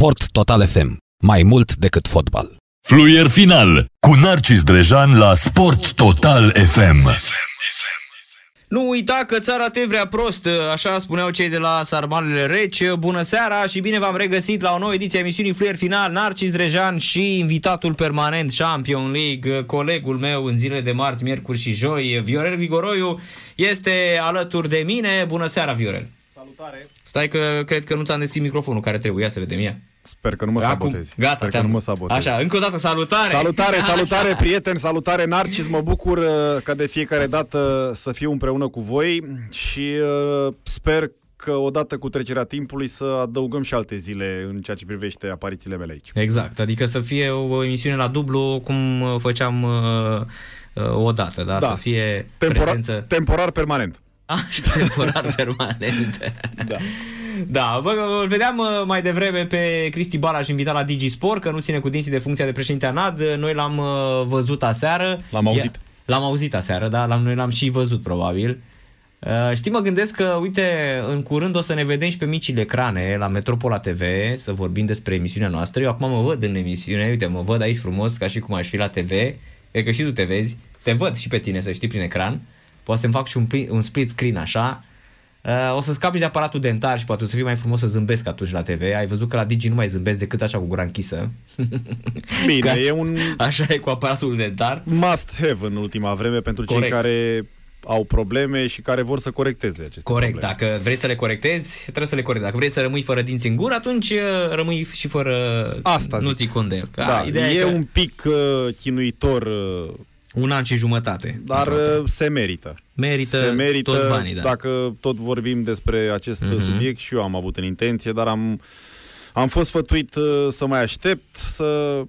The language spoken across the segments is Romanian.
Sport Total FM. Mai mult decât fotbal. Fluier final cu Narcis Drejan la Sport Total FM. Nu uita că țara te vrea prost, așa spuneau cei de la Sarmalele Reci. Bună seara și bine v-am regăsit la o nouă ediție a emisiunii Fluier Final. Narcis Drejan și invitatul permanent Champion League, colegul meu în zilele de marți, miercuri și joi, Viorel Vigoroiu, este alături de mine. Bună seara, Viorel! Salutare! Stai că cred că nu ți-am deschis microfonul care trebuie. Ia să vedem, ia. Sper că nu mă Acum, sabotezi. gata, Sper că te-am... nu mă sabotezi. Așa, încă o dată salutare! Salutare, salutare, Așa. prieteni, salutare, Narcis. Mă bucur uh, ca de fiecare dată să fiu împreună cu voi și uh, sper că odată cu trecerea timpului să adăugăm și alte zile în ceea ce privește aparițiile mele aici. Exact, adică să fie o emisiune la dublu cum uh, făceam uh, uh, odată, da? Da. Să fie Temporar, prezență... temporar permanent. Așa, temporar permanent. Da. Da, vă, îl vedeam uh, mai devreme pe Cristi Balaș invitat la Digisport, că nu ține cu dinții de funcția de președinte a NAD. Noi l-am uh, văzut aseară. L-am auzit. Ia- L-am auzit aseară, da, l-am, noi l-am și văzut probabil. Uh, știi, mă gândesc că, uite, în curând o să ne vedem și pe micile ecrane la Metropola TV, să vorbim despre emisiunea noastră. Eu acum mă văd în emisiune, uite, mă văd aici frumos, ca și cum aș fi la TV. Cred că și tu te vezi. Te văd și pe tine, să știi, prin ecran. Poate să-mi fac și un, pli- un split screen așa. Uh, o să scapi de aparatul dentar și poate o să fie mai frumos să zâmbesc atunci la TV. Ai văzut că la Digi nu mai zâmbesc decât așa cu gura închisă. Bine, Ca- e un Așa e cu aparatul dentar. must have în ultima vreme pentru cei Corect. care au probleme și care vor să corecteze aceste Corect, probleme. dacă vrei să le corectezi, trebuie să le corectezi. Dacă vrei să rămâi fără dinți în gură, atunci uh, rămâi și fără... Asta Nu zic. ții cont de el. Că, Da, a, ideea e, e, că un pic uh, chinuitor, uh, un an și jumătate. dar aproape. uh, se merită. merită, se merită, toți banii, da. dacă tot vorbim despre acest Mhm. subiect și eu am avut în intenție, dar am, am fost sfătuit uh, să mai aștept, să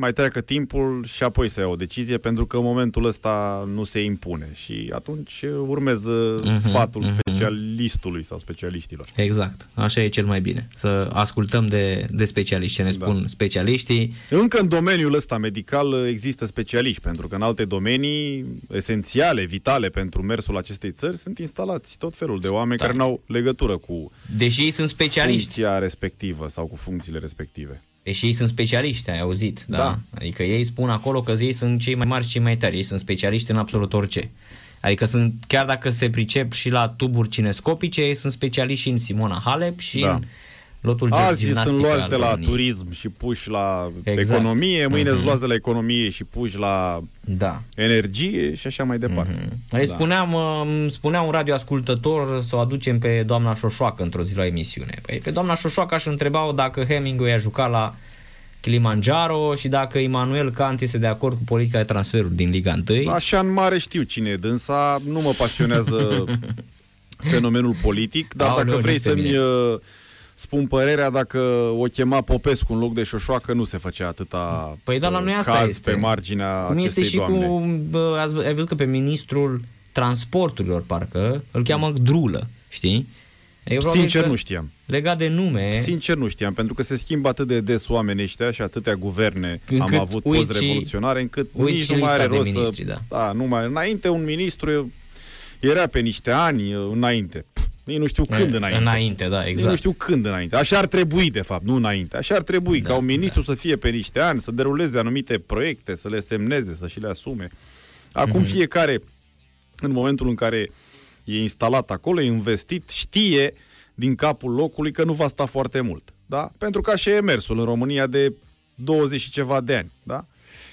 mai treacă timpul și apoi să iau o decizie, pentru că în momentul ăsta nu se impune și atunci uh, urmez uh, Mhm, sfatul mhm. specialistului sau specialiștilor. Exact, așa e cel mai bine. Să ascultăm de, de specialiști, ce ne Da. spun specialiștii. Încă în domeniul ăsta medical uh, există specialiști, pentru că în alte domenii esențiale, vitale pentru mersul acestei țări sunt instalați tot felul de oameni Da. care n-au legătură cu Deși ei sunt specialiști. funcția respectivă sau cu funcțiile respective. Deși ei sunt specialiști, ai auzit, da? Da. Adică ei spun acolo că ei sunt cei mai mari și cei mai tari, ei sunt specialiști în absolut orice. Adică sunt, chiar dacă se pricep și la tuburi cinescopice, ei sunt specialiști și în Simona Halep și Da. în lotul Azi gimnastică sunt luați al de la României. turism și puși la Exact. economie, mâine Mhm. sunt luați de la economie și puși la Da. energie și așa mai departe. Mhm. Îi Da. spuneam, uh, spunea un radioascultător să o aducem pe doamna Șoșoacă într-o zi la emisiune. Păi pe doamna Șoșoacă aș întreba dacă Hemingway a jucat la Kilimanjaro și dacă Immanuel Kant este de acord cu politica de transferuri din Liga 1. Așa în mare știu cine e dânsa, nu mă pasionează fenomenul politic, dar Aoleu, dacă vrei nici pe să-mi mine. Uh, spun părerea, dacă o chema Popescu în loc de Șoșoacă, nu se făcea atâta Păi da, la uh, noi asta caz este. pe marginea Cum este acestei și doamne. cu, bă, ați, vă- ai văzut că pe ministrul transporturilor, parcă, îl cheamă Drulă, știi? Eu probabil Sincer că nu știam. Legat de nume, Sincer nu știam, pentru că se schimbă atât de des oamenii ăștia și atâtea guverne Încât am avut uiți post-revoluționare, încât uiți nici și nu mai are lista de rost să... miniștri, da. da, nu mai... Înainte un ministru era pe niște ani înainte. Pff, Nici nu știu când înainte. Înainte, da, Nici exact. nu știu când înainte. Așa ar trebui, de fapt, nu înainte. Așa ar trebui, Da, ca un ministru să fie pe niște ani, să deruleze anumite proiecte, să le semneze, să și le asume. Acum Mhm. fiecare, în momentul în care e instalat acolo, e investit, știe din capul locului că nu va sta foarte mult. Da? Pentru că așa e mersul în România de 20 și ceva de ani. Da?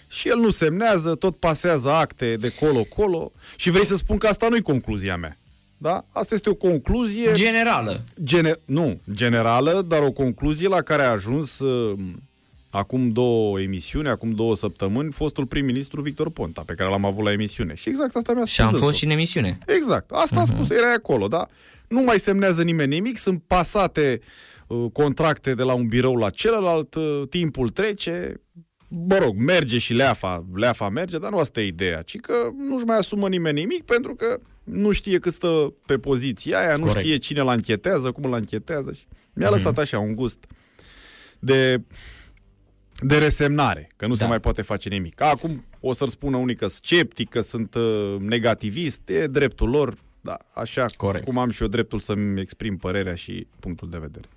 Și el nu semnează, tot pasează acte de colo-colo și vrei să spun că asta nu-i concluzia mea. Da? Asta este o concluzie Generală. Gene- nu, generală, dar o concluzie la care a ajuns uh, acum două emisiuni, acum două săptămâni, fostul prim-ministru Victor Ponta, pe care l-am avut la emisiune. Și exact asta mi-a spus Și am dânsul. fost și în emisiune. Exact, asta a spus, era acolo, da? Nu mai semnează nimeni nimic, sunt pasate uh, contracte de la un birou la celălalt, uh, timpul trece, mă rog, merge și leafa, leafa merge, dar nu asta e ideea, ci că nu-și mai asumă nimeni nimic pentru că nu știe cât stă pe poziția aia, nu Corect. știe cine îl anchetează, cum îl anchetează. Și mi-a lăsat așa un gust de, de resemnare, că nu Da. se mai poate face nimic. Acum o să-l spună unii că sunt sceptic, că sunt uh, negativist, e dreptul lor, Da, așa Corect. cum am și eu dreptul să-mi exprim părerea și punctul de vedere.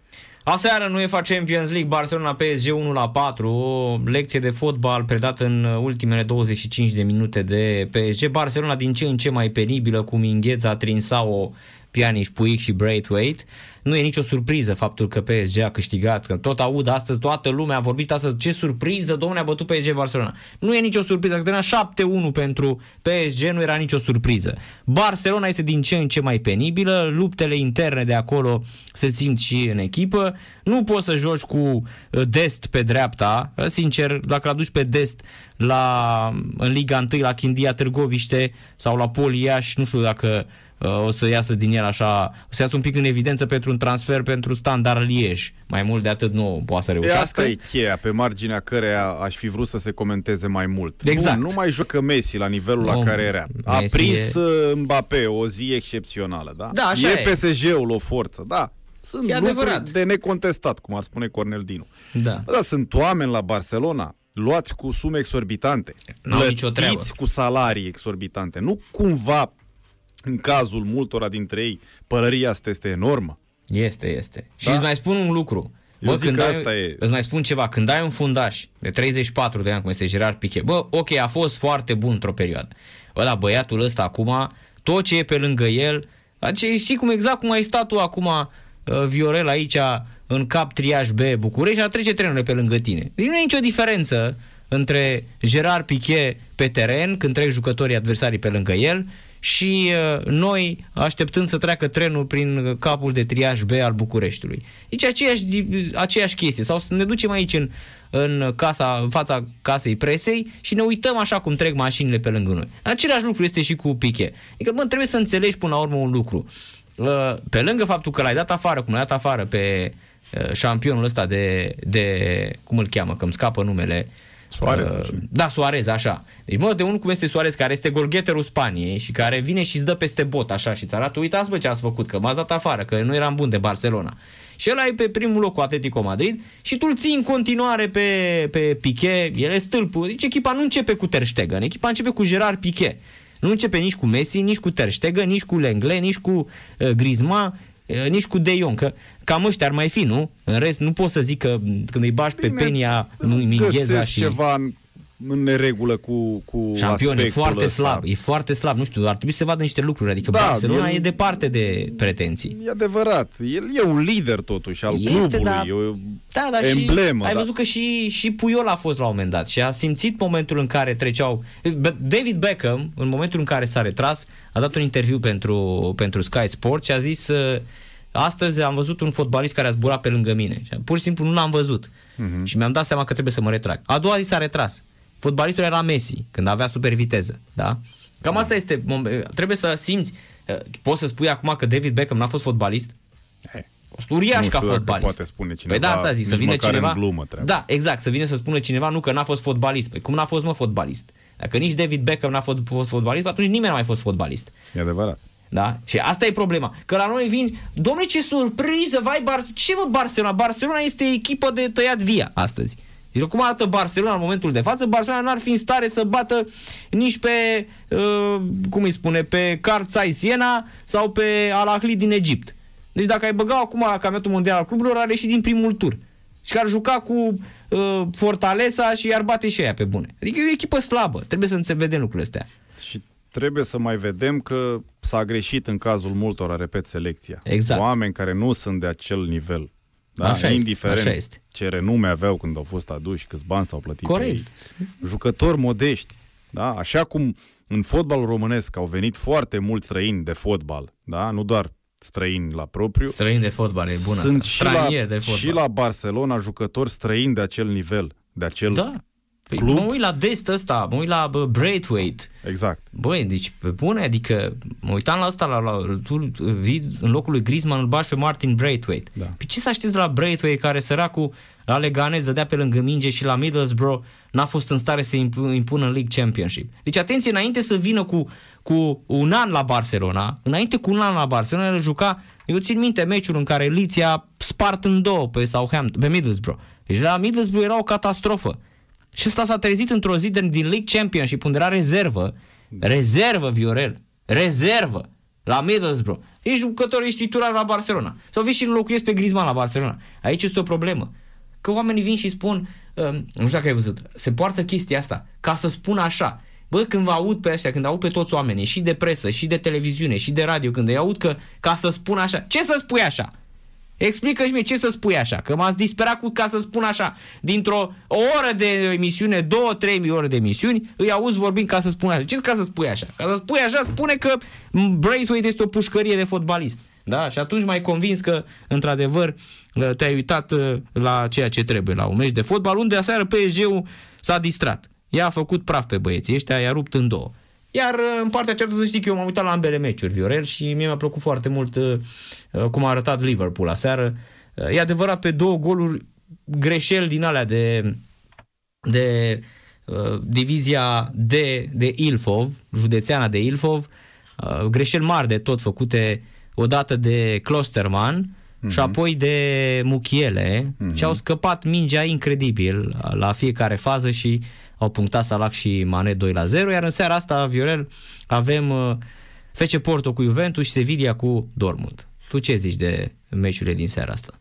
Aseară în UEFA Champions League, Barcelona PSG 1 la 4, o lecție de fotbal predată în ultimele 25 de minute de PSG. Barcelona din ce în ce mai penibilă cu Mingheza, Trinsao, Pjanic, Puig și Braithwaite. Nu e nicio surpriză faptul că PSG a câștigat, că tot aud astăzi, toată lumea a vorbit astăzi, ce surpriză, domnule, a bătut PSG Barcelona. Nu e nicio surpriză, că termina 7-1 pentru PSG, nu era nicio surpriză. Barcelona este din ce în ce mai penibilă, luptele interne de acolo se simt și în echipă. Nu poți să joci cu uh, Dest pe dreapta, sincer, dacă aduci pe Dest la, în Liga 1 la Chindia Târgoviște sau la Poliaș, nu știu dacă uh, o să iasă din el așa, o să iasă un pic în evidență pentru un transfer pentru standard Liej. Mai mult de atât nu poate să E reușească. asta e cheia pe marginea căreia aș fi vrut să se comenteze mai mult. Exact. Bun, nu mai joacă Messi la nivelul la Nu, care era. A Messi prins e- uh, Mbappé o zi excepțională, da? Da, așa e e. PSG-ul o forță, da. Sunt E lucruri adevărat. de necontestat, cum ar spune Cornel Dinu. Da. Bă, Da, sunt oameni la Barcelona luați cu sume exorbitante, N-au nicio treabă. plătiți cu salarii exorbitante. Nu cumva, în cazul multora dintre ei, părăria asta este enormă. Este, este. Și Da. îți mai spun un lucru. Eu zic că ai, asta e- Îți mai spun ceva. Când ai un fundaș de 34 de ani, cum este Gerard Piqué, bă, ok, a fost foarte bun într-o perioadă. Bă, dar băiatul ăsta acum, tot ce e pe lângă el, ace- știi cum exact cum ai stat tu acum, uh, Viorel, aici, în cap triaj B, București, ar trece trenurile pe lângă tine. Deci nu e nicio diferență între Gerard Piqué pe teren, când trec jucătorii adversarii pe lângă el, și uh, noi așteptând să treacă trenul prin capul de triaj B al Bucureștiului. Deci aceeași, aceeași chestie. Sau să ne ducem aici în, în, casa, în fața casei presei și ne uităm așa cum trec mașinile pe lângă noi. Același lucru este și cu Piche. Adică, bă, trebuie să înțelegi până la urmă un lucru. Uh, Pe lângă faptul că l-ai dat afară, cum l-ai dat afară pe uh, șampionul ăsta de, de cum îl cheamă, că îmi scapă numele, Suarez, Uh, așa. da, Suarez, așa. Deci, mă, de unul cum este Suarez, care este golgheterul Spaniei și care vine și îți dă peste bot, așa, și îți arată, uitați, bă, ce ați făcut, că m-ați dat afară, că nu eram bun de Barcelona. Și ăla e pe primul loc cu Atletico Madrid și tu îl ții în continuare pe, pe Piqué, el e stâlpul. Deci echipa nu începe cu Ter Stegen, echipa începe cu Gerard Piqué. Nu începe nici cu Messi, nici cu Ter Stegen, nici cu Lenglet, nici cu uh, Griezmann, uh, nici cu De Jong, că cam ăștia ar mai fi, nu? În rest, nu pot să zic că m, când îi bași pe Bine, Penia, nu Mingheza găsesc și... ceva în, în neregulă cu, cu Șampion e aspectul foarte ăsta. slab, e foarte slab, nu știu, ar trebui să se vadă niște lucruri, adică Da, Barcelona el- e departe de pretenții. E adevărat. El e un lider totuși al Este, clubului. da. E o Da, dar emblemă. și, ai da. văzut că și, și Puyol a fost la un moment dat și a simțit momentul în care treceau... David Beckham, în momentul în care s-a retras, a dat un interviu pentru, pentru Sky Sport și a zis uh, astăzi am văzut un fotbalist care a zburat pe lângă mine. Și Pur și simplu nu l-am văzut. Mhm. Și mi-am dat seama că trebuie să mă retrag. A doua zi s-a retras. Fotbalistul era Messi, când avea super viteză. Da? Cam asta este. mom- Trebuie să simți. uh, Poți să spui acum că David Beckham n-a fost fotbalist? Eh, fost uriaș Nu ca știu dacă fotbalist. poate spune cineva, Păi da, asta zic, să nici vină măcar cineva. în glumă treaba da, exact, să vină să spună cineva nu că n-a fost fotbalist. Păi cum n-a fost mă fotbalist? Dacă nici David Beckham n-a fost, fost fotbalist, atunci nimeni n-a mai fost fotbalist. E adevărat. Da? Și asta e problema. Că la noi vin, domne ce surpriză, vai Bar- ce mă Barcelona? Barcelona este echipă de tăiat via astăzi. Deci cum arată Barcelona în momentul de față, Barcelona n-ar fi în stare să bată nici pe, uh, cum îi spune, pe Carțai Siena sau pe Al Ahly din Egipt. Deci dacă ai băga acum la campionatul mondial al cluburilor, are și din primul tur. Și care ar juca cu uh, Fortaleza și i-ar bate și aia pe bune. Adică e o echipă slabă. Trebuie să înțelegem lucrurile astea. Și trebuie să mai vedem că s-a greșit în cazul multora, repet, selecția. Exact. Oameni care nu sunt de acel nivel. Da? Așa este, Indiferent așa este. ce renume aveau când au fost aduși, câți bani s-au plătit pe Corect. ei. Jucători modești. Da? Așa cum în fotbalul românesc au venit foarte mulți străini de fotbal, da? nu doar străini la propriu, Străin de fotbal, e bună sunt asta. și la, Stranier de fotbal. și la Barcelona jucători străini de acel nivel, de acel Da. Păi club. mă uit la Dest ăsta, mă uit la bă, Braithwaite. Exact. Băi, deci pe bune, adică mă uitam la asta, la, la, tu vii în locul lui Griezmann, îl bași pe Martin Braithwaite. Da. Pe ce să aștepți de la Braithwaite, care săracul la Leganez dădea pe lângă minge și la Middlesbrough n-a fost în stare să imp- impună în League Championship. Deci atenție, înainte să vină cu, cu un an la Barcelona, înainte cu un an la Barcelona, el juca, eu țin minte meciul în care Leeds i-a spart în două pe Southampton, pe Middlesbrough. Deci la Middlesbrough era o catastrofă. Și ăsta s-a trezit într-o zi din din League Championship unde era rezervă. Rezervă, Viorel. Rezervă. la Middlesbrough. Ești jucător, ești titular la Barcelona. Sau vii și înlocuiesc pe Griezmann la Barcelona. Aici este o problemă. Că oamenii vin și spun, uh, nu știu dacă ai văzut, se poartă chestia asta, ca să spun așa. Bă, când vă aud pe ăștia, când aud pe toți oamenii, și de presă, și de televiziune, și de radio, când îi aud că, ca să spun așa, ce să spui așa? Explică și mie ce să spui așa, că m-ați disperat cu, ca să spun așa, dintr-o o oră de emisiune, două, trei ore de emisiuni, îi auzi vorbind ca să spun așa. Ce ca să spui așa? Ca să spui așa, spune că Braithwaite este o pușcărie de fotbalist. Da? Și atunci mai convins că, într-adevăr, te-ai uitat uh, la ceea ce trebuie, la un meci de fotbal, unde aseară PSG-ul s-a distrat. Ea a făcut praf pe băieții ăștia, i-a rupt în două. Iar uh, în partea cealaltă să știi că eu m-am uitat la ambele meciuri, Viorel, și mie mi-a plăcut foarte mult uh, uh, cum a arătat Liverpool aseară. E adevărat, pe două goluri greșeli din alea de, de uh, divizia D de Ilfov, județeana de Ilfov, uh, greșeli mari de tot făcute odată de Klosterman uh-huh. și apoi de Muchiele, uh-huh. și au scăpat mingea incredibil la fiecare fază și au punctat Salah și Mane 2 la 0, iar în seara asta, Viorel, avem uh, FC Porto cu Juventus și Sevilla cu Dortmund. Tu ce zici de meciurile din seara asta?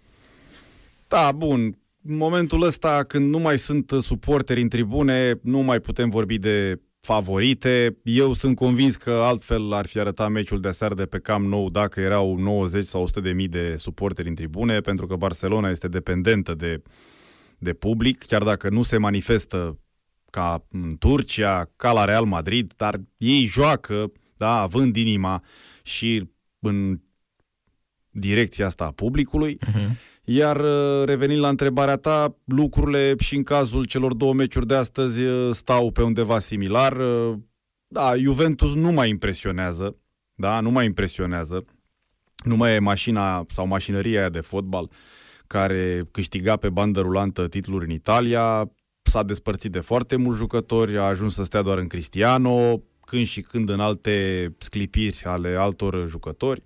Da, bun. În momentul ăsta, când nu mai sunt suporteri în tribune, nu mai putem vorbi de favorite. Eu sunt convins că altfel ar fi arătat meciul de aseară de pe Cam Nou dacă erau 90 sau 100 de mii de suporteri în tribune, pentru că Barcelona este dependentă de, de public, chiar dacă nu se manifestă ca în Turcia, ca la Real Madrid, dar ei joacă, da, având inima și în direcția asta a publicului. Uh-huh. Iar uh, revenind la întrebarea ta, lucrurile și în cazul celor două meciuri de astăzi uh, stau pe undeva similar. Uh, da, Juventus nu mai impresionează, da, nu mai impresionează. Nu mai e mașina sau mașinăria aia de fotbal care câștiga pe bandă rulantă titluri în Italia, s-a despărțit de foarte mulți jucători, a ajuns să stea doar în Cristiano, când și când în alte sclipiri ale altor jucători.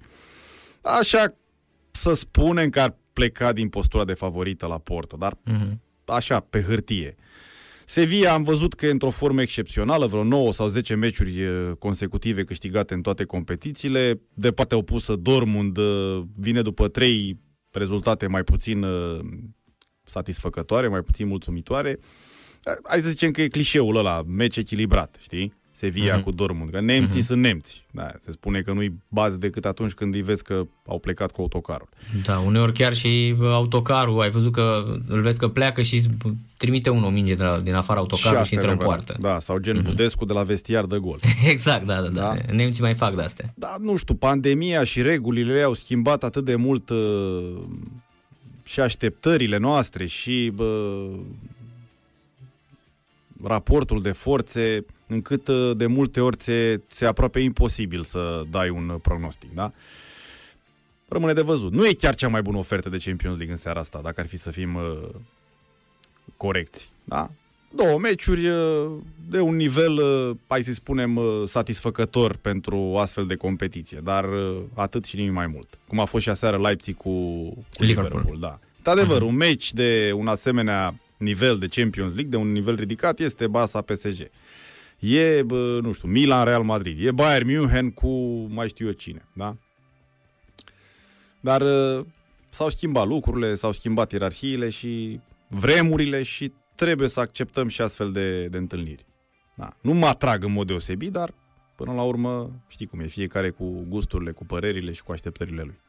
Așa să spunem că ar pleca din postura de favorită la Porto, dar uh-huh. așa, pe hârtie. Sevilla am văzut că e într-o formă excepțională, vreo 9 sau 10 meciuri consecutive câștigate în toate competițiile. De partea opusă, Dortmund vine după 3 rezultate mai puțin satisfăcătoare, mai puțin mulțumitoare hai să zicem că e clișeul ăla, meci echilibrat, știi? Sevilla uh-huh. cu Dortmund, că nemții uh-huh. sunt nemți. Da, se spune că nu-i bază decât atunci când îi vezi că au plecat cu autocarul. Da, uneori chiar și autocarul, ai văzut că îl vezi că pleacă și trimite unul minge de la, din afara autocarului și, și intră în poartă. Da, sau gen uh-huh. Budescu de la vestiar de gol. exact, da, da, da, da. Nemții mai fac de astea. Da, nu știu, pandemia și regulile au schimbat atât de mult uh, și așteptările noastre și uh, raportul de forțe, încât uh, de multe ori ți ți aproape imposibil să dai un prognostic, da? Rămâne de văzut. Nu e chiar cea mai bună ofertă de Champions League în seara asta, dacă ar fi să fim uh, corecți, da? Două meciuri uh, de un nivel, uh, hai să spunem, uh, satisfăcător pentru astfel de competiție, dar uh, atât și nimic mai mult. Cum a fost și aseară Leipzig cu, cu Liverpool. Liverpool. Da. De adevăr, uh-huh. un meci de un asemenea nivel de Champions League, de un nivel ridicat, este Barça PSG. E, bă, nu știu, Milan Real Madrid, e Bayern München cu mai știu eu cine, da? Dar uh, s-au schimbat lucrurile, s-au schimbat ierarhiile și vremurile și trebuie să acceptăm și astfel de, de întâlniri. Da. Nu mă atrag în mod deosebit, dar până la urmă știi cum e, fiecare cu gusturile, cu părerile și cu așteptările lui.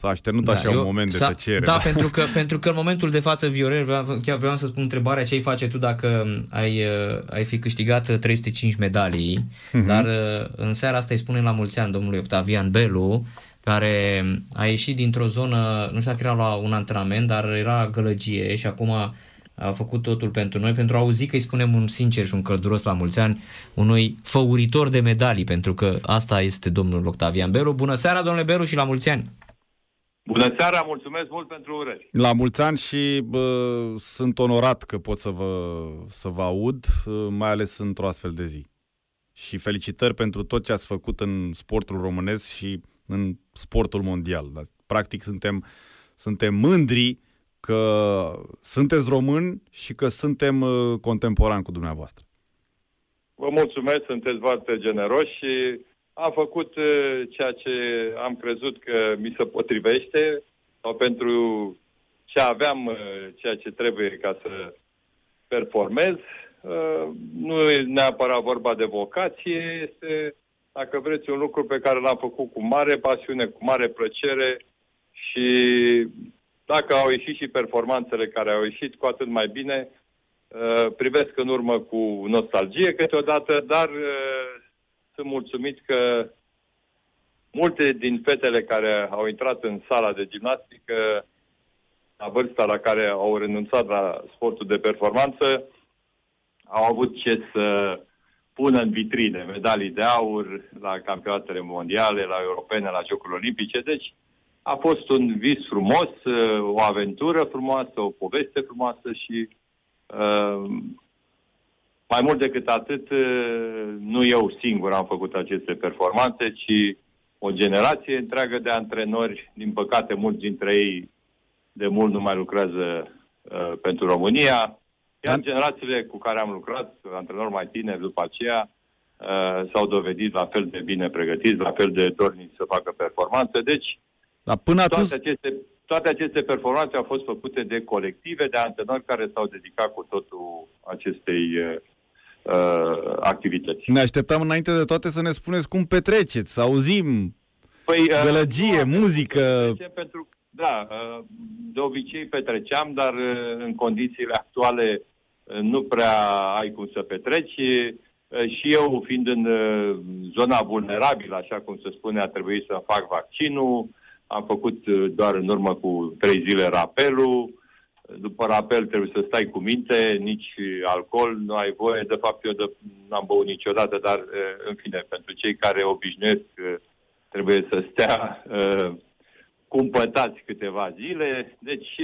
S-a așternut da, așa eu, un moment de tăcere. Da, da. Pentru, că, pentru că în momentul de față, Viorel, vreau, chiar vreau să spun întrebarea ce ai face tu dacă ai, uh, ai fi câștigat 305 medalii, uh-huh. dar uh, în seara asta îi spunem la mulți ani domnului Octavian Belu, care a ieșit dintr-o zonă, nu știu dacă era la un antrenament, dar era gălăgie și acum a făcut totul pentru noi, pentru a auzi că îi spunem un sincer și un călduros la mulți ani unui făuritor de medalii, pentru că asta este domnul Octavian Belu. Bună seara, domnule Belu, și la mulți ani! Bună seara, mulțumesc mult pentru urări. La mulți ani și bă, sunt onorat că pot să vă, să vă aud, mai ales într-o astfel de zi. Și felicitări pentru tot ce ați făcut în sportul românesc și în sportul mondial. Practic suntem, suntem mândri că sunteți români și că suntem uh, contemporani cu dumneavoastră. Vă mulțumesc, sunteți foarte generoși și am făcut uh, ceea ce am crezut că mi se potrivește sau pentru ce aveam, uh, ceea ce trebuie ca să performez. Nu e neapărat vorba de vocație, este, dacă vreți, un lucru pe care l-am făcut cu mare pasiune, cu mare plăcere și dacă au ieșit și performanțele care au ieșit, cu atât mai bine. Uh, privesc în urmă cu nostalgie câteodată, dar uh, sunt mulțumit că multe din fetele care au intrat în sala de gimnastică la vârsta la care au renunțat la sportul de performanță, au avut ce să pună în vitrine medalii de aur la campionatele mondiale, la europene, la Jocurile Olimpice. Deci a fost un vis frumos, uh, o aventură frumoasă, o poveste frumoasă și uh, mai mult decât atât, uh, nu eu singur am făcut aceste performanțe, ci o generație întreagă de antrenori. Din păcate, mulți dintre ei de mult nu mai lucrează uh, pentru România. Iar da. generațiile cu care am lucrat, antrenori mai tineri după aceea, uh, s-au dovedit la fel de bine pregătiți, la fel de dorniți să facă performanțe. Deci, dar până atunci... Toate aceste, toate aceste performanțe au fost făcute de colective, de antrenori care s-au dedicat cu totul acestei uh, uh, activități. Ne așteptam înainte de toate să ne spuneți cum petreceți, să auzim păi, uh, gălăgie, muzică... Pentru, da, uh, de obicei petreceam, dar uh, în condițiile actuale uh, nu prea ai cum să petreci. Și eu, fiind în zona vulnerabilă, așa cum se spune, a trebuit să fac vaccinul, am făcut uh, doar în urmă cu trei zile rapelul. După rapel trebuie să stai cu minte, nici alcool nu ai voie. De fapt, eu de, n-am băut niciodată, dar, uh, în fine, pentru cei care obișnuiesc, uh, trebuie să stea uh, cumpătați câteva zile. Deci,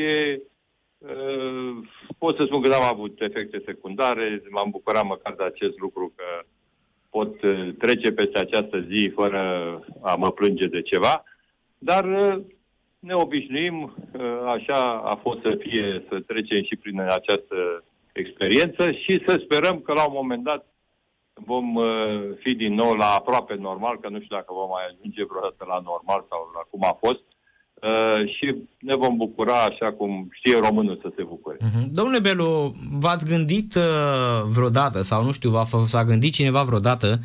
uh, pot să spun că n-am avut efecte secundare. M-am bucurat măcar de acest lucru că pot trece peste această zi fără a mă plânge de ceva. Dar uh, ne obișnuim, uh, așa a fost să fie, să trecem și prin această experiență și să sperăm că la un moment dat vom uh, fi din nou la aproape normal, că nu știu dacă vom mai ajunge vreodată la normal sau la cum a fost, și ne vom bucura așa cum știe românul să se bucure. Uh-huh. Domnule Belu, v-ați gândit vreodată, sau nu știu, s-a gândit cineva vreodată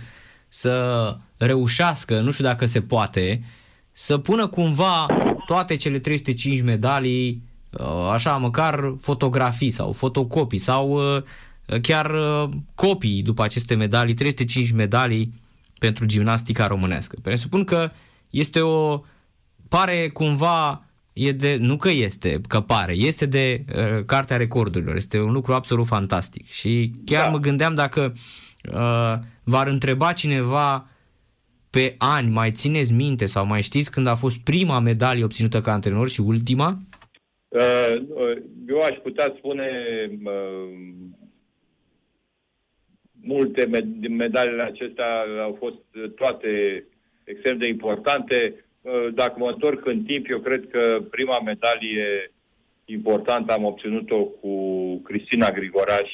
să reușească, nu știu dacă se poate, să pună cumva toate cele 305 medalii, uh, așa, măcar fotografii sau fotocopii sau uh, chiar uh, copii după aceste medalii, 305 medalii pentru gimnastica românească. Presupun că este o, pare cumva, e de, nu că este, că pare, este de uh, Cartea Recordurilor, este un lucru absolut fantastic și chiar da. mă gândeam dacă uh, v-ar întreba cineva pe ani, mai țineți minte sau mai știți când a fost prima medalie obținută ca antrenor și ultima? Uh, eu aș putea spune uh, multe din medalele acestea au fost toate extrem de importante. Uh, dacă mă întorc în timp, eu cred că prima medalie importantă am obținut-o cu Cristina Grigoraș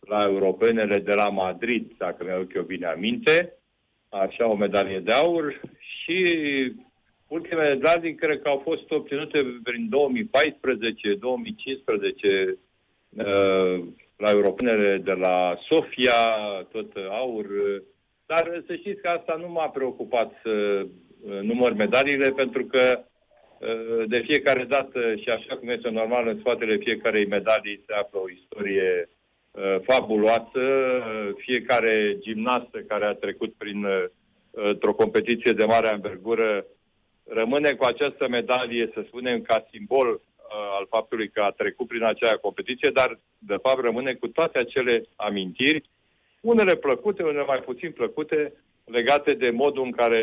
la europenele de la Madrid, dacă mi-au eu bine aminte așa o medalie de aur și ultimele medalii cred că au fost obținute prin 2014-2015 uh, la europenele de la Sofia, tot aur. Dar să știți că asta nu m-a preocupat să uh, număr medaliile, pentru că uh, de fiecare dată și așa cum este normal în spatele fiecarei medalii se află o istorie Uh, fabuloasă. Fiecare gimnastă care a trecut prin uh, o competiție de mare anvergură rămâne cu această medalie, să spunem, ca simbol uh, al faptului că a trecut prin acea competiție, dar de fapt rămâne cu toate acele amintiri, unele plăcute, unele mai puțin plăcute, legate de modul în care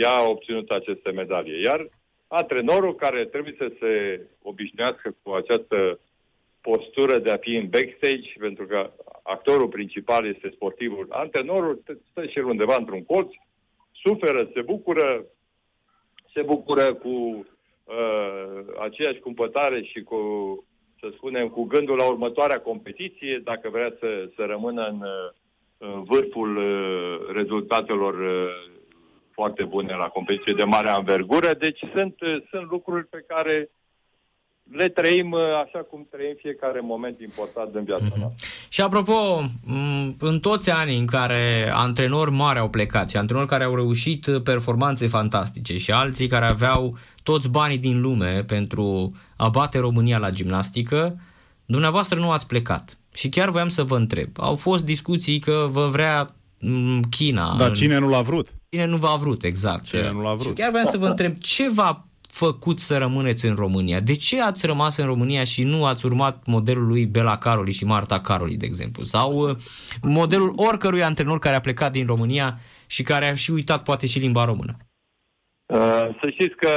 ea a obținut aceste medalie. Iar antrenorul care trebuie să se obișnuiască cu această postură de a fi în backstage, pentru că actorul principal este sportivul. Antrenorul stă și el undeva într-un colț, suferă, se bucură, se bucură cu uh, aceeași cumpătare și cu, să spunem, cu gândul la următoarea competiție, dacă vrea să, să rămână în, în vârful uh, rezultatelor uh, foarte bune la competiție de mare anvergură. Deci sunt, sunt lucruri pe care le trăim uh, așa cum trăim fiecare moment important din viața mm-hmm. noastră. Și apropo, în toți anii în care antrenori mari au plecat și antrenori care au reușit performanțe fantastice și alții care aveau toți banii din lume pentru a bate România la gimnastică, dumneavoastră nu ați plecat. Și chiar voiam să vă întreb. Au fost discuții că vă vrea China. Dar cine nu l-a vrut? Cine nu v-a vrut, exact. Cine nu l-a vrut. Și chiar voiam să vă întreb ce v-a făcut să rămâneți în România? De ce ați rămas în România și nu ați urmat modelul lui Bela Caroli și Marta Caroli, de exemplu? Sau uh, modelul oricărui antrenor care a plecat din România și care a și uitat poate și limba română? Uh, să știți că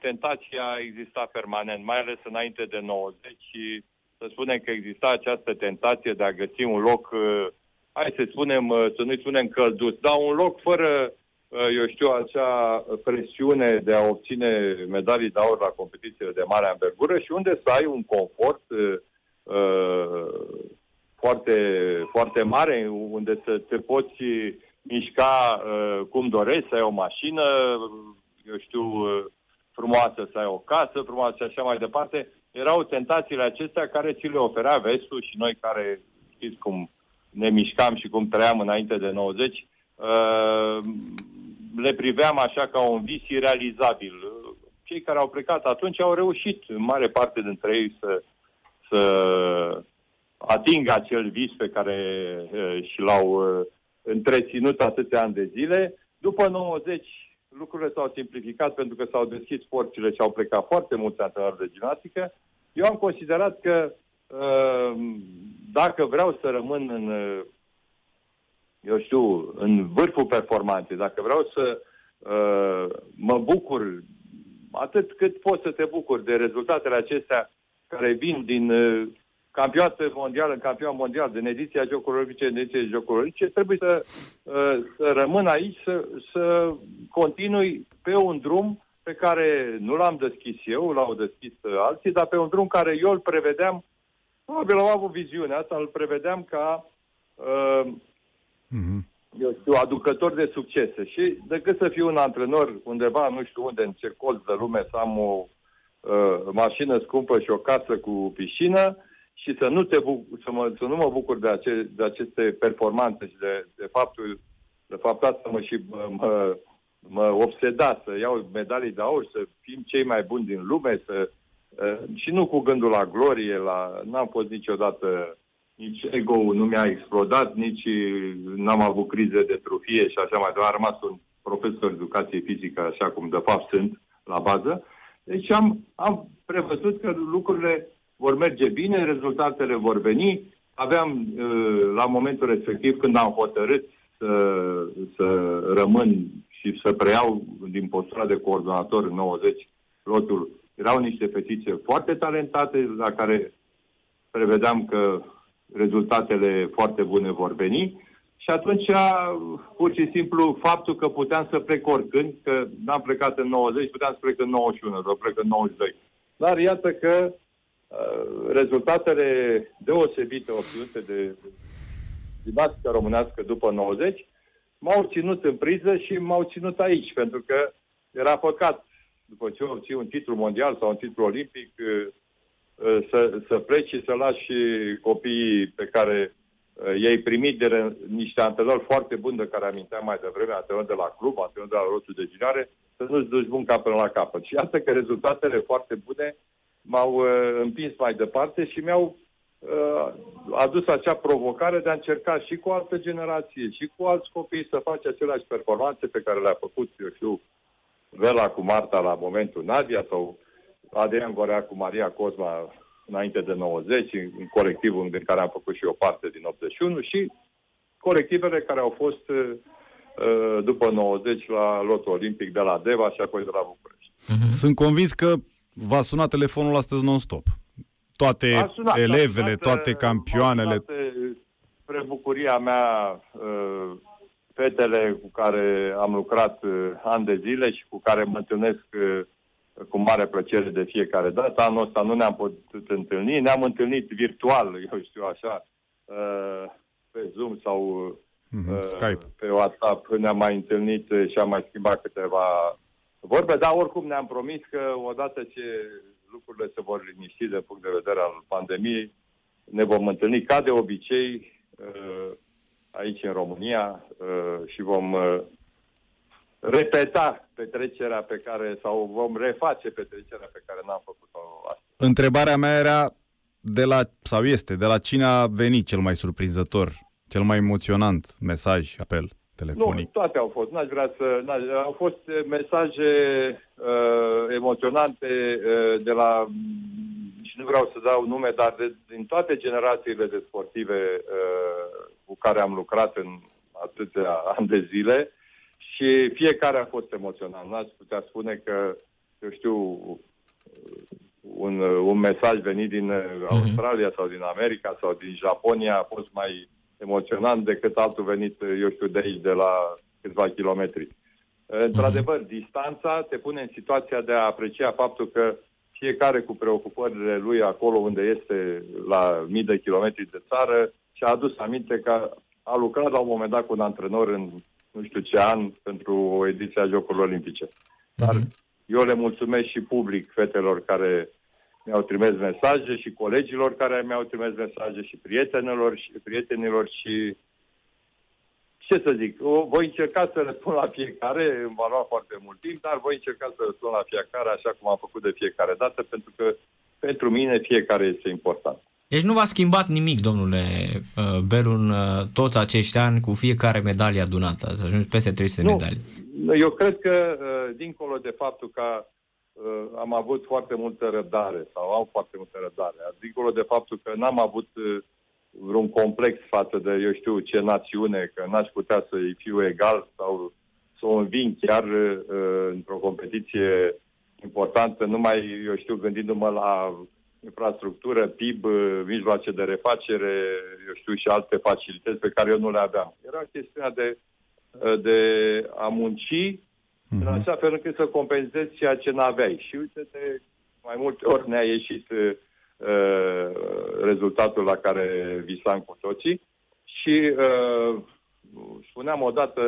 tentația exista permanent, mai ales înainte de 90 și să spunem că exista această tentație de a găsi un loc, uh, hai să spunem, să nu-i spunem călduț, dar un loc fără Uh, eu știu, acea presiune de a obține medalii de aur la competițiile de mare anvergură și unde să ai un confort uh, uh, foarte, foarte mare, unde să te poți mișca uh, cum dorești, să ai o mașină, eu știu, uh, frumoasă, să ai o casă frumoasă și așa mai departe. Erau tentațiile acestea care ți le oferea vestul și noi care știți cum ne mișcam și cum trăiam înainte de 90, uh, le priveam așa ca un vis irealizabil. Cei care au plecat atunci au reușit, în mare parte dintre ei, să, să atingă acel vis pe care și l-au întreținut atâția ani de zile. După 90, lucrurile s-au simplificat pentru că s-au deschis porțile și au plecat foarte mulți antrenori de gimnastică. Eu am considerat că dacă vreau să rămân în eu știu, în vârful performanței, dacă vreau să uh, mă bucur atât cât poți să te bucuri de rezultatele acestea care vin din uh, campionatul mondial în campion mondial, din ediția Jocurilor Olimpice în ediția Jocurilor Olimpice, trebuie să, uh, să rămân aici, să, să continui pe un drum pe care nu l-am deschis eu, l-au deschis uh, alții, dar pe un drum care eu îl prevedeam, probabil au avut viziunea asta, îl prevedeam ca uh, mm-hmm. eu știu, aducător de succese. Și decât să fiu un antrenor undeva, nu știu unde, în ce colț de lume, să am o uh, mașină scumpă și o casă cu piscină și să nu, te buc- să, mă, să nu mă bucur de, ace- de aceste performanțe și de, de faptul de fapt asta mă și mă, mă, mă obseda să iau medalii de aur, să fim cei mai buni din lume, să, uh, și nu cu gândul la glorie, la, n-am fost niciodată nici ego nu mi-a explodat, nici n-am avut crize de trufie și așa mai departe. Am rămas un profesor de educație fizică, așa cum de fapt sunt la bază. Deci am, am prevăzut că lucrurile vor merge bine, rezultatele vor veni. Aveam uh, la momentul respectiv, când am hotărât să, să rămân și să preiau din postura de coordonator în 90 lotul, erau niște fetițe foarte talentate la care prevedeam că rezultatele foarte bune vor veni. Și atunci, pur și simplu, faptul că puteam să plec oricând, că n-am plecat în 90, puteam să plec în 91, sau plec în 92. Dar iată că uh, rezultatele deosebite obținute de gimnastică românească după 90 m-au ținut în priză și m-au ținut aici, pentru că era păcat, după ce obții un titlu mondial sau un titlu olimpic, uh, Uh, să, să pleci și să lași copiii pe care uh, i-ai primit de niște antrenori foarte buni de care aminteam mai devreme, antrenori de la club, antrenori de la rotul de ginare, să nu-ți duci munca până la capăt. Și iată că rezultatele foarte bune m-au uh, împins mai departe și mi-au uh, adus acea provocare de a încerca și cu altă generație și cu alți copii să faci aceleași performanțe pe care le-a făcut, eu știu, Vela cu Marta la momentul Nadia sau Adrian Gorea cu Maria Cosma înainte de 90, în colectivul din care am făcut și o parte din 81 și colectivele care au fost uh, după 90 la lotul olimpic de la Deva și apoi de la București. Uh-huh. Sunt convins că v-a sunat telefonul astăzi non-stop. Toate sunat, elevele, sunat, toate campioanele. Toate, spre bucuria mea, uh, fetele cu care am lucrat uh, ani de zile și cu care mă întâlnesc cu mare plăcere de fiecare dată. Anul ăsta nu ne-am putut întâlni, ne-am întâlnit virtual, eu știu așa, uh, pe Zoom sau Mhm, Skype. pe WhatsApp. Ne-am mai întâlnit și am mai schimbat câteva vorbe, dar oricum ne-am promis că odată ce lucrurile se vor liniști de punct de vedere al pandemiei, ne vom întâlni ca de obicei uh, aici în România uh, și vom uh, repeta petrecerea pe care, sau vom reface petrecerea pe care n-am făcut-o astăzi. Întrebarea mea era de la, sau este, de la cine a venit cel mai surprinzător, cel mai emoționant mesaj, apel telefonic? Nu, toate au fost. N-aș vrea să... N-aș, au fost eh, mesaje uh, emoționante uh, de la... Și nu vreau să dau nume, dar de, din toate generațiile de sportive uh, cu care am lucrat în atâția ani de zile și fiecare a fost emoționant. N-aș putea spune că, eu știu, un, un mesaj venit din Australia sau din America sau din Japonia a fost mai emoționant decât altul venit, eu știu, de aici, de la câțiva kilometri. Într-adevăr, distanța te pune în situația de a aprecia faptul că fiecare cu preocupările lui acolo unde este la mii de kilometri de țară și-a adus aminte că a lucrat la un moment dat cu un antrenor în nu știu ce an pentru o ediție a Jocurilor Olimpice. Dar eu le mulțumesc și public fetelor care mi-au trimis mesaje și colegilor care mi-au trimis mesaje și prietenilor și prietenilor și ce să zic, o, voi încerca să răspund la fiecare, îmi va lua foarte mult timp, dar voi încerca să răspund la fiecare așa cum am făcut de fiecare dată, pentru că pentru mine fiecare este important. Deci nu v-a schimbat nimic, domnule uh, Berun, uh, toți acești ani cu fiecare medalie adunată. Ați ajuns peste 300 Nu. medalii. Eu cred că, uh, dincolo de faptul că uh, am avut foarte multă răbdare sau am foarte multă răbdare, dincolo de faptul că n-am avut uh, vreun complex față de, eu știu, ce națiune, că n-aș putea să-i fiu egal sau să o înving chiar uh, într-o competiție importantă, numai, eu știu, gândindu-mă la infrastructură, PIB, uh, mijloace de refacere, eu știu, și alte facilități pe care eu nu le aveam. Era chestiunea de, uh, de a munci în așa fel încât să compensezi ceea ce n-aveai. Și uite, de mai multe ori ne-a ieșit uh, rezultatul la care visam cu toții și uh, spuneam odată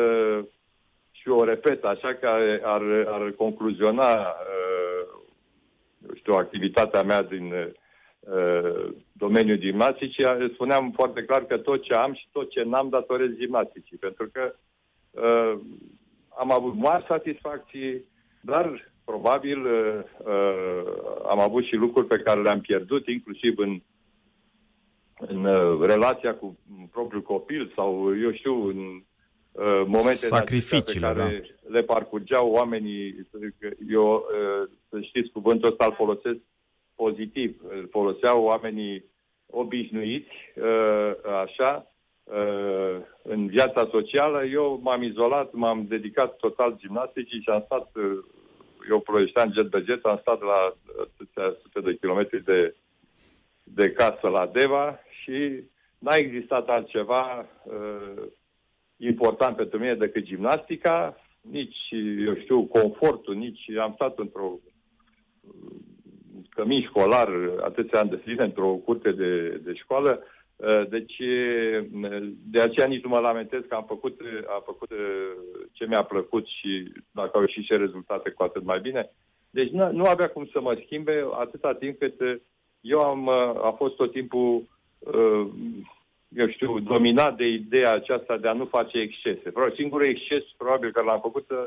și o repet așa că ar, ar concluziona uh, eu știu, activitatea mea din uh, domeniul gimnasticii, spuneam foarte clar că tot ce am și tot ce n-am datorez gimnasticii, pentru că uh, am avut mari satisfacții, dar probabil uh, uh, am avut și lucruri pe care le-am pierdut, inclusiv în, în uh, relația cu propriul copil sau, eu știu, în uh, momente de acestea pe Sacrificiile, care le parcurgeau oamenii. Eu, uh, să știți, cuvântul ăsta îl folosesc pozitiv. Îl foloseau oamenii obișnuiți, uh, așa, uh, în viața socială. Eu m-am izolat, m-am dedicat total gimnasticii și am stat, uh, eu ploieștean jet de jet, am stat la atâția sute de kilometri de, de casă la Deva și n-a existat altceva uh, important pentru mine decât gimnastica, nici, eu știu, confortul, nici am stat într-o uh, cămin școlar atâția ani de zile într-o curte de, de școală, uh, deci uh, de aceea nici nu mă lamentez că am făcut, am făcut uh, ce mi-a plăcut și dacă au ieșit și rezultate cu atât mai bine. Deci nu, nu avea cum să mă schimbe atâta timp cât uh, eu am uh, a fost tot timpul uh, eu știu, dominat de ideea aceasta de a nu face excese. Vreau singurul exces, probabil că l-am făcut, uh,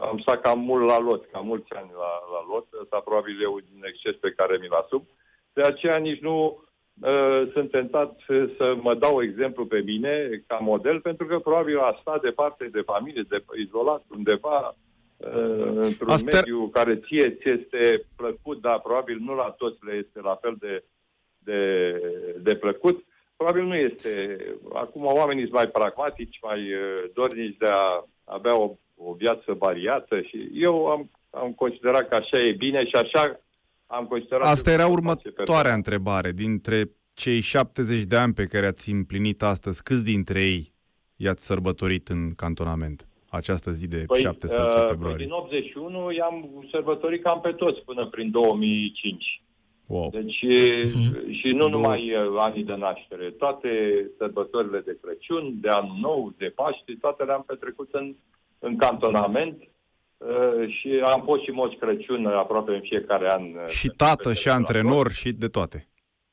am stat cam mult la lot, cam mulți ani la, la lot. Asta probabil e un exces pe care mi-l asum. De aceea nici nu uh, sunt tentat să mă dau exemplu pe mine ca model, pentru că probabil a stat departe de familie, de izolat undeva, uh, într-un Asta- mediu care ție ți este plăcut, dar probabil nu la toți le este la fel de, de, de plăcut. Probabil nu este. Acum oamenii sunt mai pragmatici, mai uh, dornici de a avea o, o viață variată și eu am, am considerat că așa e bine și așa am considerat... Asta că era o face pe următoarea toată. întrebare. Dintre cei 70 de ani pe care ați împlinit astăzi, câți dintre ei i-ați sărbătorit în cantonament? această zi de Păi, 17 uh, februarie? Păi din 81 i-am sărbătorit cam pe toți până prin 2005. Wow. Deci uh și nu numai uh, anii de naștere, toate sărbătorile de Crăciun, de Anul Nou, de Paște, toate le-am petrecut în, în cantonament uh, și am fost și moș Crăciun aproape în fiecare an. uh, Și pentru tată, fetele și de la antrenor, și de toate.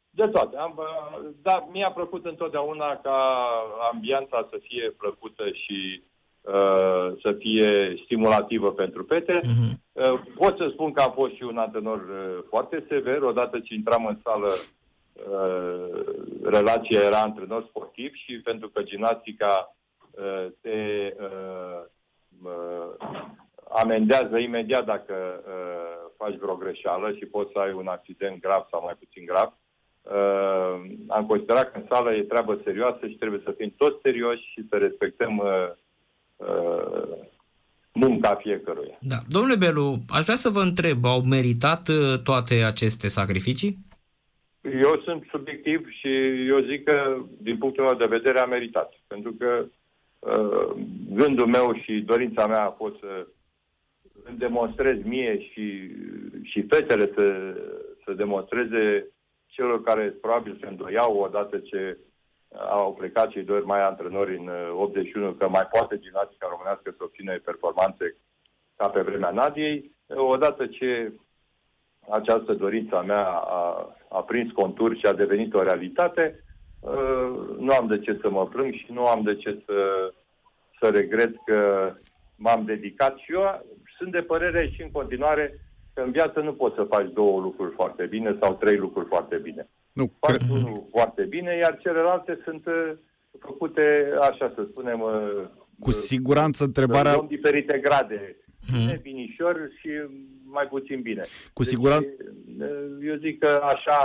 De toate. Am, uh, dar mi-a plăcut întotdeauna ca ambianța să fie plăcută și uh, să fie stimulativă pentru fete. Mhm. Uh, pot să spun că am fost și un antrenor uh, foarte sever. Odată ce intram în sală, uh, relația era antrenor sportiv și pentru că gimnastica uh, te uh, uh, amendează imediat dacă uh, faci vreo greșeală și poți să ai un accident grav sau mai puțin grav. Uh, am considerat că în sală e treabă serioasă și trebuie să fim toți serioși și să respectăm uh, uh, munca fiecăruia. Da. Domnule Belu, aș vrea să vă întreb, au meritat uh, toate aceste sacrificii? Eu sunt subiectiv și eu zic că, din punctul meu de vedere, a meritat. Pentru că uh, gândul meu și dorința mea a fost să îmi demonstrez mie și, și fetele să, să demonstreze celor care probabil se îndoiau odată ce au plecat cei doi mai antrenori în uh, 81 că mai poate gimnastica românească să obține performanțe ca pe vremea Nadiei. Odată ce această dorință a mea a, a prins contur și a devenit o realitate, uh, nu am de ce să mă plâng și nu am de ce să, să regret că m-am dedicat și eu sunt de părere și în continuare că în viață nu poți să faci două lucruri foarte bine sau trei lucruri foarte bine. Nu, Faci cre- unul foarte bine, iar celelalte sunt uh, făcute, așa să spunem, uh, cu uh, siguranță Luăm întrebarea, diferite grade. Mhm. Bine, binișor și mai puțin bine. Cu siguranță- Deci, eu zic că așa,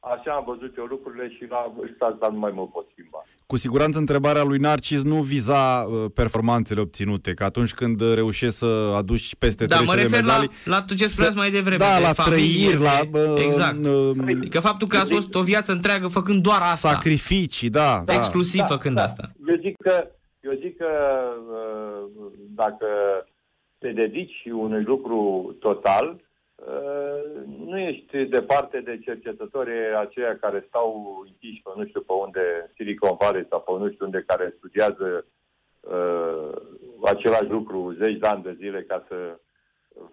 așa am văzut eu lucrurile și la vârsta asta nu mai mă pot schimba. cu siguranță întrebarea lui Narcis nu viza uh, performanțele obținute, că atunci când uh, reușești să aduci peste Da, mă 300 de refer la, medalii, la ce spuneați mai devreme. da, de la familie, trăiri, la de- uh, exact. uh, Adică faptul că ați fost o viață întreagă făcând doar asta. sacrificii, da, da. Exclusiv făcând asta. Eu zic că, eu zic că uh, dacă te dedici unui lucru total, uh, nu ești departe de cercetătorii aceia care stau închiși pe nu știu pe unde, Silicon Valley sau pe nu știu unde, care studiază uh, același lucru zeci de ani de zile ca să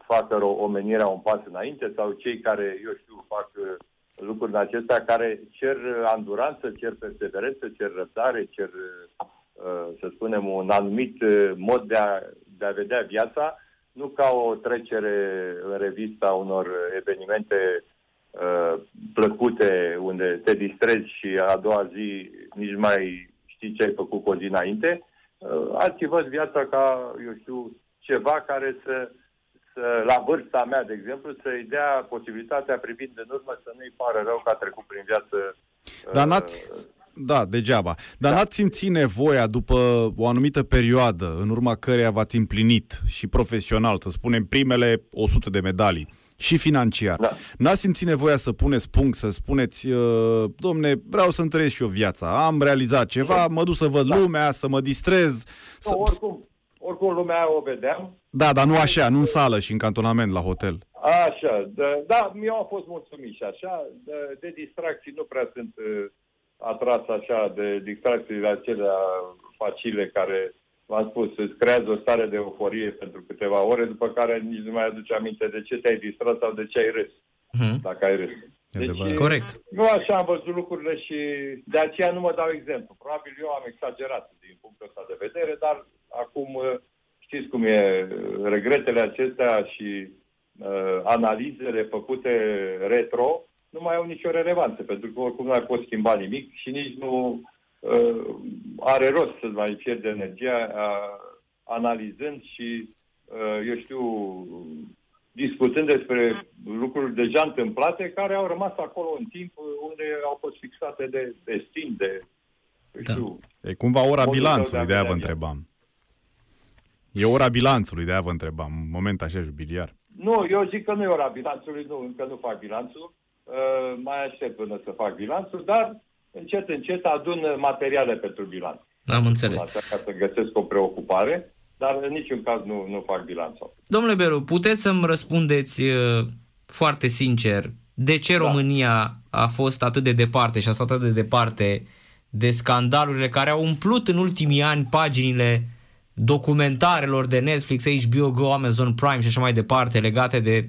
facă o- omenirea un pas înainte sau cei care, eu știu, fac uh, lucrurile acestea care cer uh, anduranță, cer perseverență, cer răbdare, cer, uh, să spunem, un anumit uh, mod de a, de a vedea viața, nu ca o trecere în revista unor evenimente uh, plăcute unde te distrezi și a doua zi nici mai știi ce ai făcut cu o zi înainte. Uh, alții văd viața ca, eu știu, ceva care să, să la vârsta mea, de exemplu, să-i dea posibilitatea privind în urmă să nu-i pară rău că a trecut prin viață. Dar uh, n-ați, da, degeaba. Dar da. n-ați simțit nevoia după o anumită perioadă, în urma căreia v-ați împlinit și profesional, să spunem, primele 100 de medalii și financiar. Da. N-ați simțit nevoia să puneți punct, să spuneți, uh, domne, vreau să întăresc și eu viața, am realizat ceva, mă duc să văd Da. lumea, să mă distrez. Să... Nu, oricum, oricum lumea o vedeam. Da, dar nu așa, nu în sală și în cantonament la hotel. Așa, da, da, eu am fost mulțumit și așa, de, de distracții nu prea sunt uh, atras așa de distracțiile acelea facile care, v-am spus, îți creează o stare de euforie pentru câteva ore, după care nici nu mai aduce aminte de ce te-ai distrat sau de ce ai râs, Mhm. dacă ai râs. adevărat. Corect. Nu așa am văzut lucrurile și de aceea nu mă dau exemplu. Probabil eu am exagerat din punctul ăsta de vedere, dar acum uh, știți cum e, uh, regretele acestea și uh, analizele făcute retro nu mai au nicio relevanță, pentru că oricum nu mai poți schimba nimic și nici nu uh, are rost să mai pierde energia uh, analizând și, uh, eu știu, discutând despre lucruri deja întâmplate care au rămas acolo în timp uh, unde au fost fixate de destin, de, eu Da. știu, E cumva ora Modul bilanțului, tău de de a aia vă vedea întrebam. E ora bilanțului, de aia vă întrebam, un moment așa jubiliar. Nu, eu zic că nu e ora bilanțului, nu, încă nu fac bilanțul. Uh, mai aștept până să fac bilanțul, dar încet, încet adun materiale pentru bilanț. Am înțeles. Așa ca să găsesc o preocupare dar în niciun caz nu, nu fac bilanțul. Domnule Beru, puteți să-mi răspundeți uh, foarte sincer de ce Da. România a fost atât de departe și a stat atât de departe de scandalurile care au umplut în ultimii ani paginile documentarelor de Netflix, HBO Go, Amazon Prime și așa mai departe legate de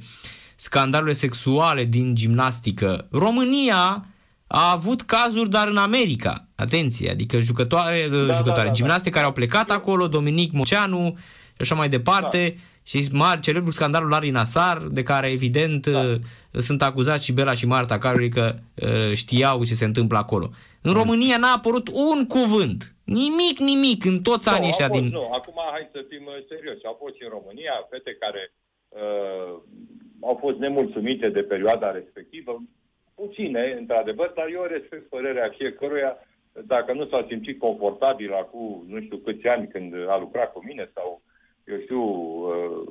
scandalurile sexuale din gimnastică. România a avut cazuri, dar în America. Atenție, adică jucătoare, da, jucătoare da, da. gimnaste care au plecat acolo, Dominic Moceanu și așa mai departe. Da. Și mari, celebrul scandalul Larry Nassar, de care evident da. sunt acuzați și Bela și Marta, care că uh, știau ce se întâmplă acolo. În România n-a apărut un cuvânt. Nimic, nimic în toți anii au ăștia fost, din... Nu, acum hai să fim uh, serioși. Au fost și în România fete care uh, au fost nemulțumite de perioada respectivă, puține, într-adevăr, dar eu respect părerea fiecăruia. Dacă nu s-a simțit confortabil acum nu știu câți ani când a lucrat cu mine sau, eu știu, uh,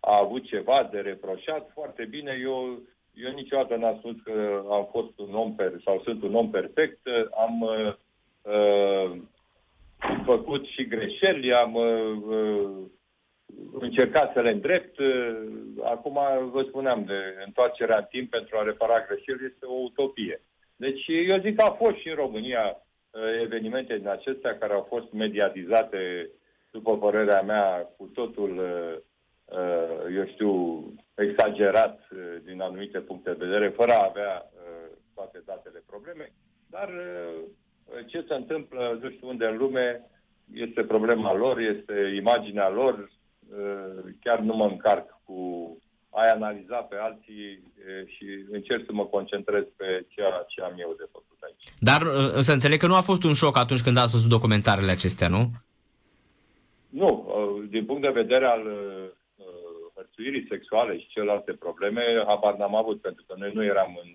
a avut ceva de reproșat, foarte bine, eu, eu niciodată n-am spus că am fost un om per, sau sunt un om perfect, am uh, uh, făcut și greșeli, am uh, uh, încercat să le îndrept. Uh, Acum vă spuneam de întoarcerea în timp pentru a repara greșeli este o utopie. Deci eu zic că a fost și în România uh, evenimente din acestea care au fost mediatizate, după părerea mea, cu totul, uh, uh, eu știu, exagerat uh, din anumite puncte de vedere, fără a avea uh, toate datele probleme. Dar uh, ce se întâmplă, nu știu unde în lume, este problema lor, este imaginea lor, uh, chiar nu mă încarc cu a analiza pe alții uh, și încerc să mă concentrez pe ceea ce am eu de făcut aici. Dar uh, să înțeleg că nu a fost un șoc atunci când ați văzut documentarele acestea, nu? Nu, uh, din punct de vedere al uh, uh, hărțuirii sexuale și celelalte probleme, habar n-am avut, pentru că noi nu eram în...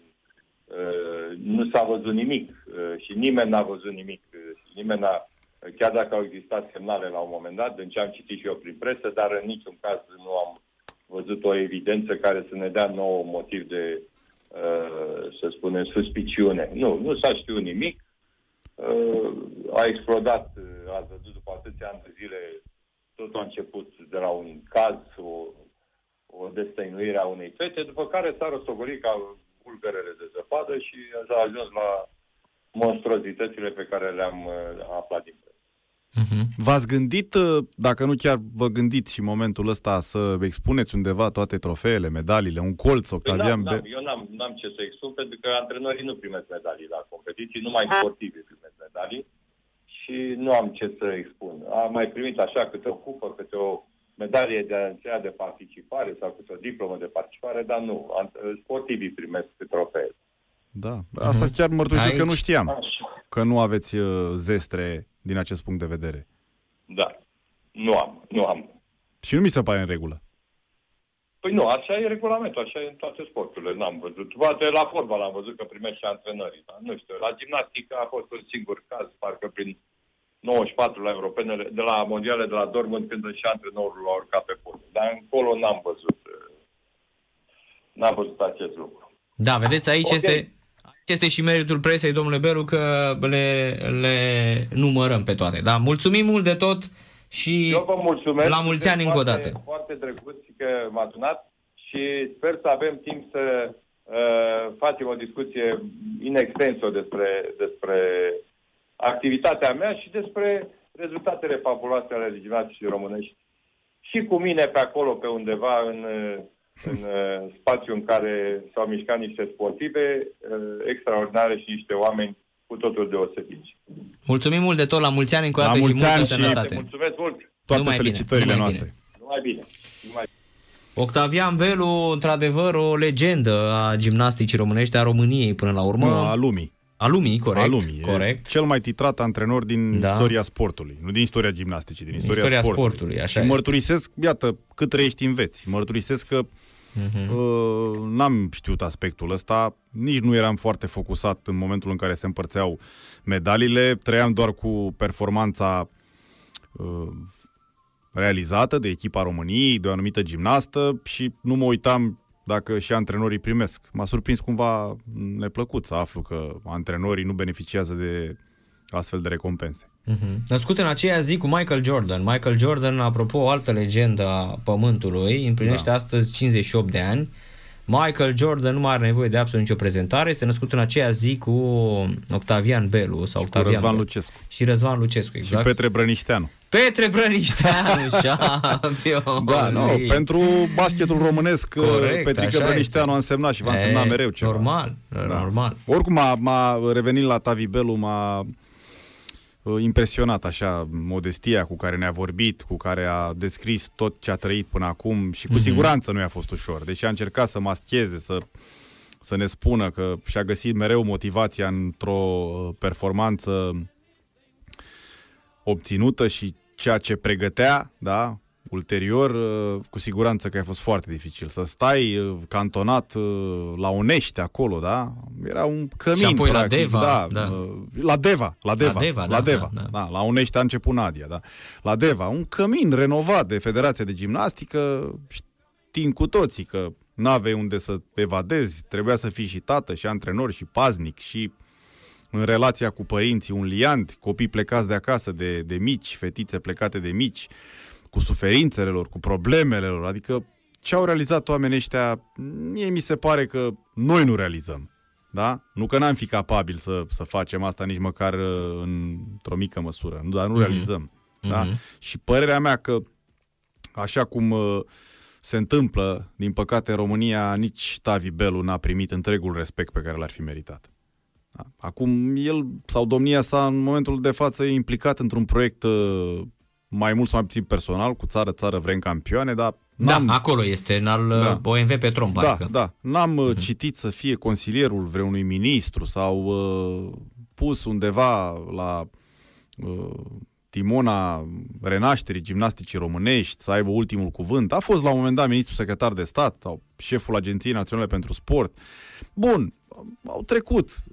uh, Nu s-a văzut nimic uh, și nimeni n-a văzut nimic. uh, și Nimeni n-a, chiar dacă au existat semnale la un moment dat, din ce am citit și eu prin presă, dar în niciun caz nu am văzut o evidență care să ne dea nou motiv de, uh, să spunem, suspiciune. Nu, nu s-a știut nimic. Uh, a explodat, uh, ați văzut după atâția ani de zile, totul a început de la un caz, o, o destăinuire a unei fete, după care s-a rostogolit ca bulgărele de zăpadă și s-a ajuns la monstruozitățile pe care le-am uh, aflat din presă. V-ați gândit, uh, dacă nu chiar vă gândiți și în momentul ăsta, să expuneți undeva toate trofeele, medaliile, un colț, Păi Octavian n-am, Be- n-am, eu n-am, n-am ce să expun pentru că antrenorii nu primesc medalii la competiții, numai sportivii primesc medalii și nu am ce să expun. Am mai primit așa câte o cupă, câte o medalie de aceea de participare sau câte o diplomă de participare, dar nu. Ant- Sportivii primesc trofee. Da, asta chiar mărturisesc că nu Aici. știam, Așa. că nu aveți uh, zestre din acest punct de vedere. Da. Nu am, nu am. Și nu mi se pare în regulă. Păi nu, așa e regulamentul, așa e în toate sporturile. N-am văzut. Poate la fotbal am văzut că primește și antrenorii. Dar nu știu, la gimnastică a fost un singur caz, parcă prin 94 la europenele, de la mondiale de la Dortmund, când și antrenorul a urcat pe podium. Dar încolo n-am văzut, uh, n-am văzut acest lucru. Da, vedeți, aici Ok. este, aici este și meritul presei, domnule Beru, că le, le numărăm pe toate. Da, mulțumim mult de tot și Eu vă mulțumesc. la mulți ani încă o Foarte- dată. Foarte drăguț că m-ați sunat și sper să avem timp să uh, facem o discuție in extenso despre, despre activitatea mea și despre rezultatele fabuloase ale gimnasticii românești. Și cu mine pe acolo, pe undeva, în, uh, în uh, spațiu în care s-au mișcat niște sportive uh, extraordinare și niște oameni cu totul deosebiți. Mulțumim mult de tot, la mulți ani încă o La dată și mulți multă ani și- sănătate. Mulțumesc mult! Toate Numai bine, felicitările numai noastre. bine. Numai bine! Numai Octavian Belu, într-adevăr, o legendă a gimnasticii românești, a României până la urmă. Nu, a lumii. A lumii, corect. a lumii. E corect. cel mai titrat antrenor din Da. istoria sportului. Nu din istoria gimnasticii, din istoria, istoria sportului. sportului, așa și este. mărturisesc, iată, cât trăiești înveți. Mărturisesc că Mhm. uh, n-am știut aspectul ăsta, nici nu eram foarte focusat în momentul în care se împărțeau medaliile, trăiam doar cu performanța uh, realizată de echipa României, de o anumită gimnastă și nu mă uitam dacă și antrenorii primesc. M-a surprins cumva neplăcut să aflu că antrenorii nu beneficiază de astfel de recompense. Uh-huh. Născut în aceea zi cu Michael Jordan. Michael Jordan, apropo, o altă legendă a pământului, împlinește da. astăzi 58 de ani. Michael Jordan nu mai are nevoie de absolut nicio prezentare, este născut în aceea zi cu Octavian Belu sau Și cu Octavian Răzvan Belu. Lucescu. Și Răzvan Lucescu, exact. Și Petre Brănișteanu. Petre Brănișteanu, șampion. Da, nu, pentru basketul românesc, Corect, Petrică așa Brănișteanu a însemnat și va însemna E, mereu ceva. Normal, Da. normal. Oricum, m-a, m-a revenit la Tavi Belu, m-a uh, impresionat așa modestia cu care ne-a vorbit, cu care a descris tot ce a trăit până acum și cu Mhm. siguranță nu i-a fost ușor. Deci a încercat să mascheze, să, să ne spună că și-a găsit mereu motivația într-o uh, performanță obținută și ceea ce pregătea, da, ulterior, uh, cu siguranță că a fost foarte dificil. Să stai uh, cantonat uh, la Unești acolo, da? Era un cămin, Și apoi la practic, Deva, da, da. uh, La Deva, la Deva, Deva, la da, Deva, da, da, da. La Unești a început Nadia, da. La Deva, un cămin renovat de Federația de Gimnastică, știm cu toții că n-aveai unde să evadezi, trebuia să fii și tată, și antrenor, și paznic, și în relația cu părinții, un liant, copii plecați de acasă de, de mici, fetițe plecate de mici, cu suferințele lor, cu problemele lor, adică ce au realizat oamenii ăștia, mie mi se pare că noi nu realizăm. Da? Nu că n-am fi capabil să, să facem asta nici măcar uh, într-o mică măsură, nu, dar nu Mhm. realizăm. Da? Mhm. Și părerea mea că așa cum uh, se întâmplă, din păcate, în România, nici Tavi Belu n-a primit întregul respect pe care l-ar fi meritat. Da? Acum, el sau domnia sa, în momentul de față, e implicat într-un proiect uh, mai mult sau mai puțin personal, cu țară, țară, vrem campioane, dar Da, n-am, acolo este, în al Da. da. OMV Petrom, da, parcă. da, n-am uh citit să fie consilierul vreunui ministru sau uh, pus undeva la uh, Timona Renașterii Gimnasticii Românești să aibă ultimul cuvânt. A fost la un moment dat ministru secretar de stat sau șeful Agenției Naționale pentru Sport. Bun, au trecut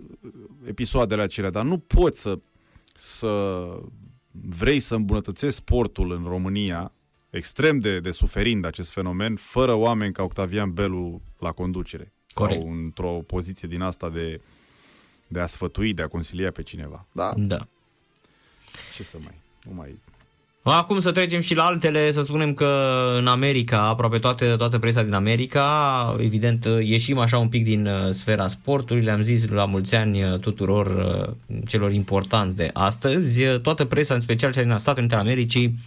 episoadele acelea, dar nu poți să, să vrei să îmbunătățești sportul în România extrem de, de suferind acest fenomen, fără oameni ca Octavian Belu la conducere. Corect. Sau într-o poziție din asta de, de a sfătui, de a consilia pe cineva. Da, da. ce să mai... Nu mai... Acum să trecem și la altele, să spunem că în America, aproape toate, toată presa din America, evident, ieșim așa un pic din uh, sfera sportului, le-am zis la mulți ani uh, tuturor uh, celor importanți de astăzi, Uh, toată presa, în special cea din Statele Unite ale Americii,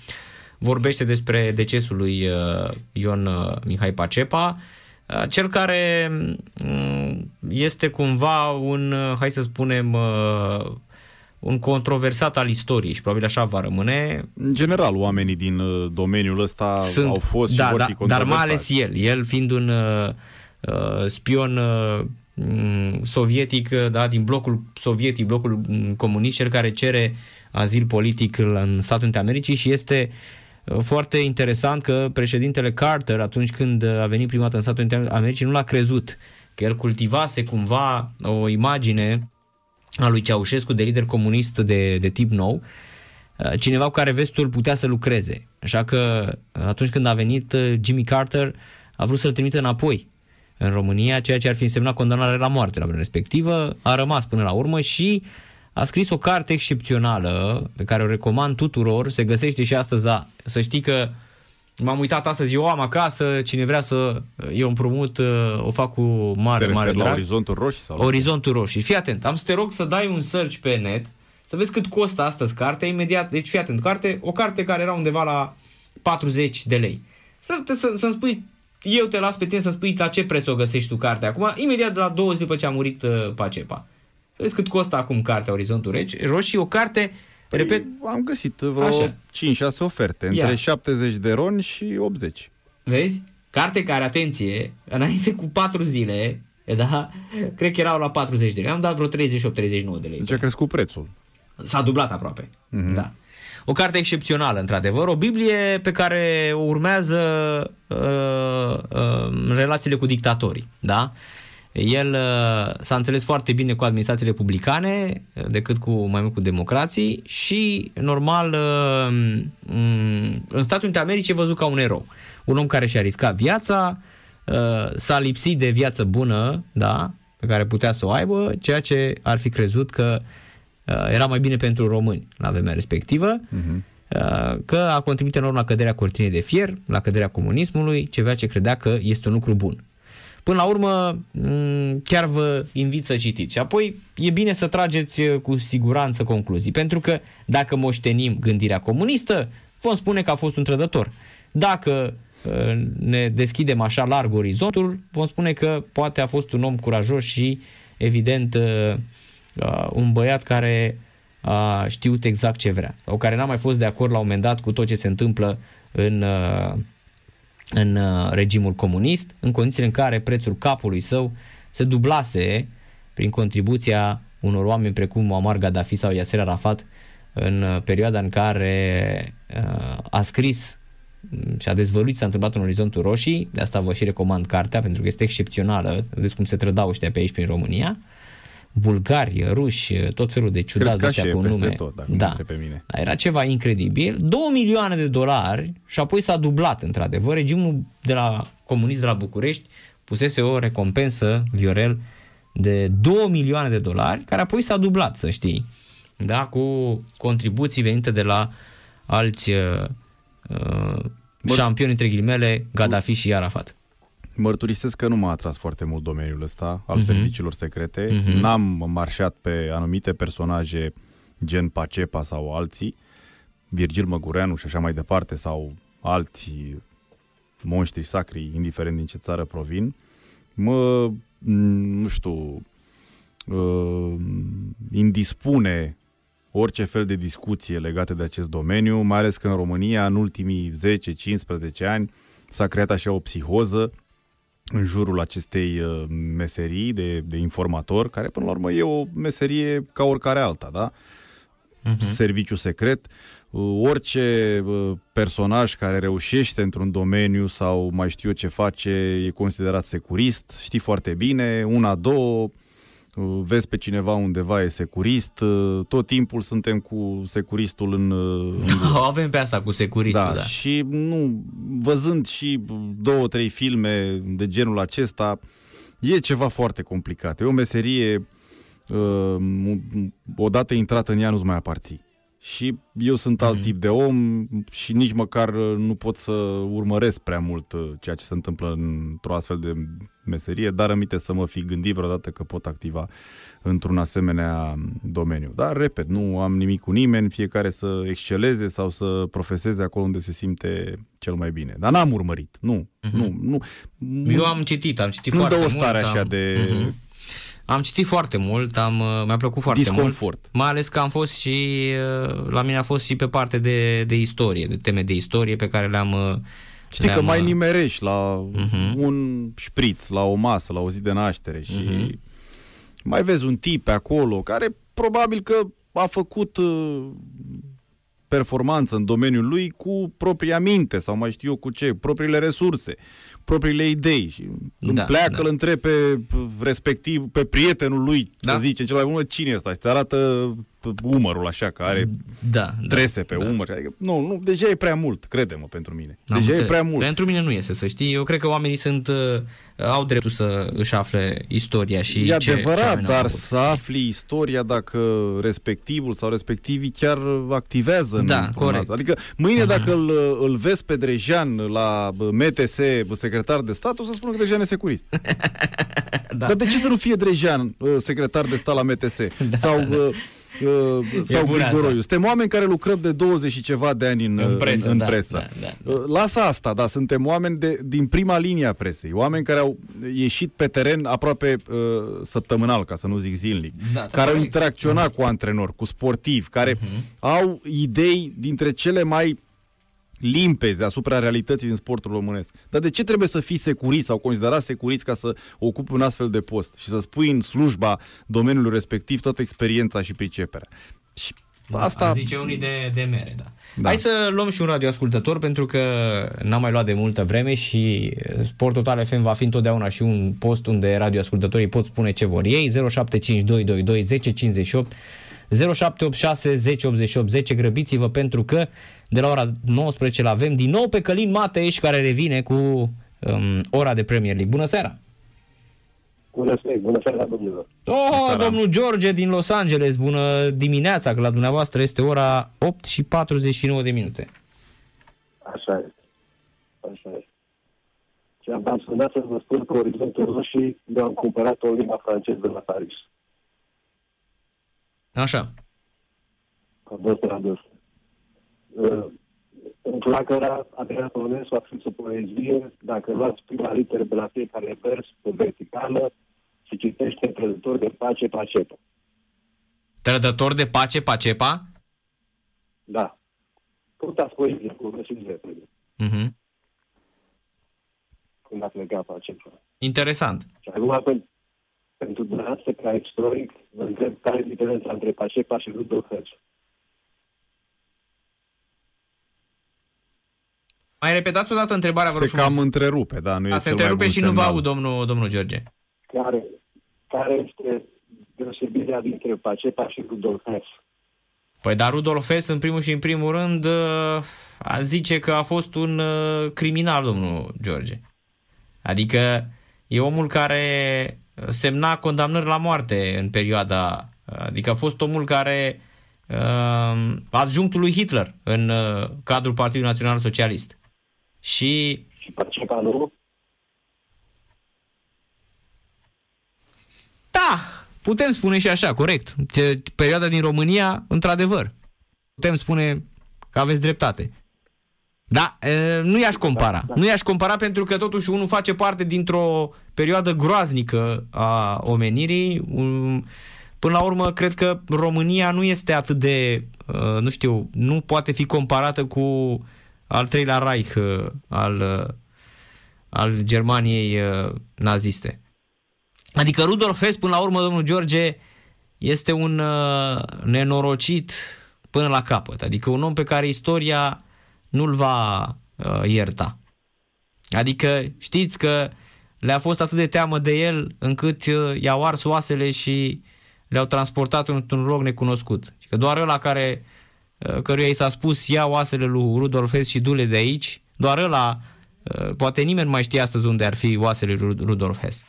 vorbește despre decesul lui uh, Ion uh, Mihai Pacepa, uh, cel care mm, este cumva un, uh, hai să spunem, uh, un controversat al istoriei și probabil așa va rămâne. În general, oamenii din uh, domeniul ăsta au fost și da, vor da, fi dar mai controversați. ales el, el fiind un uh, uh, spion uh, m, sovietic, uh, da, din blocul sovietic, blocul m, comunist, cel care cere azil politic la- în Statele Unite ale Americii și este uh, foarte interesant că președintele Carter, atunci când a venit prima dată în Statele Unite ale Americii, nu l-a crezut, că el cultivase cumva o imagine a lui Ceaușescu de lider comunist de, de tip nou, uh, cineva cu care vestul putea să lucreze. Așa că uh, atunci când a venit uh, Jimmy Carter, a vrut să-l trimită înapoi în România, ceea ce ar fi însemnat condamnare la moarte la vremea respectivă. A rămas până la urmă și a scris o carte excepțională pe care o recomand tuturor. Se găsește și astăzi, da, să știi că m-am uitat astăzi, eu am acasă, cine vrea să eu împrumut, uh, o fac cu mare, Te mare referi la drag. Orizontul Roșii? Sau la- Orizontul Roșii. Fii atent, am să te rog să dai un search pe net, să vezi cât costă astăzi cartea, imediat, deci fii atent, carte, o carte care era undeva la 40 de lei. Să, să, să-mi spui, eu te las pe tine să spui la ce preț o găsești tu cartea acum, imediat de la două zile după ce a murit uh, Pacepa. Să vezi cât costă acum cartea Orizontul Reci- Roșii, o carte, Păi, repet, am găsit vreo Așa. 5-6 oferte, Ia. între 70 de roni și 80. Vezi? Carte care, atenție, înainte cu 4 zile, da, cred că erau la 40 de lei. Am dat vreo 38-39 de lei. Deci a crescut prețul. S-a dublat aproape. Mhm. Da. O carte excepțională, într-adevăr, o Biblie pe care o urmează uh, uh, relațiile cu dictatorii. Da? El uh, s-a înțeles foarte bine cu administrațiile republicane uh, decât cu mai mult cu democrații și, normal, uh, m, în Statele Unite ale Americii e văzut ca un erou. Un om care și-a riscat viața, uh, s-a lipsit de viață bună, da, pe care putea să o aibă, ceea ce ar fi crezut că uh, era mai bine pentru români la vremea respectivă, uh-huh. că a contribuit enorm la căderea cortinei de fier, la căderea comunismului, ceva ce credea că este un lucru bun. Până la urmă, mm, chiar vă invit să citiți. Și apoi e bine să trageți uh, cu siguranță concluzii, pentru că dacă moștenim gândirea comunistă, vom spune că a fost un trădător. Dacă uh, ne deschidem așa larg orizontul, vom spune că poate a fost un om curajos și, evident, uh, un băiat care a știut exact ce vrea, sau care n-a mai fost de acord la un moment dat cu tot ce se întâmplă în în uh, regimul comunist, în condițiile în care prețul capului său se dublase prin contribuția unor oameni precum Muammar Gaddafi sau Yasser Arafat în uh, perioada în care uh, a scris mm, și a dezvăluit ce s-a întâmplat în Orizontul Roșii, de asta vă și recomand cartea pentru că este excepțională, vedeți cum se trădau ăștia pe aici prin România, bulgari, ruși, tot felul de ciudați ăștia cu nume. Tot, dacă da. pe mine. Era ceva incredibil. 2 milioane de dolari și apoi s-a dublat într-adevăr. Regimul de la comunist de la București pusese o recompensă, Viorel, de 2 milioane de dolari, care apoi s-a dublat, să știi. Da, cu contribuții venite de la alți uh, uh șampioni, între ghilimele, Gaddafi și Arafat. Mărturisesc că nu m-a atras foarte mult domeniul ăsta al uh-huh. serviciilor secrete. Uh-huh. N-am marșat pe anumite personaje gen Pacepa sau alții, Virgil Măgureanu și așa mai departe, sau alții monștri sacri, indiferent din ce țară provin. Mă, nu știu, uh, indispune orice fel de discuție legată de acest domeniu, mai ales că în România, în ultimii 10-15 ani, s-a creat așa o psihoză în jurul acestei uh, meserii de, de informator, care până la urmă e o meserie ca oricare alta, da? Uh-huh. Serviciu secret. Uh, orice uh, personaj care reușește într-un domeniu sau mai știu eu ce face e considerat securist, știi foarte bine, una, două, Uh, vezi pe cineva undeva e securist, uh, tot timpul suntem cu securistul în... Uh, în Avem pe asta cu securistul, da, da. Și nu, văzând și două, trei filme de genul acesta, e ceva foarte complicat. E o meserie, odată intrat în ea nu-ți mai aparții. Și eu sunt alt mm. tip de om și nici măcar nu pot să urmăresc prea mult ceea ce se întâmplă într-o astfel de meserie, dar aminte să mă fi gândit vreodată că pot activa într-un asemenea domeniu. Dar, repet, nu am nimic cu nimeni, fiecare să exceleze sau să profeseze acolo unde se simte cel mai bine. Dar n-am urmărit, nu, uh-huh. nu, nu. Eu am citit, am citit nu foarte mult. Nu dă o stare așa am... de... Uh-huh. Am citit foarte mult, am, uh, mi-a plăcut foarte Disconfort. mult. Mai ales că am fost și, uh, la mine a fost și pe parte de, de istorie, de teme de istorie pe care le-am uh, Știi că mai nimerești la uh-huh. un șpriț, la o masă, la o zi de naștere și uh-huh. mai vezi un tip pe acolo care probabil că a făcut uh, performanță în domeniul lui cu propria minte sau mai știu eu cu ce, propriile resurse propriile idei și când da, pleacă, da. îl întrebe pe respectiv, pe prietenul lui, da. să zice, cel mai bun, cine este? Și îți arată umărul așa, care are da, trese da, pe da. umăr. Adică, nu, nu, deja e prea mult, crede-mă, pentru mine. Am deja înțeles. e prea mult. Pentru mine nu este, să știi. Eu cred că oamenii sunt, uh, au dreptul să își afle istoria și E ce, adevărat, ce dar să afli istoria dacă respectivul sau respectivii chiar activează da, în corect. Adică mâine uh-huh. dacă îl, îl vezi pe Drejan la MTS, secretar de stat, o să spună că Drejan e securist. da. Dar de ce să nu fie Drejan uh, secretar de stat la MTS? Da, sau da. Uh, uh, sau Grigoroiu. Suntem oameni care lucrăm de 20 și ceva de ani în, în presă. În, în da, presă. Da, da, da. Uh, lasă asta, da, suntem oameni de, din prima linie a presei, oameni care au ieșit pe teren aproape uh, săptămânal, ca să nu zic zilnic, da, care au interacționat cu antrenori, cu sportivi, care uh-huh. au idei dintre cele mai limpezi asupra realității din sportul românesc. Dar de ce trebuie să fii securist sau considerat securist ca să ocupi un astfel de post și să spui în slujba domeniului respectiv toată experiența și priceperea? Și da, asta... Zice unii de, de mere, da. da. Hai să luăm și un radioascultător pentru că n-am mai luat de multă vreme și Sport Total FM va fi întotdeauna și un post unde radioascultătorii pot spune ce vor ei. 075222 1058 0786 1088 10 grăbiți-vă pentru că de la ora 19 la avem din nou pe Călin Mateș care revine cu um, ora de Premier League. Bună seara! Bună seara, bună seara, domnilor. Oh, seara. domnul George din Los Angeles, bună dimineața, că la dumneavoastră este ora 8 și 49 de minute. Așa este. Așa este. Și am sunat să vă spun că Orizontul Roșii mi-am cumpărat o limba franceză la Paris. Așa. Am fost tradus. Uh, În flacăra Adrian Polonescu a scris o poezie, dacă luați prima literă de la fiecare vers pe verticală și citește trădător de pace, pacepa. Trădător de pace, pacepa? Da. Căutați poezie cu găsiți repede, Mhm. când a plecat pacepa. Interesant. Și acum, pentru, pentru dumneavoastră, ca istoric, vă întreb care e diferența între Pacepa și Rudolf Hess. Mai repetați o dată întrebarea, vă Se rog frumos. cam întrerupe, da, nu e A, cel se mai întrerupe bun și nu vă semnal. aud, domnul, domnul George. Care, care este deosebirea dintre Pacepa și Rudolf Hess? Păi dar Rudolf Hess, în primul și în primul rând, uh, a zice că a fost un uh, criminal, domnul George. Adică e omul care semna condamnări la moarte în perioada... Adică a fost omul care uh, adjunctul lui Hitler în uh, cadrul Partidului Național Socialist. Și Și Pacepa nu? Da, putem spune și așa, corect. Ce, perioada din România, într-adevăr, putem spune că aveți dreptate. Da, e, nu i-aș compara. Nu i-aș compara pentru că totuși unul face parte dintr-o perioadă groaznică a omenirii. Um, Până la urmă, cred că România nu este atât de, uh, nu știu, nu poate fi comparată cu al treilea Reich uh, al, uh, al Germaniei uh, naziste. Adică Rudolf Hess, până la urmă, domnul George, este un uh, nenorocit până la capăt. Adică un om pe care istoria nu-l va uh, ierta. Adică știți că le-a fost atât de teamă de el încât uh, i-au ars oasele și le-au transportat într-un loc necunoscut. Și că doar ăla care, uh, căruia i s-a spus ia oasele lui Rudolf Hess și du-le de aici, doar ăla, uh, poate nimeni nu mai știe astăzi unde ar fi oasele lui Rudolf Hess.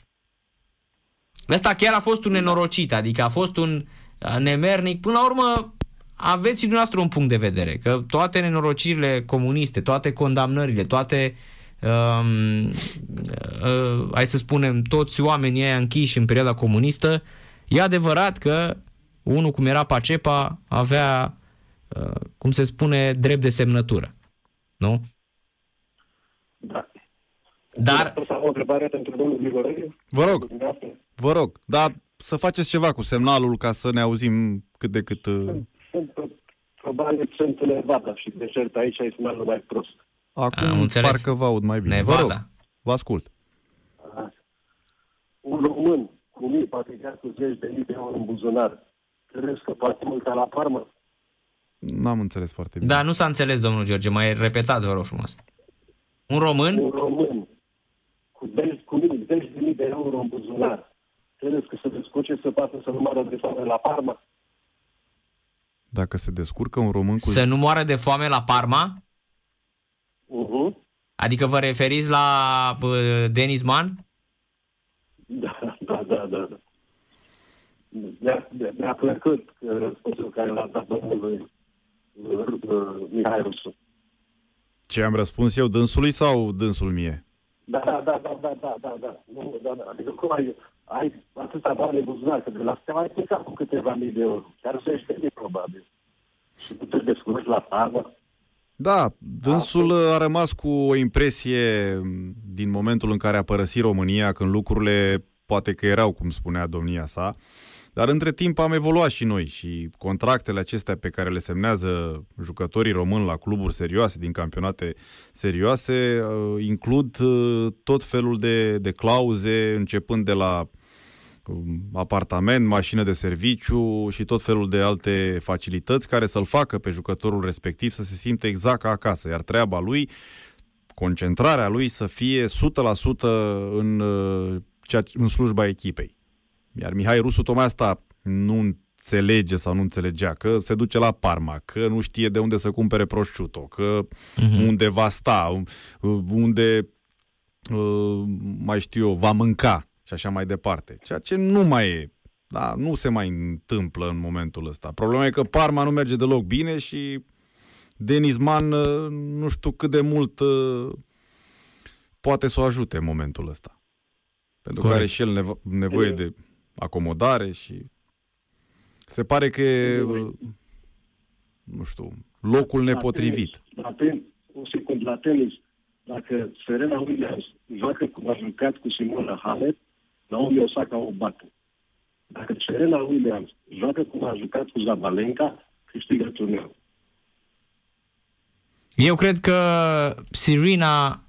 Ăsta chiar a fost un nenorocit, adică a fost un uh, nemernic. Până la urmă, aveți și dumneavoastră un punct de vedere, că toate nenorocirile comuniste, toate condamnările, toate, um, uh, hai să spunem, toți oamenii aia închiși în perioada comunistă, e adevărat că unul cum era Pacepa avea, uh, cum se spune, drept de semnătură. Nu? Da. Dar, Să am o întrebare pentru domnul Grigoreniu? Vă rog, Dumneavoastră? vă rog, dar să faceți ceva cu semnalul ca să ne auzim cât de cât... uh, Sunt, probabil sunt în Nevada și de cert aici e semnalul mai prost. Acum Am înțeles. parcă vă aud mai bine. Nevada. Vă rog, vă ascult. Un român cu mii, poate chiar cu zeci de mii de euro în buzunar, crezi că poate mânca la farmă? N-am înțeles foarte bine. da, nu s-a înțeles, domnul George, mai repetați, vă rog frumos. Un român? Un român cu zeci, cu mii, zeci de mii de euro în buzunar, crezi că se descurce să poată să nu moară de foame la farmă? Dacă se descurcă un român cu... Să nu moară de foame la Parma? Uh-huh. Adică vă referiți la uh, Denis Mann? Da, da, da, da. da. Mi-a, mi-a- mi-a plăcut uh, răspunsul care l-a dat domnului uh, uh, Mihai Rusu. Ce am răspuns eu dânsului sau dânsul mie? Da, da, da, da, da, da, da, da. Nu, da, da. Adică cum ai, ai atâta bani în buzunar, că de la Steaua ai plecat cu câteva mii de euro. Chiar zeci de mii, probabil. Și nu te descurci la farmă. Da, dânsul a rămas cu o impresie m, din momentul în care a părăsit România, când lucrurile poate că erau, cum spunea domnia sa, dar între timp am evoluat și noi și contractele acestea pe care le semnează jucătorii români la cluburi serioase, din campionate serioase, uh, includ uh, tot felul de, de clauze, începând de la um, apartament, mașină de serviciu și tot felul de alte facilități care să-l facă pe jucătorul respectiv să se simte exact ca acasă, iar treaba lui, concentrarea lui să fie 100% în, uh, ceea, în slujba echipei. Iar Mihai Rusu tocmai asta nu înțelege sau nu înțelegea, că se duce la Parma, că nu știe de unde să cumpere prosciutto, că uh-huh. unde va sta, unde uh, mai știu eu, va mânca și așa mai departe. Ceea ce nu mai e. Da, nu se mai întâmplă în momentul ăsta. Problema e că Parma nu merge deloc bine și Denis Man uh, nu știu cât de mult uh, poate să o ajute în momentul ăsta. Pentru Corect. că are și el nevo- nevoie de acomodare și se pare că e, uh, nu știu, locul nepotrivit. La tenis, un secund, la tenis, dacă Serena Williams joacă cum a jucat cu Simona Halep, Naomi Osaka o bate. Dacă Serena Williams joacă cum a jucat cu Zabalenka, câștigă turneul. Eu cred că Serena,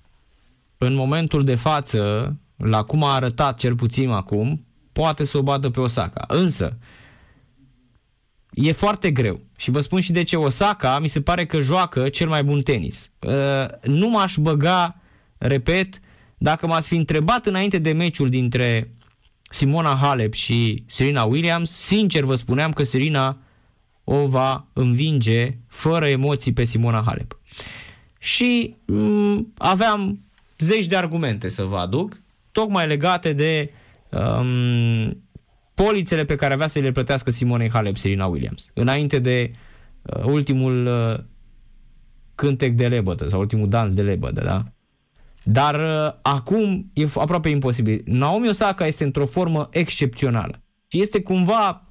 în momentul de față, la cum a arătat cel puțin acum, poate să o bată pe Osaka. Însă, e foarte greu. Și vă spun și de ce Osaka mi se pare că joacă cel mai bun tenis. Uh, Nu m-aș băga, repet, dacă m-ați fi întrebat înainte de meciul dintre Simona Halep și Serena Williams, sincer vă spuneam că Serena o va învinge fără emoții pe Simona Halep. Și m- aveam zeci de argumente să vă aduc, tocmai legate de um, polițele pe care avea să le plătească Simonei Halep Serena Williams, înainte de uh, ultimul uh, cântec de lebădă sau ultimul dans de lebădă, da? Dar uh, acum e f- aproape imposibil. Naomi Osaka este într-o formă excepțională și este cumva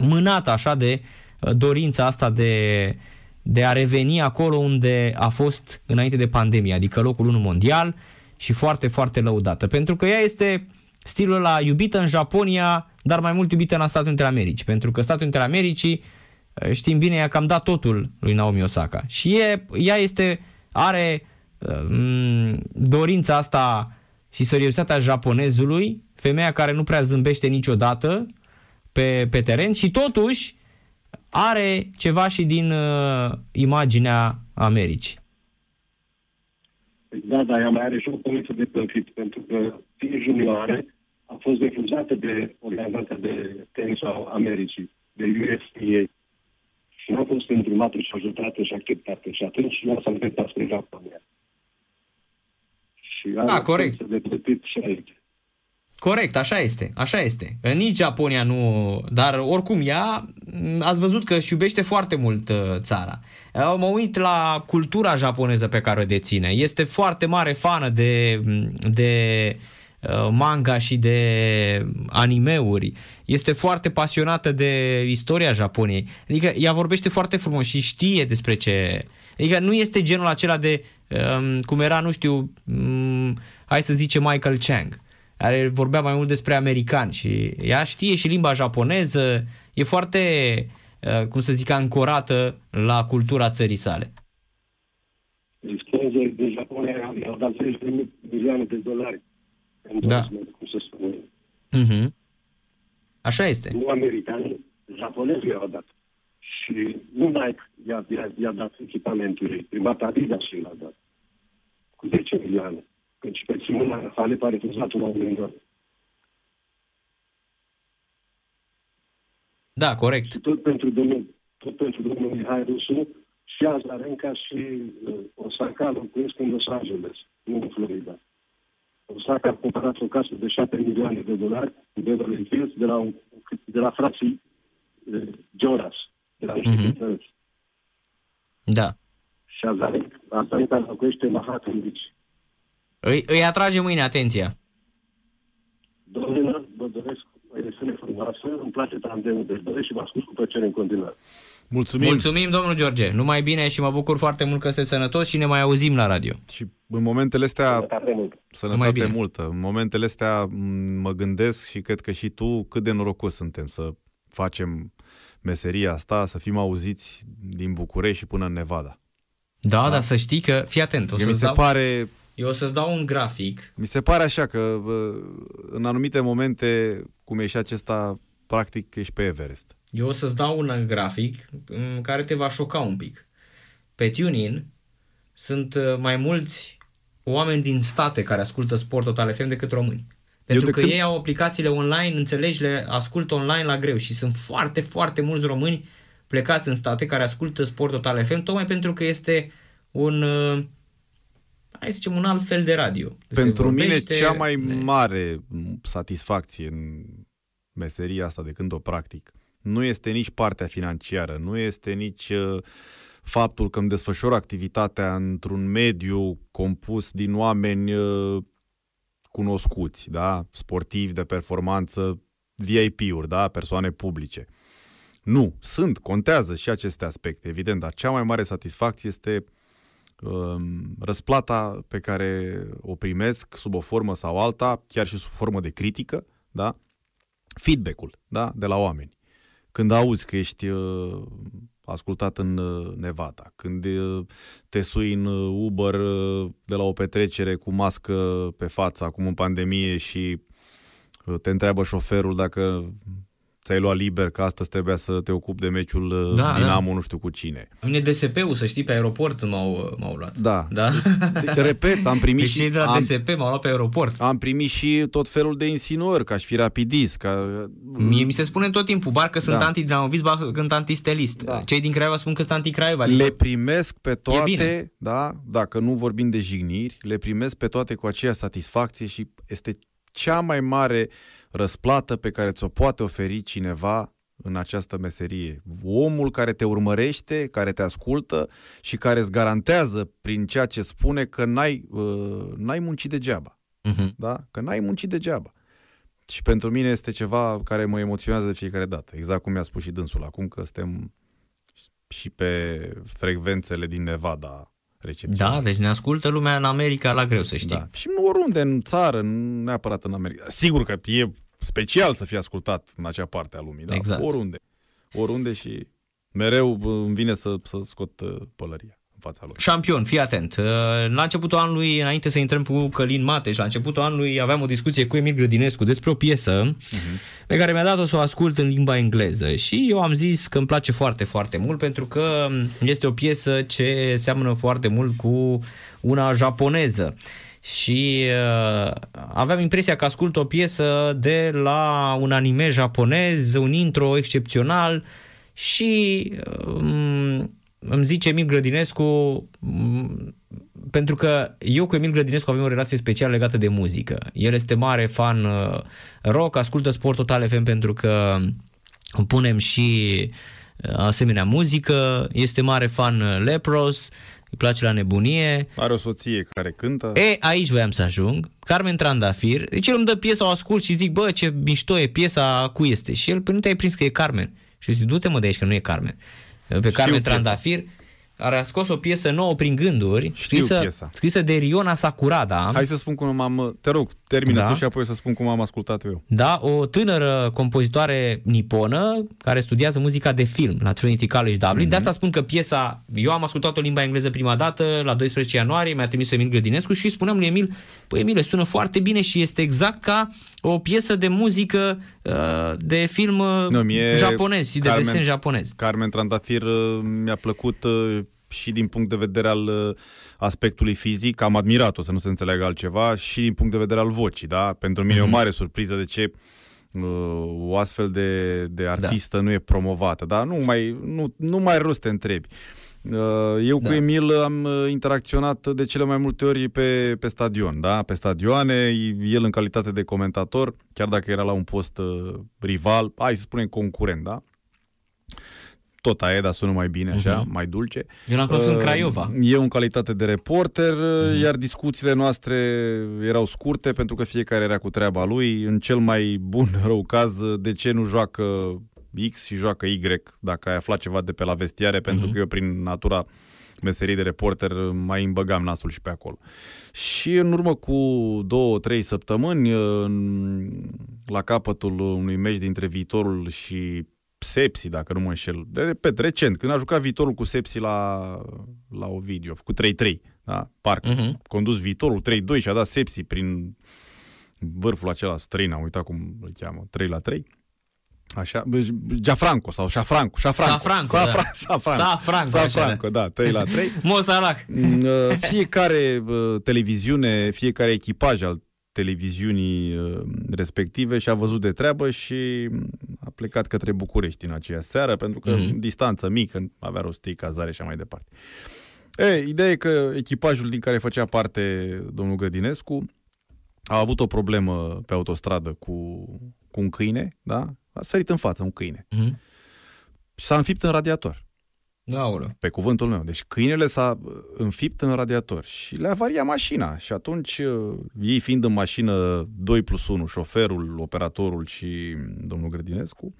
mânată așa de uh, dorința asta de, de a reveni acolo unde a fost înainte de pandemie, adică locul 1 mondial și foarte, foarte lăudată. Pentru că ea este stilul ăla iubită în Japonia, dar mai mult iubită în Statele Unite ale Americii. Pentru că Statele Unite ale Americii, uh, știm bine, ea cam dat totul lui Naomi Osaka. Și e, ea este, are uh, dorința asta și seriozitatea japonezului, femeia care nu prea zâmbește niciodată pe, pe teren și totuși are ceva și din uh, imaginea Americii. Da, da, ea mai are și o poziție de plătit, pentru că fiind junioare a fost refuzată de organizația de tenis a Americii, de USTA. Și nu a fost îndrumată și ajutată și acceptată. Și atunci ea s-a îndreptat spre Japonia. Și are Da, o corect. poziție de plătit și aici. Corect, așa este, așa este. Nici Japonia nu, dar oricum ea, m, ați văzut că își iubește foarte mult uh, țara. Uh, Mă uit la cultura japoneză pe care o deține. Este foarte mare fană de, de uh, manga și de animeuri. Este foarte pasionată de istoria Japoniei. Adică ea vorbește foarte frumos și știe despre ce... Adică nu este genul acela de, um, cum era, nu știu, um, hai să zicem Michael Chang care vorbea mai mult despre americani și ea știe și limba japoneză, e foarte, uh, cum să zic, ancorată la cultura țării sale. Dispoze de Japonia i-au dat 30 de milioane de dolari. În Da. 2000, cum se spune. Uh-huh. Așa este. Nu americani, japonezii i-au dat. Și nu Nike i-a, i-a, i-a dat echipamentul, primat Adidas și l-a dat. Cu 10 milioane. Căci pe Simona Halep a refuzat un moment dat. Da, corect. Și tot pentru domnul, tot pentru domnul Mihai Rusu, și Azarenca și uh, Osaka locuiesc în Los Angeles, nu în Florida. Osaka a cumpărat o casă de 7 milioane de dolari în Beverly Hills de la, un, de la frații uh, Jonas, de la Mhm. uh-huh. Da. Și Azarenca, Azarenca locuiește în Manhattan Beach. Îi, îi atrage mâine atenția. Domnilor, vă doresc o emisiune frumoasă, îmi place tandemul de doresc și vă ascult cu plăcere în continuare. Mulțumim. Mulțumim, domnul George. Numai bine și mă bucur foarte mult că sunteți sănătos și ne mai auzim la radio. Și în momentele astea, Sănătate mult. Numai sănătate bine. multă, în momentele astea m, mă gândesc și cred că și tu cât de norocos suntem să facem meseria asta, să fim auziți din București și până în Nevada. Da, da, dar să știi că, fii atent, o Eu mi să-ți se dau, pare eu o să-ți dau un grafic. Mi se pare așa că bă, în anumite momente, cum e și acesta, practic ești pe Everest. Eu o să-ți dau un grafic în care te va șoca un pic. Pe TuneIn sunt uh, mai mulți oameni din state care ascultă Sport Total FM decât români. Pentru de că când- ei au aplicațiile online, înțelegi, le ascultă online la greu și sunt foarte, foarte mulți români plecați în state care ascultă Sport Total FM tocmai pentru că este un uh, hai să zicem, un alt fel de radio. Se Pentru mine vorbește, cea mai ne- mare satisfacție în meseria asta de când o practic nu este nici partea financiară, nu este nici uh, faptul că îmi desfășor activitatea într-un mediu compus din oameni uh, cunoscuți, da? sportivi de performanță, VIP-uri, da? persoane publice. Nu, sunt, contează și aceste aspecte, evident, dar cea mai mare satisfacție este um, răsplata pe care o primesc sub o formă sau alta, chiar și sub formă de critică, da? feedback-ul da? de la oameni. Când auzi că ești uh, ascultat în uh, Nevada, când uh, te sui în uh, Uber uh, de la o petrecere cu mască pe față, acum în pandemie și uh, te întreabă șoferul dacă ți-ai luat liber, că astăzi trebuia să te ocupi de meciul uh, Da, Dinamo, nu știu cu cine. Mine DSP-ul, să știi, pe aeroport m-au, m-au luat. Da. Da? De- Repet, am primit Deci cei și, de la am, DSP m-au luat pe aeroport. am primit și tot felul de insinuări, ca aș fi rapidist, ca... Mie mi se spune tot timpul, bar că sunt Da. antidinamovist, bar că sunt antistelist. Da. Cei din Craiova spun că sunt anti-Craiova. Adică Le primesc pe bine. toate, da, dacă nu vorbim de jigniri, le primesc pe toate cu aceeași satisfacție și este cea mai mare răsplată pe care ți-o poate oferi cineva în această meserie. Omul care te urmărește, care te ascultă și care îți garantează prin ceea ce spune că n-ai, uh, n-ai muncit degeaba. Mhm. Da? Că n-ai muncit degeaba. Și pentru mine este ceva care mă emoționează de fiecare dată. Exact cum mi-a spus și dânsul acum, că suntem și pe frecvențele din Nevada recepție. Da, deci ne ascultă lumea în America la greu, să știi. da. Și nu oriunde în țară, nu neapărat în America. Sigur că e special să fie ascultat în acea parte a lumii, da? Exact. Oriunde. Oriunde și mereu bă, îmi vine să, să scot uh, pălăria în fața lui. Șampion, fii atent. Uh, La începutul anului, înainte să intrăm cu Călin Mateș, la începutul anului aveam o discuție cu Emil Grădinescu despre o piesă pe care mi-a dat-o să o ascult în limba engleză și eu am zis că îmi place foarte, foarte mult pentru că este o piesă ce seamănă foarte mult cu una japoneză. Și uh, aveam impresia că ascult o piesă de la un anime japonez, un intro excepțional și um, îmi zice Emil Grădinescu, m, pentru că eu cu Emil Grădinescu avem o relație specială legată de muzică. El este mare fan uh, rock, ascultă Sport Total FM pentru că punem și uh, asemenea muzică, este mare fan uh, Lepros, îi place la nebunie. Are o soție care cântă. E, aici voiam să ajung. Carmen Trandafir. Deci el îmi dă piesa, o ascult și zic, bă, ce mișto e piesa, cu este? Și el, păi nu te-ai prins că e Carmen. Și eu zic, du-te mă de aici că nu e Carmen. Pe Carmen piesa. Trandafir care a scos o piesă nouă prin gânduri, Știu scrisă, piesa. scrisă de Riona Sakurada. Hai să spun cum am... Te rog, termină Da. tu și apoi să spun cum am ascultat eu. Da, o tânără compozitoare niponă care studiază muzica de film la Trinity College Dublin. Mhm. De asta spun că piesa, eu am ascultat-o în limba engleză prima dată la 12 ianuarie, mi-a trimis Emil Grădinescu și îi spuneam lui Emil, păi Emile, sună foarte bine și este exact ca o piesă de muzică uh, de film uh, Nu, mie japonez și de Carmen- desen japonez. Carmen Trandafir uh, mi-a plăcut uh, și din punct de vedere al uh, aspectului fizic, am admirat-o să nu se înțeleagă altceva, și din punct de vedere al vocii, da? Pentru mine e o mare surpriză de ce uh, o astfel de, de artistă nu e promovată, da? Nu mai, nu, nu mai are rost să te întrebi. Uh, Eu cu Da. Emil am uh, interacționat de cele mai multe ori pe, pe stadion, da? Pe stadioane, el în calitate de comentator, chiar dacă era la un post uh, rival, hai să spunem concurent, da? Tot aia, dar sună mai bine, așa, Mhm. mai dulce. Eu l-am cunoscut în Uh, Craiova. Eu în calitate de reporter, Mhm. uh, iar discuțiile noastre erau scurte pentru că fiecare era cu treaba lui. În cel mai bun rău caz, uh, de ce nu joacă X și joacă Y, dacă ai aflat ceva de pe la vestiare, pentru Mhm. că eu prin natura meserii de reporter uh, mai îmi băgam nasul și pe acolo. Și în urmă cu două, trei săptămâni, uh, în- la capătul unui meci dintre viitorul și Sepsi, dacă nu mă înșel. De repet, recent, când a jucat viitorul cu Sepsi la, la Ovidiu, a făcut 3-3, da? Parcă. Mhm. Condus viitorul 3-2 și a dat Sepsi prin vârful acela străin, am uitat cum îl cheamă, 3 la 3. Așa, bă, Giafranco sau Șafranco, Șafranco. Safranco, Safra, da. Șafranco. Safranco, așa, Safranco, da, 3 la 3. Mo Salah. Mm, uh, fiecare uh, televiziune, fiecare echipaj al televiziunii uh, respective și-a văzut de treabă și mm, a plecat către București în aceea seară, pentru că Mhm. distanță mică, avea rost cazare și așa mai departe. E, ideea e că echipajul din care făcea parte domnul Grădinescu a avut o problemă pe autostradă cu, cu un câine, da? A sărit în față un câine. Mhm. Și s-a înfipt în radiator. Aoleu. Pe cuvântul meu. Deci câinele s-a uh, înfipt în radiator și le avaria mașina. Și atunci, uh, ei fiind în mașină 2 plus 1, șoferul, operatorul și domnul Grădinescu,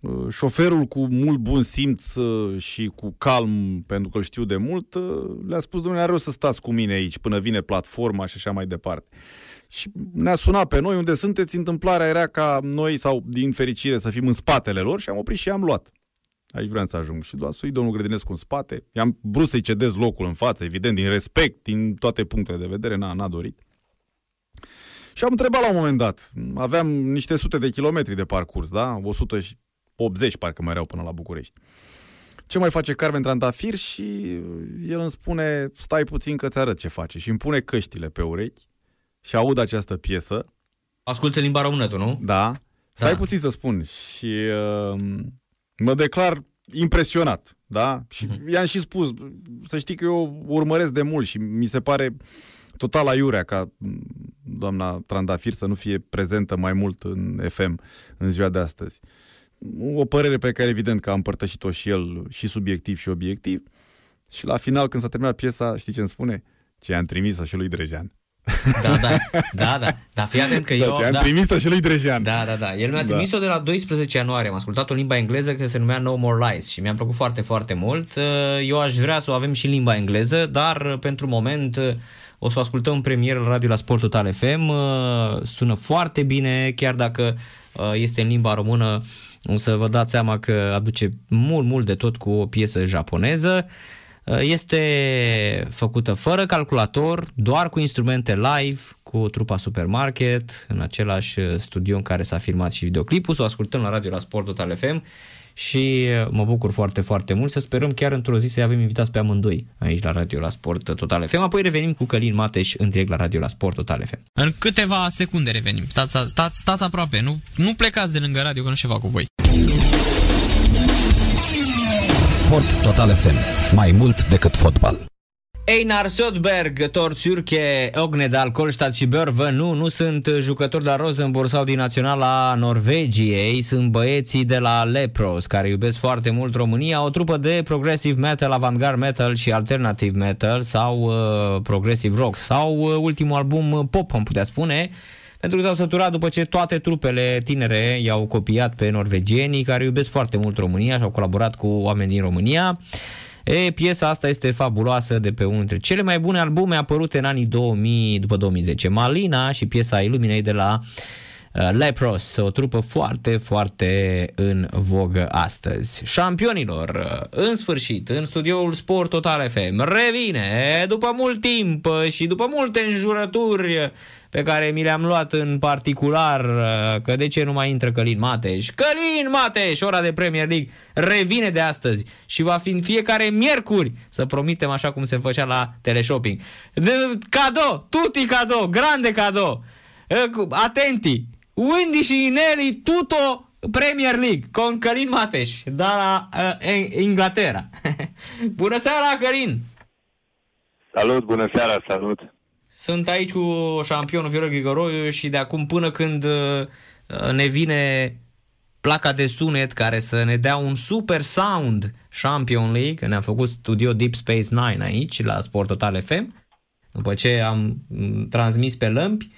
uh, șoferul cu mult bun simț uh, și cu calm, pentru că îl știu de mult, uh, le-a spus, domnule, are rost să stați cu mine aici până vine platforma și așa mai departe. Și ne-a sunat pe noi unde sunteți, întâmplarea era ca noi, sau din fericire, să fim în spatele lor și am oprit și am luat. Aici vreau să ajung. Și doar sui domnul Grădinescu în spate. I-am vrut să-i cedez locul în față, evident, din respect, din toate punctele de vedere, n-a, n-a dorit. Și am întrebat la un moment dat. Aveam niște sute de kilometri de parcurs, da? 180 parcă mai erau până la București. Ce mai face Carmen Trandafir și el îmi spune, stai puțin că ți arăt ce face. Și îmi pune căștile pe urechi și aud această piesă Asculți în limba română tu, nu? da. Stai Da. puțin să spun. Și uh, mă declar impresionat. Da? Și Mhm. i-am și spus, să știi că eu urmăresc de mult și mi se pare total aiurea ca m, doamna Trandafir să nu fie prezentă mai mult în FM în ziua de astăzi. O părere pe care evident că a împărtășit-o și el și subiectiv și obiectiv. Și la final, când s-a terminat piesa, știi ce îmi spune? Ce am trimis-o și lui Drejan. Da, da, da, da. Dar fii atent că Da, eu... ce am da, trimis-o și lui Drejan. Da, da, da. El mi-a Da. trimis-o de la 12 ianuarie. Am ascultat o limba engleză care se numea No More Lies și mi-a plăcut foarte, foarte mult. Uh, Eu aș vrea să o avem și în limba engleză, dar uh, pentru moment uh, o să o ascultăm în premieră la radio la Sport Total FM. Uh, Sună foarte bine, chiar dacă uh, este în limba română, o să vă dați seama că aduce mult, mult de tot cu o piesă japoneză. Uh, Este făcută fără calculator, doar cu instrumente live, cu trupa Supermarket, în același uh, studio în care s-a filmat și videoclipul. Să o ascultăm la radio la Sport Total FM și uh, mă bucur foarte, foarte mult. Să sperăm chiar într-o zi să avem invitați pe amândoi aici la radio la Sport Total FM. Apoi revenim cu Călin Mateș în direct la radio la Sport Total FM. În câteva secunde revenim. Stați, stați, stați aproape. Nu, nu plecați de lângă radio, că nu știu ce fac cu voi. Sport Total FM. Mai mult decât fotbal. Einar Södberg, Torțurche, Ognedal, Kolstad și Börvă nu, nu sunt jucători de la Rosenborg sau din naționala Norvegiei, sunt băieții de la Lepros, care iubesc foarte mult România, o trupă de progressive metal, avantgard metal și alternative metal sau uh, progressive rock sau uh, ultimul album uh, pop, am putea spune, pentru că s-au săturat după ce toate trupele tinere i-au copiat pe norvegienii care iubesc foarte mult România și au colaborat cu oameni din România. E, piesa asta este fabuloasă de pe unul dintre cele mai bune albume apărute în anii 2000 după 2010. Malina și piesa Illuminate de la uh, Lepros, o trupă foarte, foarte în vogă astăzi. Șampionilor, uh, în sfârșit, în studioul Sport Total FM, revine după mult timp și după multe înjurături pe care mi le-am luat în particular, uh, că de ce nu mai intră Călin Mateș? Călin Mateș, ora de Premier League, revine de astăzi și va fi în fiecare miercuri, să promitem așa cum se făcea la teleshopping. De, cadou, tutti cadou, grande cadou, Eh, cu- atenti, Windy și Inelli, tutto Premier League, con Călin Mateș, da la uh, Inglaterra. Bună seara, Călin! Salut, bună seara, salut. Sunt aici cu șampionul Viorel Grigoroiu și de acum până când uh, ne vine placa de sunet care să ne dea un super sound Champion League, că ne-am făcut studio Deep Space Nine aici la Sport Total FM, după ce am mm, transmis pe lămpi.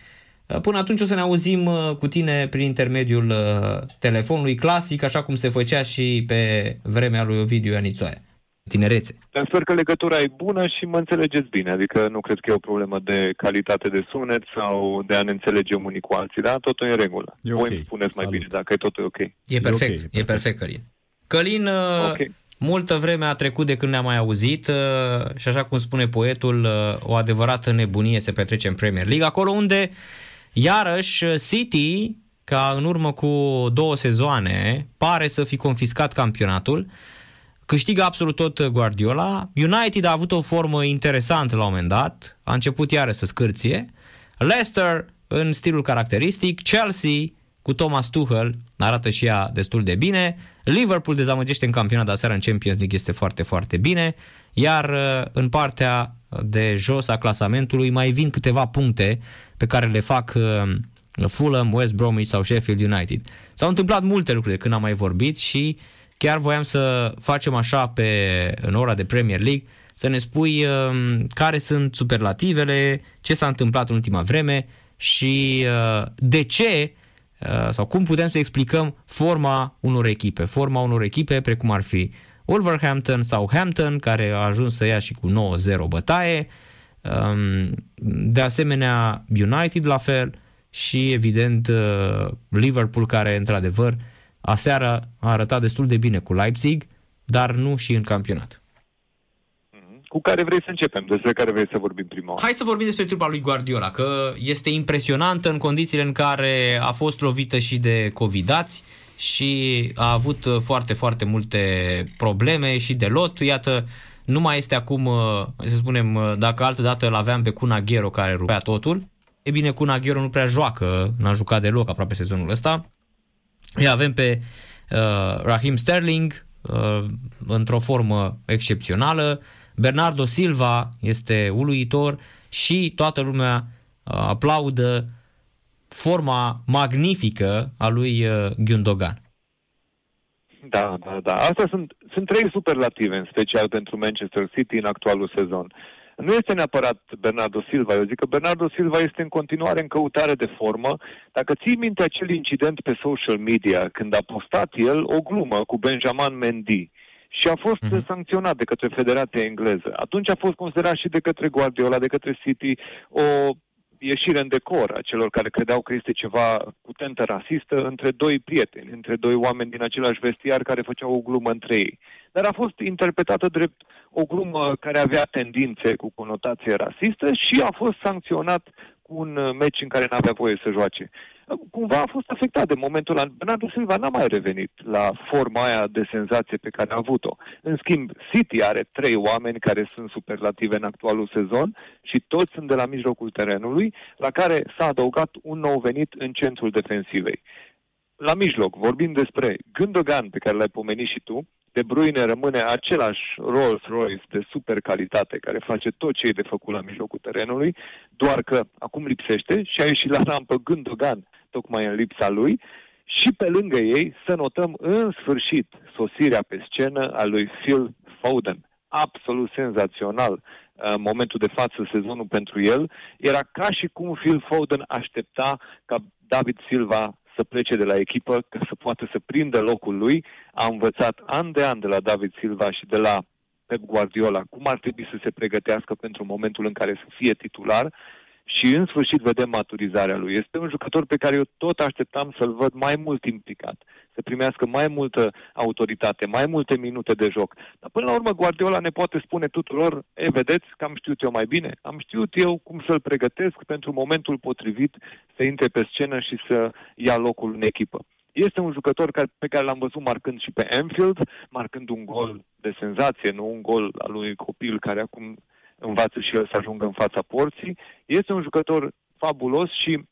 Uh, Până atunci o să ne auzim uh, cu tine prin intermediul uh, telefonului clasic, așa cum se făcea și pe vremea lui Ovidiu Ianițoaia. Tinerețe. Sper că legătura e bună și mă înțelegeți bine, adică nu cred că e o problemă de calitate de sunet sau de a ne înțelege unii cu alții, da? Totul e în regulă. E Voi ok. îmi spuneți mai Salut. bine dacă e totul ok. E perfect, ok, e e perfect. perfect, Călin. Călin, uh, Ok. multă vreme a trecut de când ne-am mai auzit uh, și așa cum spune poetul, uh, o adevărată nebunie se petrece în Premier League, acolo unde iarăși City, ca în urmă cu două sezoane, pare să fi confiscat campionatul, câștigă absolut tot Guardiola. United a avut o formă interesantă la un moment dat, a început iară să scârție. Leicester în stilul caracteristic, Chelsea cu Thomas Tuchel arată și ea destul de bine. Liverpool dezamăgește în campionat, dar seara în Champions League este foarte, foarte bine. iar uh, în partea de jos a clasamentului mai vin câteva puncte pe care le fac uh, Fulham, West Bromwich sau Sheffield United. S-au întâmplat multe lucruri de când am mai vorbit și chiar voiam să facem așa pe, în ora de Premier League, să ne spui uh, care sunt superlativele, ce s-a întâmplat în ultima vreme și uh, de ce uh, sau cum putem să explicăm forma unor echipe. Forma unor echipe precum ar fi Wolverhampton sau Hampton, care a ajuns să ia și cu 9-0 bătaie, um, de asemenea United la fel și evident uh, Liverpool care într-adevăr aseară a arătat destul de bine cu Leipzig, dar nu și în campionat. Cu care vrei să începem? Despre care vrei să vorbim prima oară? Hai să vorbim despre trupa lui Guardiola, că este impresionantă în condițiile în care a fost lovită și de covidați și a avut foarte, foarte multe probleme și de lot. Iată, nu mai este acum, să spunem, dacă altă dată îl aveam pe Cuna Ghero care rupea totul, e bine, Cuna Ghero nu prea joacă, n-a jucat deloc aproape sezonul ăsta. Îi avem pe uh, Raheem Sterling uh, într-o formă excepțională, Bernardo Silva este uluitor și toată lumea uh, aplaudă forma magnifică a lui uh, Gundogan. Da, da, da. Astea sunt, sunt trei superlative, în special pentru Manchester City în actualul sezon. Nu este neapărat Bernardo Silva. Eu zic că Bernardo Silva este în continuare în căutare de formă. Dacă ții minte acel incident pe social media, când a postat el o glumă cu Benjamin Mendy, și a fost uh-huh. sancționat de către Federația Engleză. Atunci a fost considerat și de către Guardiola, de către City, o ieșire în decor a celor care credeau că este ceva cu tentă rasistă între doi prieteni, între doi oameni din același vestiar care făceau o glumă între ei. Dar a fost interpretată drept o glumă care avea tendințe cu conotație rasistă și a fost sancționat cu un meci în care n-avea voie să joace cumva a fost afectat de momentul ăla. Bernardo Silva n-a mai revenit la forma aia de senzație pe care a avut-o. În schimb, City are trei oameni care sunt superlative în actualul sezon și toți sunt de la mijlocul terenului, la care s-a adăugat un nou venit în centrul defensivei. La mijloc, vorbim despre Gundogan, pe care l-ai pomenit și tu, de Bruyne rămâne același Rolls-Royce de super calitate care face tot ce e de făcut la mijlocul terenului, doar că acum lipsește și a ieșit la rampă Gundogan tocmai în lipsa lui și pe lângă ei să notăm în sfârșit sosirea pe scenă a lui Phil Foden. Absolut senzațional în momentul de față sezonul pentru el. Era ca și cum Phil Foden aștepta ca David Silva să plece de la echipă, ca să poată să prindă locul lui. A învățat an de an de la David Silva și de la Pep Guardiola cum ar trebui să se pregătească pentru momentul în care să fie titular și în sfârșit vedem maturizarea lui. Este un jucător pe care eu tot așteptam să-l văd mai mult implicat, să primească mai multă autoritate, mai multe minute de joc. Dar până la urmă Guardiola ne poate spune tuturor, e, vedeți că am știut eu mai bine, am știut eu cum să-l pregătesc pentru momentul potrivit să intre pe scenă și să ia locul în echipă. Este un jucător care, pe care l-am văzut marcând și pe Anfield, marcând un gol de senzație, nu un gol al unui copil care acum învață și el să ajungă în fața porții. Este un jucător fabulos și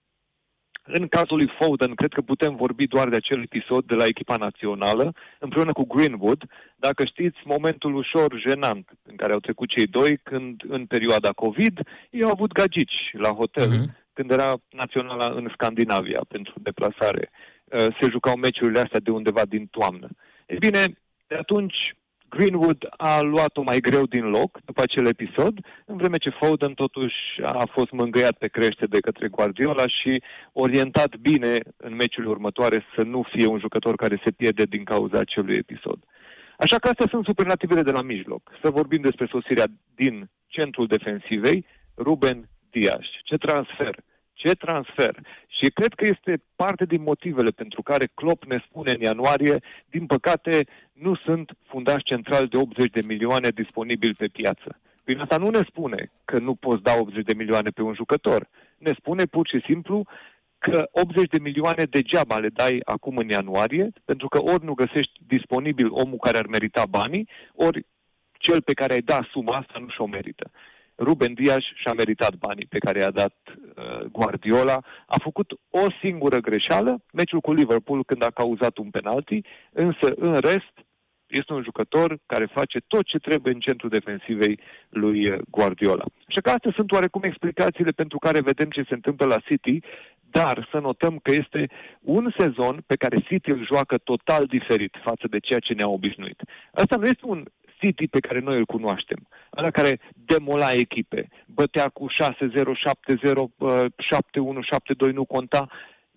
în cazul lui Foden, cred că putem vorbi doar de acel episod de la echipa națională, împreună cu Greenwood. Dacă știți, momentul ușor jenant în care au trecut cei doi, când în perioada COVID, ei au avut gagici la hotel, uh-huh. când era naționala în Scandinavia pentru deplasare. Uh, se jucau meciurile astea de undeva din toamnă. E bine, de atunci Greenwood a luat-o mai greu din loc după acel episod, în vreme ce Foden totuși a fost mângâiat pe crește de către Guardiola și orientat bine în meciurile următoare să nu fie un jucător care se pierde din cauza acelui episod. Așa că astea sunt superlativele de la mijloc. Să vorbim despre sosirea din centrul defensivei, Ruben Dias. Ce transfer! Ce transfer! Și cred că este parte din motivele pentru care Klopp ne spune în ianuarie, din păcate, nu sunt fundași centrali de 80 de milioane disponibili pe piață. Prin asta nu ne spune că nu poți da 80 de milioane pe un jucător. Ne spune pur și simplu că 80 de milioane degeaba le dai acum în ianuarie, pentru că ori nu găsești disponibil omul care ar merita banii, ori cel pe care ai dat suma asta nu și-o merită. Ruben Dias și-a meritat banii pe care i-a dat uh, Guardiola. A făcut o singură greșeală, meciul cu Liverpool când a cauzat un penalti, însă în rest Este un jucător care face tot ce trebuie în centrul defensivei lui uh, Guardiola. Așa că astea sunt oarecum explicațiile pentru care vedem ce se întâmplă la City, dar să notăm că este un sezon pe care City îl joacă total diferit față de ceea ce ne-a obișnuit. Asta nu este un City pe care noi îl cunoaștem, ăla care demola echipe, bătea cu 6-0, 7-0, 7-1, 7-2, nu conta.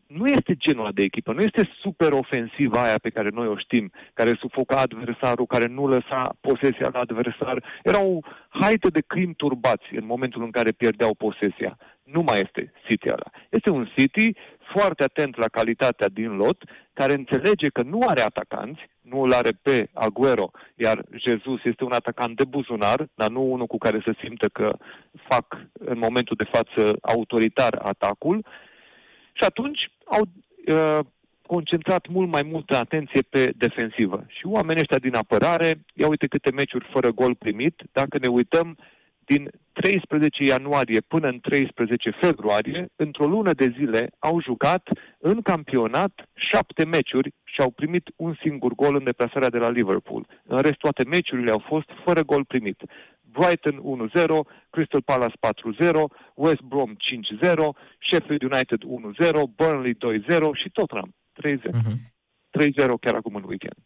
Nu este genul de echipă, nu este super ofensiva aia pe care noi o știm, care sufoca adversarul, care nu lăsa posesia la adversar. Era o haită de crim turbați în momentul în care pierdeau posesia. Nu mai este City ăla. Este un City foarte atent la calitatea din lot, care înțelege că nu are atacanți, nu îl are pe Aguero, iar Jesus este un atacant de buzunar, dar nu unul cu care să simtă că fac în momentul de față autoritar atacul. Și atunci au uh, concentrat mult mai multă atenție pe defensivă. Și oamenii ăștia din apărare, ia uite câte meciuri fără gol primit, dacă ne uităm, din 13 ianuarie până în 13 februarie, într-o lună de zile, au jucat în campionat șapte meciuri și au primit un singur gol în deplasarea de la Liverpool. În rest, toate meciurile au fost fără gol primit. Brighton 1-0, Crystal Palace 4-0, West Brom 5-0, Sheffield United 1-0, Burnley 2-0 și Tottenham 3-0. Uh-huh. 3-0 chiar acum în weekend.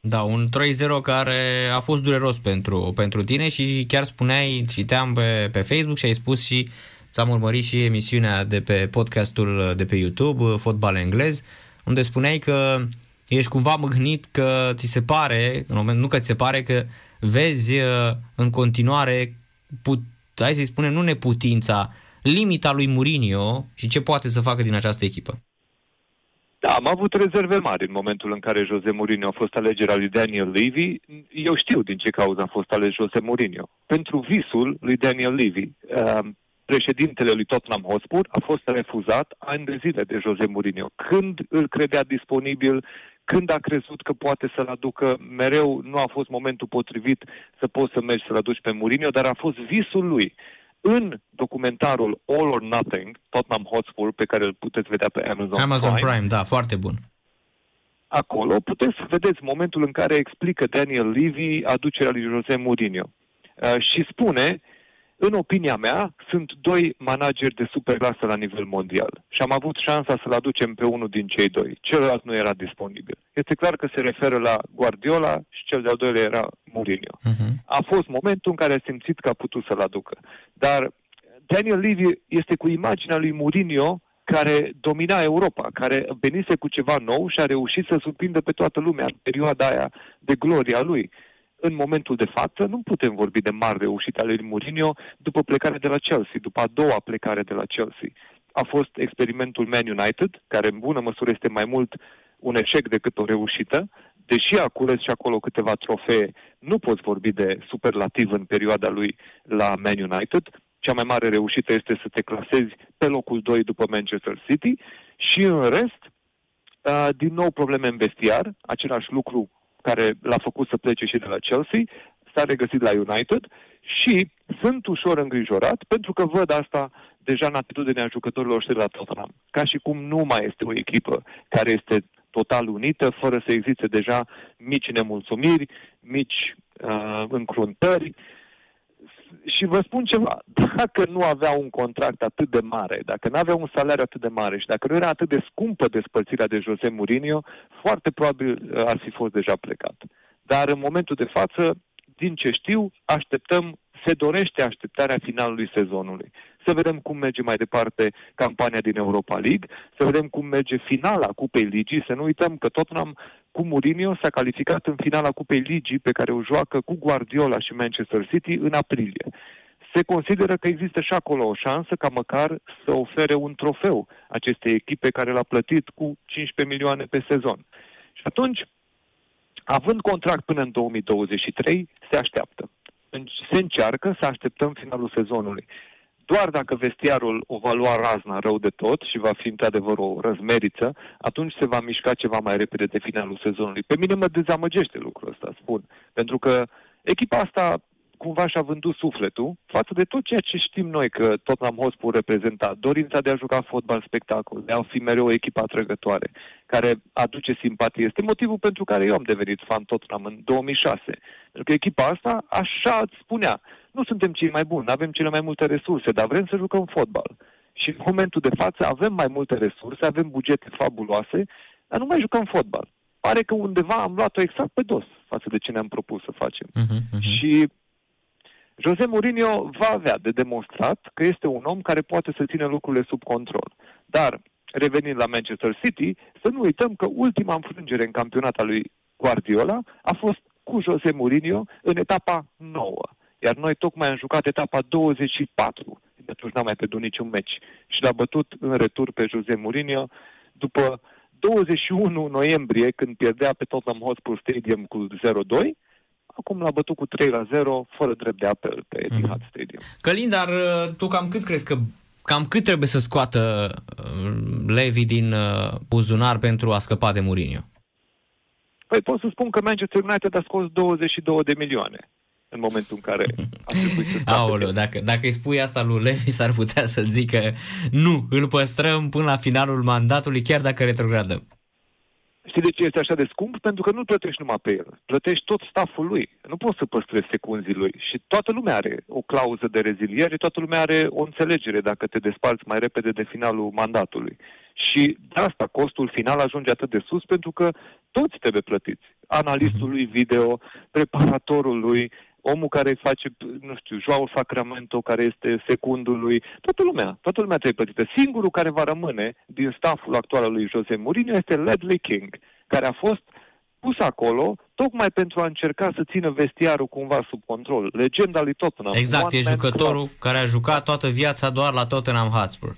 Da, un 3-0 care a fost dureros pentru, pentru tine și chiar spuneai, citeam pe, pe Facebook și ai spus și ți-am urmărit și emisiunea de pe podcastul de pe YouTube, Fotbal Englez, unde spuneai că ești cumva mâhnit că ți se pare, în moment, nu că ți se pare, că vezi uh, în continuare, put, hai să-i spunem, nu neputința, limita lui Mourinho și ce poate să facă din această echipă. Da, am avut rezerve mari în momentul în care Jose Mourinho a fost alegerea lui Daniel Levy. Eu știu din ce cauză a fost ales Jose Mourinho. Pentru visul lui Daniel Levy, uh, președintele lui Tottenham Hotspur a fost refuzat ani de zile de Jose Mourinho. Când îl credea disponibil, când a crezut că poate să-l aducă, mereu nu a fost momentul potrivit să poți să mergi să-l aduci pe Mourinho, dar a fost visul lui în documentarul All or Nothing, Tottenham Hotspur, pe care îl puteți vedea pe Amazon, Amazon Prime, Prime, da, foarte bun. Acolo puteți să vedeți momentul în care explică Daniel Levy aducerea lui Jose Mourinho. Uh, și spune în opinia mea, sunt doi manageri de superclasă la nivel mondial și am avut șansa să-l aducem pe unul din cei doi. Celălalt nu era disponibil. Este clar că se referă la Guardiola și cel de-al doilea era Mourinho. Uh-huh. A fost momentul în care a simțit că a putut să-l aducă. Dar Daniel Levy este cu imaginea lui Mourinho care domina Europa, care venise cu ceva nou și a reușit să surprindă pe toată lumea în perioada aia de gloria lui în momentul de față nu putem vorbi de mari reușite ale lui Mourinho după plecarea de la Chelsea, după a doua plecare de la Chelsea. A fost experimentul Man United, care în bună măsură este mai mult un eșec decât o reușită, deși a cules și acolo câteva trofee, nu poți vorbi de superlativ în perioada lui la Man United. Cea mai mare reușită este să te clasezi pe locul 2 după Manchester City și în rest, din nou probleme în vestiar, același lucru care l-a făcut să plece și de la Chelsea, s-a regăsit la United și sunt ușor îngrijorat pentru că văd asta deja în atitudinea jucătorilor și de la Tottenham. Ca și cum nu mai este o echipă care este total unită, fără să existe deja mici nemulțumiri, mici uh, încruntări, și vă spun ceva, dacă nu avea un contract atât de mare, dacă nu avea un salariu atât de mare și dacă nu era atât de scumpă despărțirea de Jose Mourinho, foarte probabil uh, ar fi fost deja plecat. Dar în momentul de față, din ce știu, așteptăm, se dorește așteptarea finalului sezonului. Să vedem cum merge mai departe campania din Europa League, să vedem cum merge finala Cupei Ligii, să nu uităm că Tottenham cu Mourinho s-a calificat în finala Cupei Ligii pe care o joacă cu Guardiola și Manchester City în aprilie. Se consideră că există și acolo o șansă ca măcar să ofere un trofeu acestei echipe care l-a plătit cu 15 milioane pe sezon. Și atunci, având contract până în 2023, se așteaptă. Se încearcă să așteptăm finalul sezonului. Doar dacă vestiarul o va lua razna rău de tot și va fi într-adevăr o răzmeriță, atunci se va mișca ceva mai repede de finalul sezonului. Pe mine mă dezamăgește lucrul ăsta, spun. Pentru că echipa asta cumva și-a vândut sufletul față de tot ceea ce știm noi că Tottenham Hotspur reprezenta. Dorința de a juca fotbal spectacol, de a fi mereu o echipă atrăgătoare, care aduce simpatie. Este motivul pentru care eu am devenit fan Tottenham în 2006. Pentru că echipa asta așa îți spunea. Nu suntem cei mai buni, nu avem cele mai multe resurse, dar vrem să jucăm fotbal. Și în momentul de față avem mai multe resurse, avem bugete fabuloase, dar nu mai jucăm fotbal. Pare că undeva am luat-o exact pe dos față de ce ne-am propus să facem. Uh-huh, uh-huh. Și Jose Mourinho va avea de demonstrat că este un om care poate să țină lucrurile sub control. Dar, revenind la Manchester City, să nu uităm că ultima înfrângere în campionat al lui Guardiola a fost cu Jose Mourinho în etapa 9. Iar noi tocmai am jucat etapa 24. De atunci n-am mai pierdut niciun meci. Și l-a bătut în retur pe Jose Mourinho după 21 noiembrie, când pierdea pe Tottenham Hotspur Stadium cu 0-2, acum l-a bătut cu 3 la 0, fără drept de apel pe Etihad mm-hmm. Stadium. Călin, dar uh, tu cam cât crezi că cam cât trebuie să scoată uh, Levi din uh, buzunar pentru a scăpa de Mourinho? Păi pot să spun că Manchester United a scos 22 de milioane în momentul în care a trebuit să Aoleu, dacă, dacă îi spui asta lui Levi, s-ar putea să zică nu, îl păstrăm până la finalul mandatului, chiar dacă retrogradăm. Știi de ce este așa de scump? Pentru că nu plătești numai pe el. Plătești tot staful lui. Nu poți să păstrezi secunzii lui. Și toată lumea are o clauză de reziliere, toată lumea are o înțelegere dacă te desparți mai repede de finalul mandatului. Și de asta costul final ajunge atât de sus pentru că toți trebuie plătiți. Analistul lui video, preparatorul lui, omul care face, nu știu, Joao Sacramento, care este secundul lui, toată lumea, toată lumea trebuie plătită. Singurul care va rămâne din stafful actual al lui Jose Mourinho este Ledley King, care a fost pus acolo tocmai pentru a încerca să țină vestiarul cumva sub control. Legenda lui Tottenham. Exact, e jucătorul club. care a jucat toată viața doar la Tottenham Hotspur.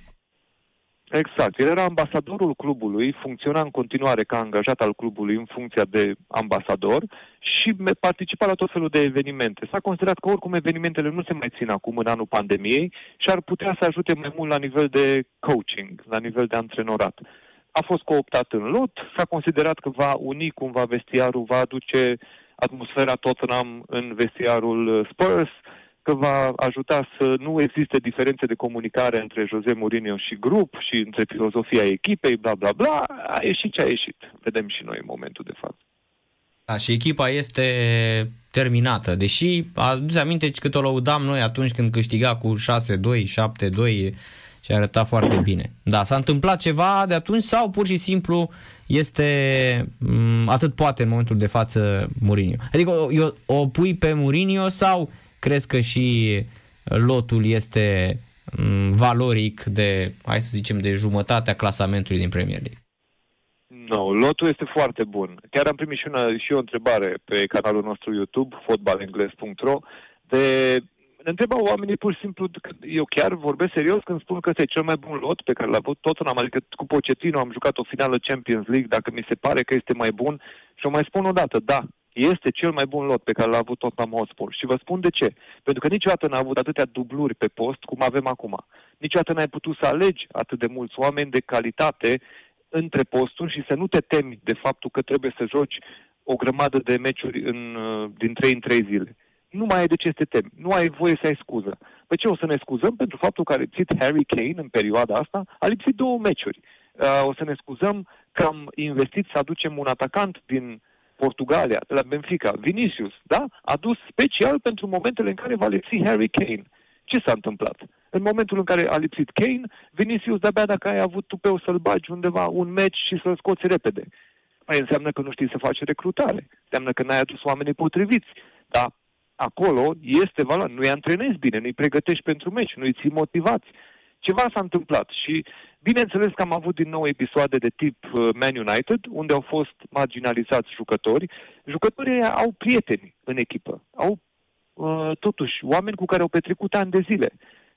Exact. El era ambasadorul clubului, funcționa în continuare ca angajat al clubului în funcția de ambasador și participa la tot felul de evenimente. S-a considerat că oricum evenimentele nu se mai țin acum în anul pandemiei și ar putea să ajute mai mult la nivel de coaching, la nivel de antrenorat. A fost cooptat în lot, s-a considerat că va uni cumva vestiarul, va aduce atmosfera Tottenham în vestiarul Spurs, că va ajuta să nu existe diferențe de comunicare între Jose Mourinho și grup și între filozofia echipei, bla bla bla, a ieșit ce a ieșit. Vedem și noi în momentul de față. Da, și echipa este terminată, deși aduți aminte că o lăudam noi atunci când câștiga cu 6-2, 7-2 și arăta foarte bine. Da, s-a întâmplat ceva de atunci sau pur și simplu este m- atât poate în momentul de față Mourinho? Adică o, o pui pe Mourinho sau crezi că și lotul este m- valoric de, hai să zicem, de jumătatea clasamentului din Premier League? Nu, no, lotul este foarte bun. Chiar am primit și, una, și o întrebare pe canalul nostru YouTube, fotbalengles.ro, de întrebau oamenii pur și simplu, eu chiar vorbesc serios când spun că este cel mai bun lot pe care l-a avut Tottenham, adică cu Pochettino am jucat o finală Champions League, dacă mi se pare că este mai bun, și o mai spun o dată, da, este cel mai bun lot pe care l-a avut Tottenham Hotspur. Și vă spun de ce. Pentru că niciodată n-a avut atâtea dubluri pe post cum avem acum. Niciodată n-ai putut să alegi atât de mulți oameni de calitate între posturi și să nu te temi de faptul că trebuie să joci o grămadă de meciuri în, uh, din 3 în 3 zile. Nu mai ai de ce să te temi. Nu ai voie să ai scuză. Pe ce o să ne scuzăm? Pentru faptul că a lipsit Harry Kane în perioada asta, a lipsit două meciuri. Uh, o să ne scuzăm că am investit să aducem un atacant din Portugalia, de la Benfica, Vinicius, da? A dus special pentru momentele în care va lipsi Harry Kane. Ce s-a întâmplat? În momentul în care a lipsit Kane, Vinicius de-abia dacă ai avut tupeu să-l bagi undeva un meci și să-l scoți repede. Păi înseamnă că nu știi să faci recrutare. Înseamnă că n-ai adus oamenii potriviți. Dar acolo este valoare. Nu-i antrenezi bine, nu-i pregătești pentru meci, nu-i ții motivați. Ceva s-a întâmplat și bineînțeles că am avut din nou episoade de tip uh, Man United, unde au fost marginalizați jucători. Jucătorii au prieteni în echipă, au uh, totuși oameni cu care au petrecut ani de zile.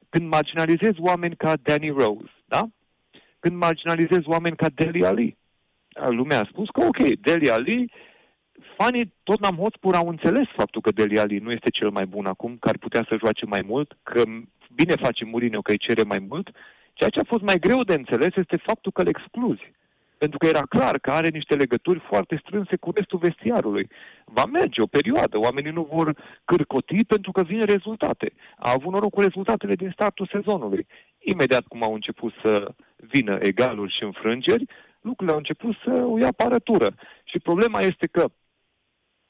Când marginalizezi oameni ca Danny Rose, da? Când marginalizezi oameni ca Deli Ali, lumea a spus că ok, Deli Ali, fanii tot n-am Hotspur au înțeles faptul că Deli Ali nu este cel mai bun acum, că ar putea să joace mai mult, că bine face Mourinho că îi cere mai mult. Ceea ce a fost mai greu de înțeles este faptul că îl excluzi pentru că era clar că are niște legături foarte strânse cu restul vestiarului. Va merge o perioadă, oamenii nu vor cârcoti pentru că vin rezultate. A avut noroc cu rezultatele din startul sezonului. Imediat cum au început să vină egaluri și înfrângeri, lucrurile au început să o ia parătură. Și problema este că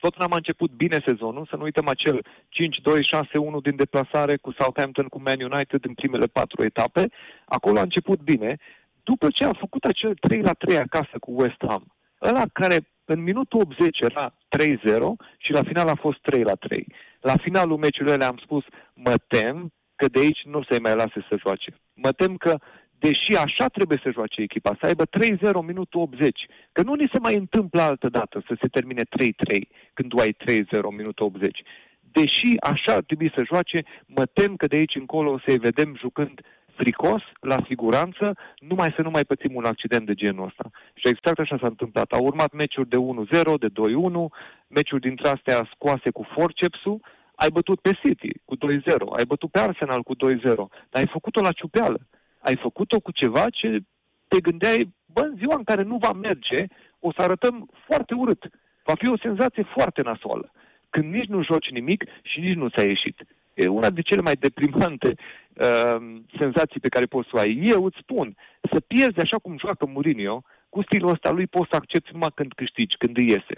tot n-am început bine sezonul, să nu uităm acel 5-2-6-1 din deplasare cu Southampton, cu Man United în primele patru etape. Acolo a început bine, după ce a făcut acel 3 la 3 acasă cu West Ham, ăla care în minutul 80 era 3-0 și la final a fost 3 la 3. La finalul meciului le am spus, mă tem că de aici nu se mai lasă să joace. Mă tem că deși așa trebuie să joace echipa, să aibă 3-0 minutul 80, că nu ni se mai întâmplă altă dată să se termine 3-3 când tu ai 3-0 minutul 80. Deși așa ar trebui să joace, mă tem că de aici încolo o să-i vedem jucând fricos, la siguranță, numai să nu mai pățim un accident de genul ăsta. Și exact așa s-a întâmplat. Au urmat meciuri de 1-0, de 2-1, meciuri dintre astea scoase cu forcepsul, ai bătut pe City cu 2-0, ai bătut pe Arsenal cu 2-0, dar ai făcut-o la ciupeală. Ai făcut-o cu ceva ce te gândeai, bă, în ziua în care nu va merge, o să arătăm foarte urât. Va fi o senzație foarte nasoală. Când nici nu joci nimic și nici nu ți-a ieșit. E una de cele mai deprimante uh, senzații pe care poți să o ai. Eu îți spun, să pierzi așa cum joacă Mourinho, cu stilul ăsta lui poți să accepti numai când câștigi, când îi iese.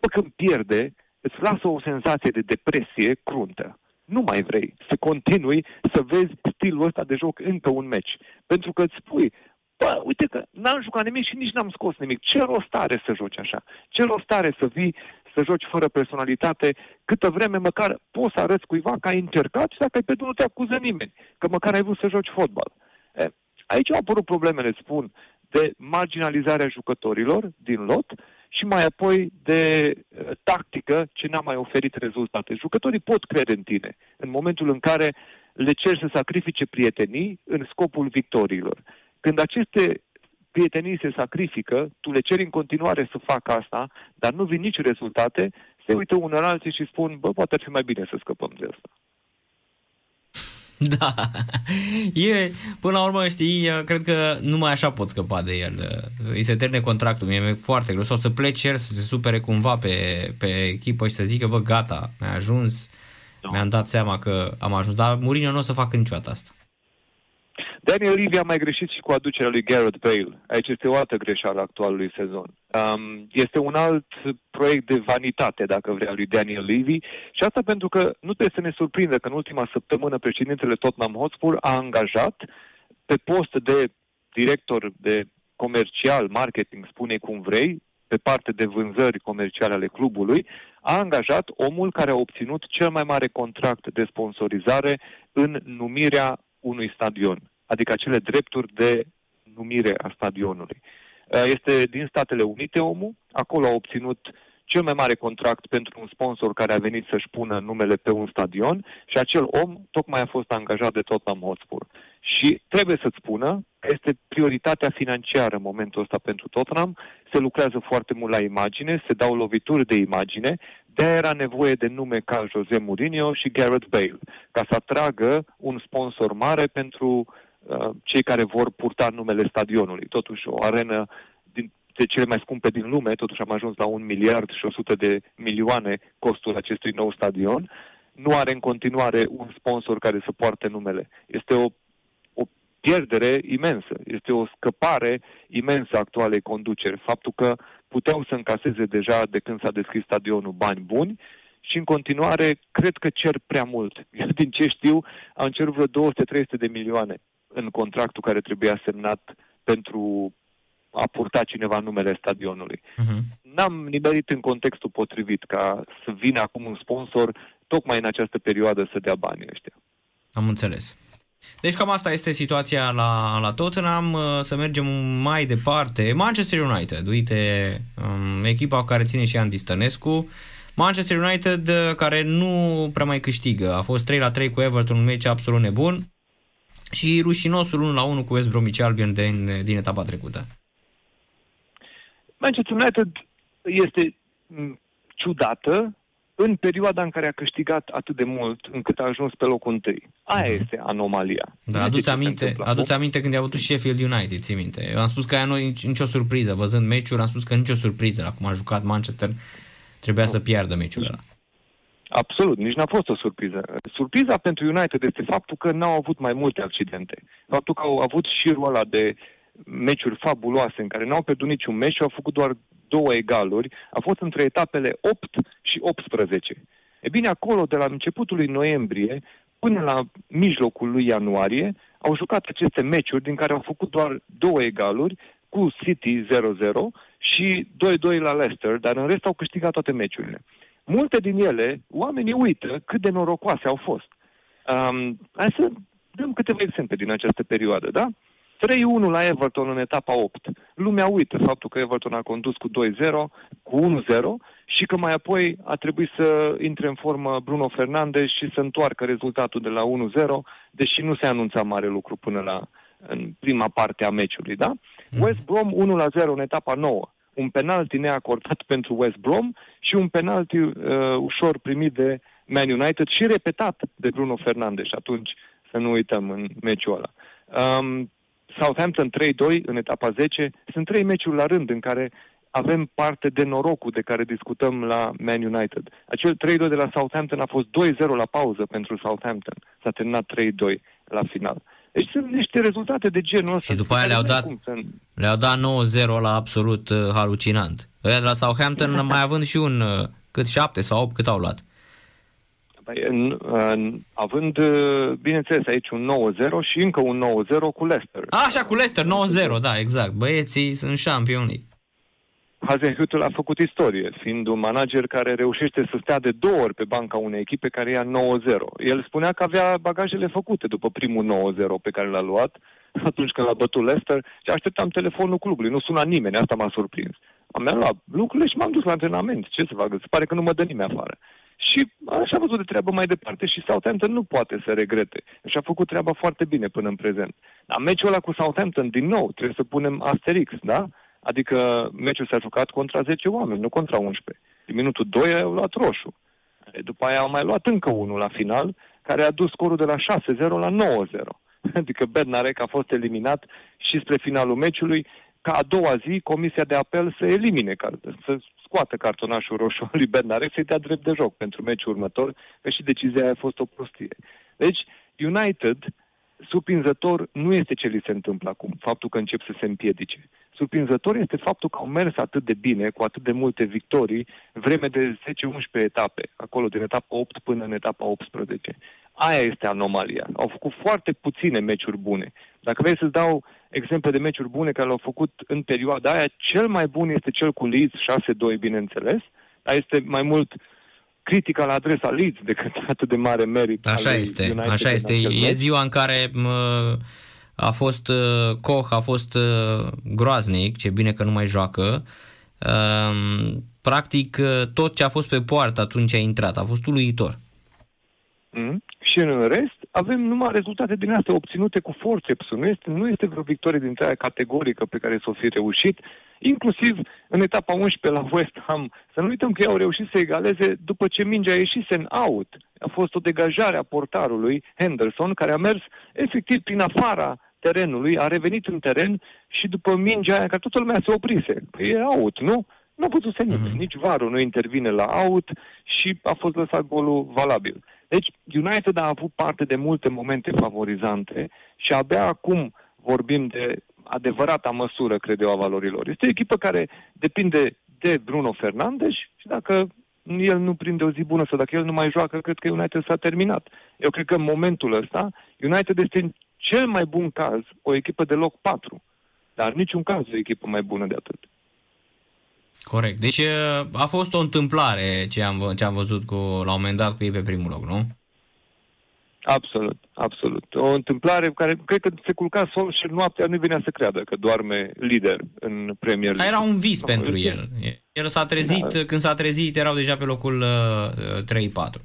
Bă, când pierde, îți lasă o senzație de depresie cruntă. Nu mai vrei să continui să vezi stilul ăsta de joc încă un meci. Pentru că îți spui, bă, uite că n-am jucat nimic și nici n-am scos nimic. Ce rost are să joci așa? Ce rost are să vii să joci fără personalitate, câtă vreme măcar poți să arăți cuiva că ai încercat și dacă ai pe nu te acuză nimeni, că măcar ai vrut să joci fotbal. E, aici au apărut problemele, spun, de marginalizarea jucătorilor din lot și mai apoi de uh, tactică ce n-a mai oferit rezultate. Jucătorii pot crede în tine în momentul în care le cer să sacrifice prietenii în scopul victoriilor. Când aceste prietenii se sacrifică, tu le ceri în continuare să facă asta, dar nu vin nici rezultate, se uită unul la alții și spun, bă, poate ar fi mai bine să scăpăm de asta. Da, e, până la urmă, știi, cred că numai așa pot scăpa de el. Îi se termine contractul, mie e foarte greu. Sau să plece el, să se supere cumva pe, pe echipă și să zică, bă, gata, mi-a ajuns, no. Da. mi-am dat seama că am ajuns. Dar Mourinho nu o să facă niciodată asta. Daniel Levy a mai greșit și cu aducerea lui Garrett Bale. Aici este o altă greșeală actualului sezon. Um, este un alt proiect de vanitate, dacă vrea, lui Daniel Levy și asta pentru că nu trebuie să ne surprindă că în ultima săptămână președintele Tottenham Hotspur a angajat pe post de director de comercial, marketing, spune cum vrei, pe parte de vânzări comerciale ale clubului, a angajat omul care a obținut cel mai mare contract de sponsorizare în numirea unui stadion adică acele drepturi de numire a stadionului. Uh, este din Statele Unite omul, acolo a obținut cel mai mare contract pentru un sponsor care a venit să-și pună numele pe un stadion și acel om tocmai a fost angajat de Tottenham Hotspur. Și trebuie să-ți spună că este prioritatea financiară în momentul ăsta pentru Tottenham, se lucrează foarte mult la imagine, se dau lovituri de imagine, de era nevoie de nume ca Jose Mourinho și Gareth Bale, ca să atragă un sponsor mare pentru Uh, cei care vor purta numele stadionului. Totuși, o arenă din, de cele mai scumpe din lume, totuși am ajuns la un miliard și 100 de milioane costul acestui nou stadion, nu are în continuare un sponsor care să poarte numele. Este o, o pierdere imensă, este o scăpare imensă actualei conduceri. Faptul că puteau să încaseze deja de când s-a deschis stadionul bani buni și în continuare cred că cer prea mult. Din ce știu, am cerut vreo 200-300 de milioane în contractul care trebuia semnat pentru a purta cineva numele stadionului. Uh-huh. N-am nimerit în contextul potrivit ca să vină acum un sponsor tocmai în această perioadă să dea banii ăștia. Am înțeles. Deci cam asta este situația la, la Tottenham. Să mergem mai departe. Manchester United, uite, um, echipa care ține și Andy Stănescu. Manchester United care nu prea mai câștigă. A fost 3 la 3 cu Everton, un meci absolut nebun și rușinosul 1 la 1 cu West Bromwich Albion din, din etapa trecută. Manchester United este ciudată în perioada în care a câștigat atât de mult încât a ajuns pe locul întâi. Aia este anomalia. Da, Nu aduți ce se aminte, întâmplă aduți acum. aminte când i-a avut Sheffield United, ții minte. Eu am spus că aia nu e nici- nicio surpriză. Văzând meciul, am spus că nicio surpriză. La cum a jucat Manchester, trebuia să piardă meciul ăla. Absolut, nici n-a fost o surpriză. Surpriza pentru United este faptul că n-au avut mai multe accidente. Faptul că au avut șirul ăla de meciuri fabuloase în care n-au pierdut niciun meci și au făcut doar două egaluri, a fost între etapele 8 și 18. E bine, acolo, de la începutul lui noiembrie până la mijlocul lui ianuarie, au jucat aceste meciuri din care au făcut doar două egaluri, cu City 0-0 și 2-2 la Leicester, dar în rest au câștigat toate meciurile. Multe din ele, oamenii uită cât de norocoase au fost. Um, hai să dăm câteva exemple din această perioadă, da? 3-1 la Everton în etapa 8. Lumea uită faptul că Everton a condus cu 2-0, cu 1-0 și că mai apoi a trebuit să intre în formă Bruno Fernandes și să întoarcă rezultatul de la 1-0, deși nu se anunța mare lucru până la în prima parte a meciului, da? West Brom 1-0 în etapa 9. Un penalti neacordat pentru West Brom și un penalti uh, ușor primit de Man United și repetat de Bruno Fernandes atunci, să nu uităm, în meciul ăla. Um, Southampton 3-2 în etapa 10. Sunt trei meciuri la rând în care avem parte de norocul de care discutăm la Man United. Acel 3-2 de la Southampton a fost 2-0 la pauză pentru Southampton. S-a terminat 3-2 la final. Deci sunt niște rezultate de genul ăsta. Și după aia care le-au nu ai dat- cum să- Le-au dat 9-0 la absolut uh, halucinant. Ăia de la Southampton mai având și un uh, cât 7 sau 8 cât au luat. Păi, în, în, având, uh, bineînțeles, aici un 9-0 și încă un 9-0 cu Leicester. A, așa cu Leicester 9-0, da, exact. Băieții sunt șampioni. Hasenhüttl a făcut istorie, fiind un manager care reușește să stea de două ori pe banca unei echipe care ia 9-0. El spunea că avea bagajele făcute după primul 9-0 pe care l-a luat, atunci când l-a bătut Leicester, și așteptam telefonul clubului. Nu suna nimeni, asta m-a surprins. Am luat lucrurile și m-am dus la antrenament. Ce să fac? Se pare că nu mă dă nimeni afară. Și așa a văzut de treabă mai departe și Southampton nu poate să regrete. Și a făcut treaba foarte bine până în prezent. Dar meciul ăla cu Southampton, din nou, trebuie să punem asterix, da? Adică meciul s-a jucat contra 10 oameni, nu contra 11. În minutul 2 au luat roșu. După aia au mai luat încă unul la final, care a dus scorul de la 6-0 la 9-0. Adică Bednarek a fost eliminat și spre finalul meciului, ca a doua zi Comisia de Apel să elimine, ca- să scoată cartonașul roșu al lui Bednarek, să-i dea drept de joc pentru meciul următor, că și decizia aia a fost o prostie. Deci, United, surprinzător, nu este ce li se întâmplă acum, faptul că încep să se împiedice. Surprinzător este faptul că au mers atât de bine, cu atât de multe victorii, vreme de 10-11 etape, acolo din etapa 8 până în etapa 18. Aia este anomalia. Au făcut foarte puține meciuri bune. Dacă vrei să-ți dau exemple de meciuri bune care le-au făcut în perioada aia, cel mai bun este cel cu Leeds 6-2, bineînțeles, dar este mai mult critica la adresa Leeds decât atât de mare merit. al Așa lui este, United așa în este. acel E meci. ziua în care mă, a fost uh, Koch, a fost uh, groaznic, ce bine că nu mai joacă. Um, Practic, uh, tot ce a fost pe poartă atunci a intrat. A fost uluitor. Mm? Și în rest, avem numai rezultate din astea obținute cu forțepsul. Nu este, nu este vreo victorie dintre aia categorică pe care să o fi reușit, inclusiv în etapa 11 la West Ham. Să nu uităm că ei au reușit să egaleze după ce mingea ieșise în out. A fost o degajare a portarului Henderson, care a mers efectiv prin afara terenului, a revenit în teren și după mingea aia, că toată lumea se oprise. Păi e out, nu? Nu a putut să nimeni. Nici varul nu intervine la out și a fost lăsat golul valabil. Deci United a avut parte de multe momente favorizante și abia acum vorbim de adevărata măsură, cred eu, a valorilor. Este o echipă care depinde de Bruno Fernandes și dacă el nu prinde o zi bună sau dacă el nu mai joacă, cred că United s-a terminat. Eu cred că în momentul ăsta United este în cel mai bun caz o echipă de loc 4, dar în niciun caz o echipă mai bună de atât. Corect. Deci uh, a fost o întâmplare ce am, vă- ce am văzut cu, la un moment dat cu ei pe primul loc, nu? Absolut, absolut. O întâmplare care cred că se culca sol și noaptea nu venea să creadă că doarme lider în Premier Dar League. era un vis Nu, pentru este- el. El s-a trezit, Da. când s-a trezit erau deja pe locul uh, 3-4.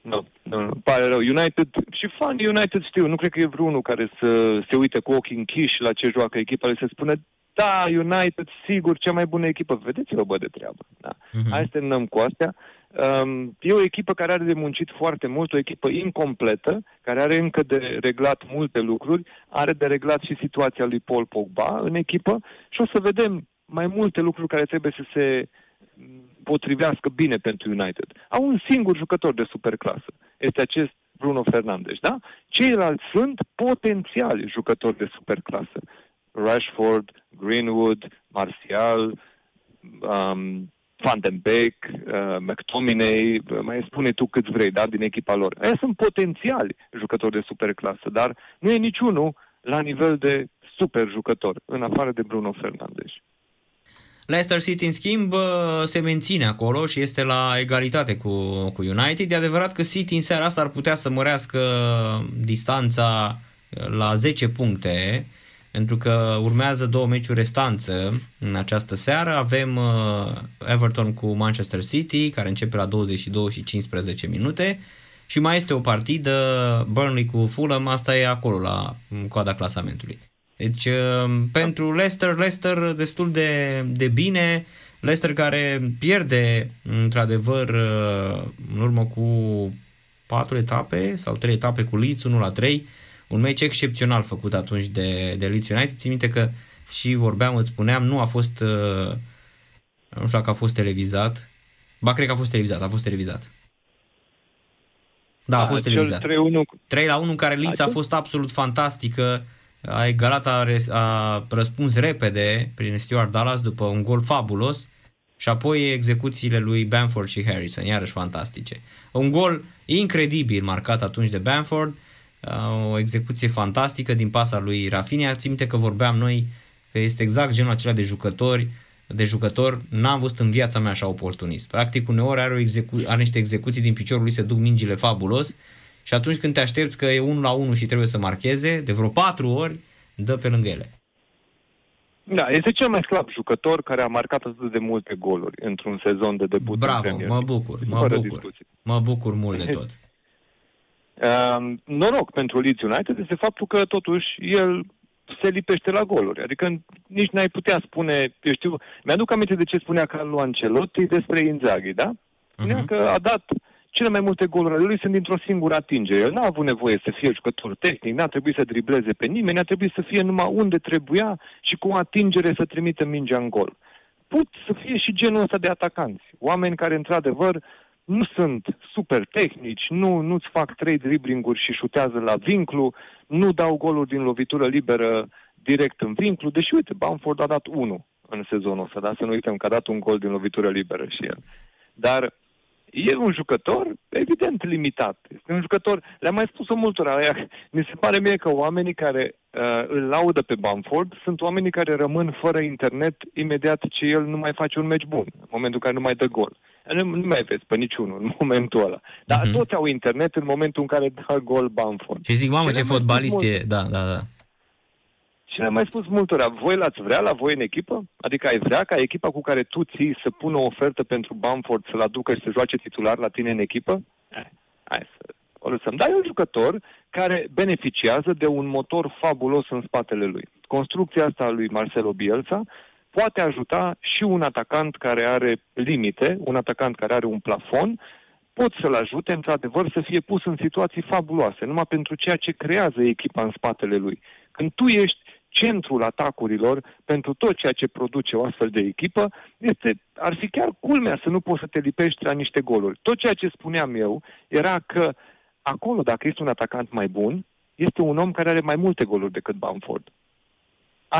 Nu, nu, nu, pare rău. United, și fanii United știu, nu cred că e vreunul care să se uite cu ochii închiși la ce joacă echipa, le să spună, da, United, sigur, cea mai bună echipă. Vedeți-vă, bă, de treabă. Da. Mhm. Hai să terminăm cu astea. Um, e o echipă care are de muncit foarte mult, o echipă incompletă, care are încă de reglat multe lucruri, are de reglat și situația lui Paul Pogba în echipă și o să vedem mai multe lucruri care trebuie să se mm, potrivească bine pentru United. Au un singur jucător de superclasă. Este acest Bruno Fernandes, da? Ceilalți sunt potențiali jucători de superclasă. Rashford, Greenwood, Martial, um, Van den Beek, uh, McTominay, uh, mai spune tu cât vrei, da, din echipa lor. Aia sunt potențiali jucători de superclasă, dar nu e niciunul la nivel de super jucător, în afară de Bruno Fernandes. Leicester City, în schimb, uh, se menține acolo și este la egalitate cu, cu United. E adevărat că City în seara asta ar putea să mărească distanța la 10 puncte, pentru că urmează două meciuri restanță în această seară. Avem uh, Everton cu Manchester City, care începe la 22 și 15 minute, și mai este o partidă, Burnley cu Fulham, asta e acolo, la coada clasamentului. Deci, uh, pentru Leicester, Leicester destul de, de bine, Leicester care pierde, într-adevăr, uh, în urmă cu patru etape sau trei etape cu Leeds, 1 la 3, un meci excepțional făcut atunci de, de Leeds United. Țin minte că și vorbeam, îți spuneam, nu a fost, uh, nu știu dacă a fost televizat, ba cred că a fost televizat, a fost televizat. Da, a fost televizat. 3-1 3 la 1 în care Leeds a fost absolut fantastică, a egalat, a, res- a răspuns repede prin Stuart Dallas după un gol fabulos și apoi execuțiile lui Bamford și Harrison, iarăși fantastice. Un gol incredibil marcat atunci de Bamford, uh, o execuție fantastică din pasa lui Rafinha. Țin minte că vorbeam noi că este exact genul acela de jucători de jucător, n-am văzut în viața mea așa oportunist. Practic, uneori are, o execu- are niște execuții din piciorul lui, se duc mingile fabulos și atunci când te aștepți că e 1 la 1 și trebuie să marcheze, de vreo 4 ori, dă pe lângă ele. Da, este cel mai slab jucător care a marcat atât de multe goluri într-un sezon de debut. în Bravo, Premier mă League. bucur, mă Fără bucur. discuție. Mă bucur mult de tot. Uh, noroc pentru Leeds United este faptul că totuși el se lipește la goluri. Adică nici n-ai putea spune, eu știu, mi-aduc aminte de ce spunea Carlo Ancelotti despre Inzaghi, da? Spunea Mhm. că a dat cele mai multe goluri ale lui sunt dintr-o singură atingere. El n-a avut nevoie să fie jucător tehnic, n-a trebuit să dribleze pe nimeni, a trebuit să fie numai unde trebuia și cu o atingere să trimită mingea în gol. Pot să fie și genul ăsta de atacanți. Oameni care, într-adevăr, nu sunt super tehnici, nu, nu-ți fac trei driblinguri și șutează la vinclu, nu dau goluri din lovitură liberă direct în vinclu, deși, uite, Bamford a dat unul în sezonul ăsta, dar să nu uităm că a dat un gol din lovitură liberă și el. Dar e un jucător, evident, limitat. Este un jucător, le-am mai spus-o multora, aia, mi se pare mie că oamenii care uh, îl laudă pe Bamford sunt oamenii care rămân fără internet imediat ce el nu mai face un meci bun, în momentul în care nu mai dă gol. Nu, nu mai vezi pe niciunul în momentul ăla. Dar Mhm. uh-huh. toți au internet în momentul în care dă gol Bamford. Și zic, mamă, Și ce le-am mai fotbalist spus e. Da, da, da. Și le-am mai spus multora, voi l-ați vrea la voi în echipă? Adică ai vrea ca echipa cu care tu ții să pună o ofertă pentru Bamford să-l aducă și să joace titular la tine în echipă? Eh, hai să o lăsăm. Dar e un jucător care beneficiază de un motor fabulos în spatele lui. Construcția asta a lui Marcelo Bielsa poate ajuta și un atacant care are limite, un atacant care are un plafon, pot să-l ajute, într-adevăr, să fie pus în situații fabuloase, numai pentru ceea ce creează echipa în spatele lui. Când tu ești centrul atacurilor pentru tot ceea ce produce o astfel de echipă, este, ar fi chiar culmea să nu poți să te lipești la niște goluri. Tot ceea ce spuneam eu era că acolo, dacă este un atacant mai bun, este un om care are mai multe goluri decât Bamford.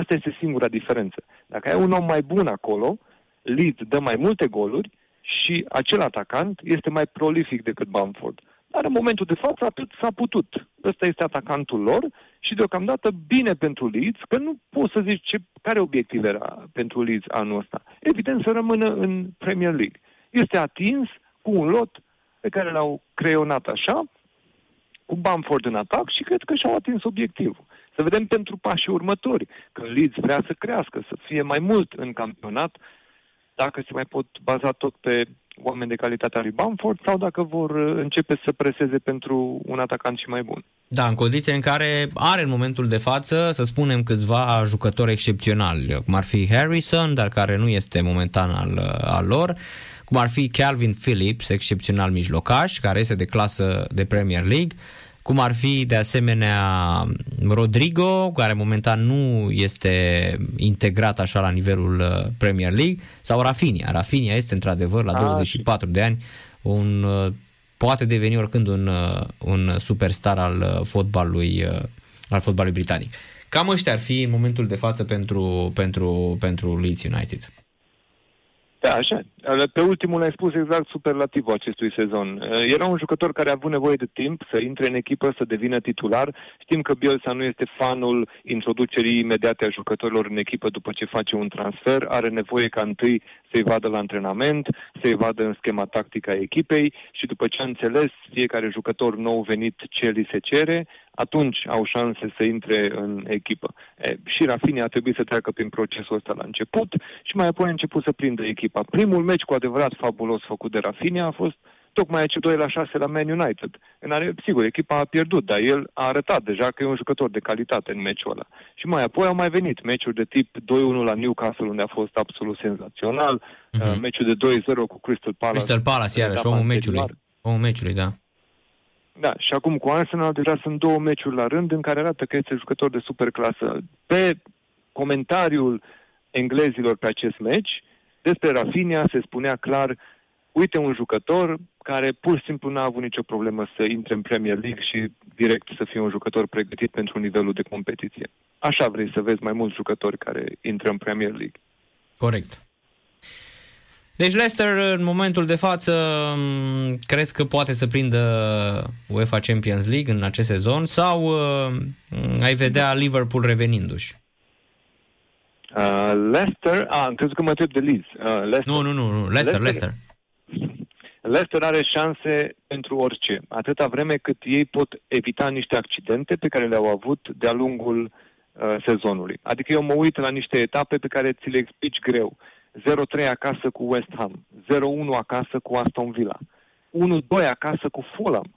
Asta este singura diferență. Dacă ai un om mai bun acolo, Leeds dă mai multe goluri și acel atacant este mai prolific decât Bamford. Dar în momentul de față atât s-a putut. Ăsta este atacantul lor și deocamdată bine pentru Leeds, că nu poți să zici ce, care obiectiv era pentru Leeds anul ăsta. Evident să rămână în Premier League. Este atins cu un lot pe care l-au creionat așa, cu Bamford în atac și cred că și-au atins obiectivul. Să vedem pentru pașii următori, că Leeds vrea să crească, să fie mai mult în campionat, dacă se mai pot baza tot pe oameni de calitatea lui Bamford sau dacă vor uh, începe să preseze pentru un atacant și mai bun. Da, în condiții în care are în momentul de față, să spunem, câțiva jucători excepționali, cum ar fi Harrison, dar care nu este momentan al, al lor, cum ar fi Calvin Phillips, excepțional mijlocaș, care este de clasă de Premier League, cum ar fi de asemenea Rodrigo, care momentan nu este integrat așa la nivelul uh, Premier League, sau Rafinha. Rafinha este într-adevăr la 24 de ani un uh, poate deveni oricând un, uh, un superstar al fotbalului, al fotbalului britanic. Cam ăștia ar fi în momentul de față pentru, pentru, pentru Leeds United. Da, așa. Pe ultimul ai spus exact superlativul acestui sezon. Era un jucător care a avut nevoie de timp să intre în echipă, să devină titular. Știm că Bielsa nu este fanul introducerii imediate a jucătorilor în echipă după ce face un transfer. Are nevoie ca întâi să-i vadă la antrenament, să-i vadă în schema tactică a echipei și după ce a înțeles fiecare jucător nou venit ce li se cere, atunci au șanse să intre în echipă. E, și Rafinha a trebuit să treacă prin procesul ăsta la început și mai apoi a început să prindă echipa. Primul meci cu adevărat fabulos făcut de Rafinha a fost tocmai acel 2 la 6 la Man United. În are, sigur, echipa a pierdut, dar el a arătat deja că e un jucător de calitate în meciul ăla. Și mai apoi au mai venit meciuri de tip 2-1 la Newcastle, unde a fost absolut senzațional, uh-huh. meciul de 2-0 cu Crystal Palace. Crystal Palace, iarăși, omul meciului. Omul meciului, da. Da, și acum cu Arsenal deja sunt două meciuri la rând în care arată că este jucător de superclasă. Pe comentariul englezilor pe acest meci, despre Rafinha se spunea clar, uite un jucător care pur și simplu n-a avut nicio problemă să intre în Premier League și direct să fie un jucător pregătit pentru nivelul de competiție. Așa vrei să vezi mai mulți jucători care intră în Premier League. Corect. Deci Leicester în momentul de față crezi că poate să prindă UEFA Champions League în acest sezon sau uh, ai vedea Liverpool revenindu-și? Uh, Leicester, ah, am crezut că mă întreb de Leeds. Uh, Leicester. Nu, nu, nu, nu, Leicester, Leicester. Leicester are șanse pentru orice, atâta vreme cât ei pot evita niște accidente pe care le-au avut de-a lungul uh, sezonului. Adică eu mă uit la niște etape pe care ți le explici greu. 0-3 acasă cu West Ham, 0-1 acasă cu Aston Villa, 1-2 acasă cu Fulham,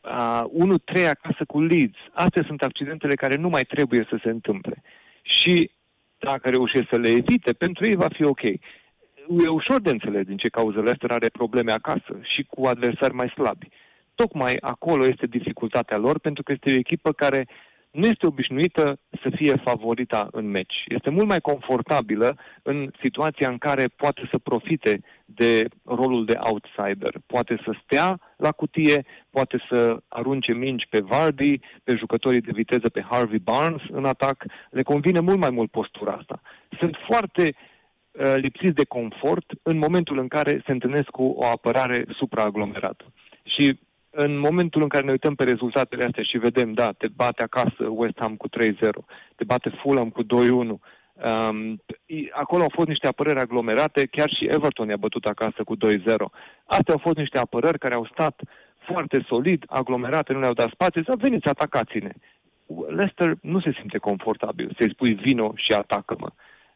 uh, 1-3 acasă cu Leeds. Astea sunt accidentele care nu mai trebuie să se întâmple. Și dacă reușesc să le evite, pentru ei va fi ok. E ușor de înțeles din ce cauză Leicester are probleme acasă și cu adversari mai slabi. Tocmai acolo este dificultatea lor, pentru că este o echipă care nu este obișnuită să fie favorita în meci. Este mult mai confortabilă în situația în care poate să profite de rolul de outsider. Poate să stea la cutie, poate să arunce mingi pe Vardy, pe jucătorii de viteză, pe Harvey Barnes în atac. Le convine mult mai mult postura asta. Sunt foarte uh, lipsiți de confort în momentul în care se întâlnesc cu o apărare supraaglomerată. Și în momentul în care ne uităm pe rezultatele astea și vedem, da, te bate acasă West Ham cu 3-0, te bate Fulham cu 2-1, um, acolo au fost niște apărări aglomerate, chiar și Everton i-a bătut acasă cu 2-0. Astea au fost niște apărări care au stat foarte solid, aglomerate, nu le-au dat spațiu, să veniți, atacați-ne. Leicester nu se simte confortabil să-i spui vino și atacă-mă.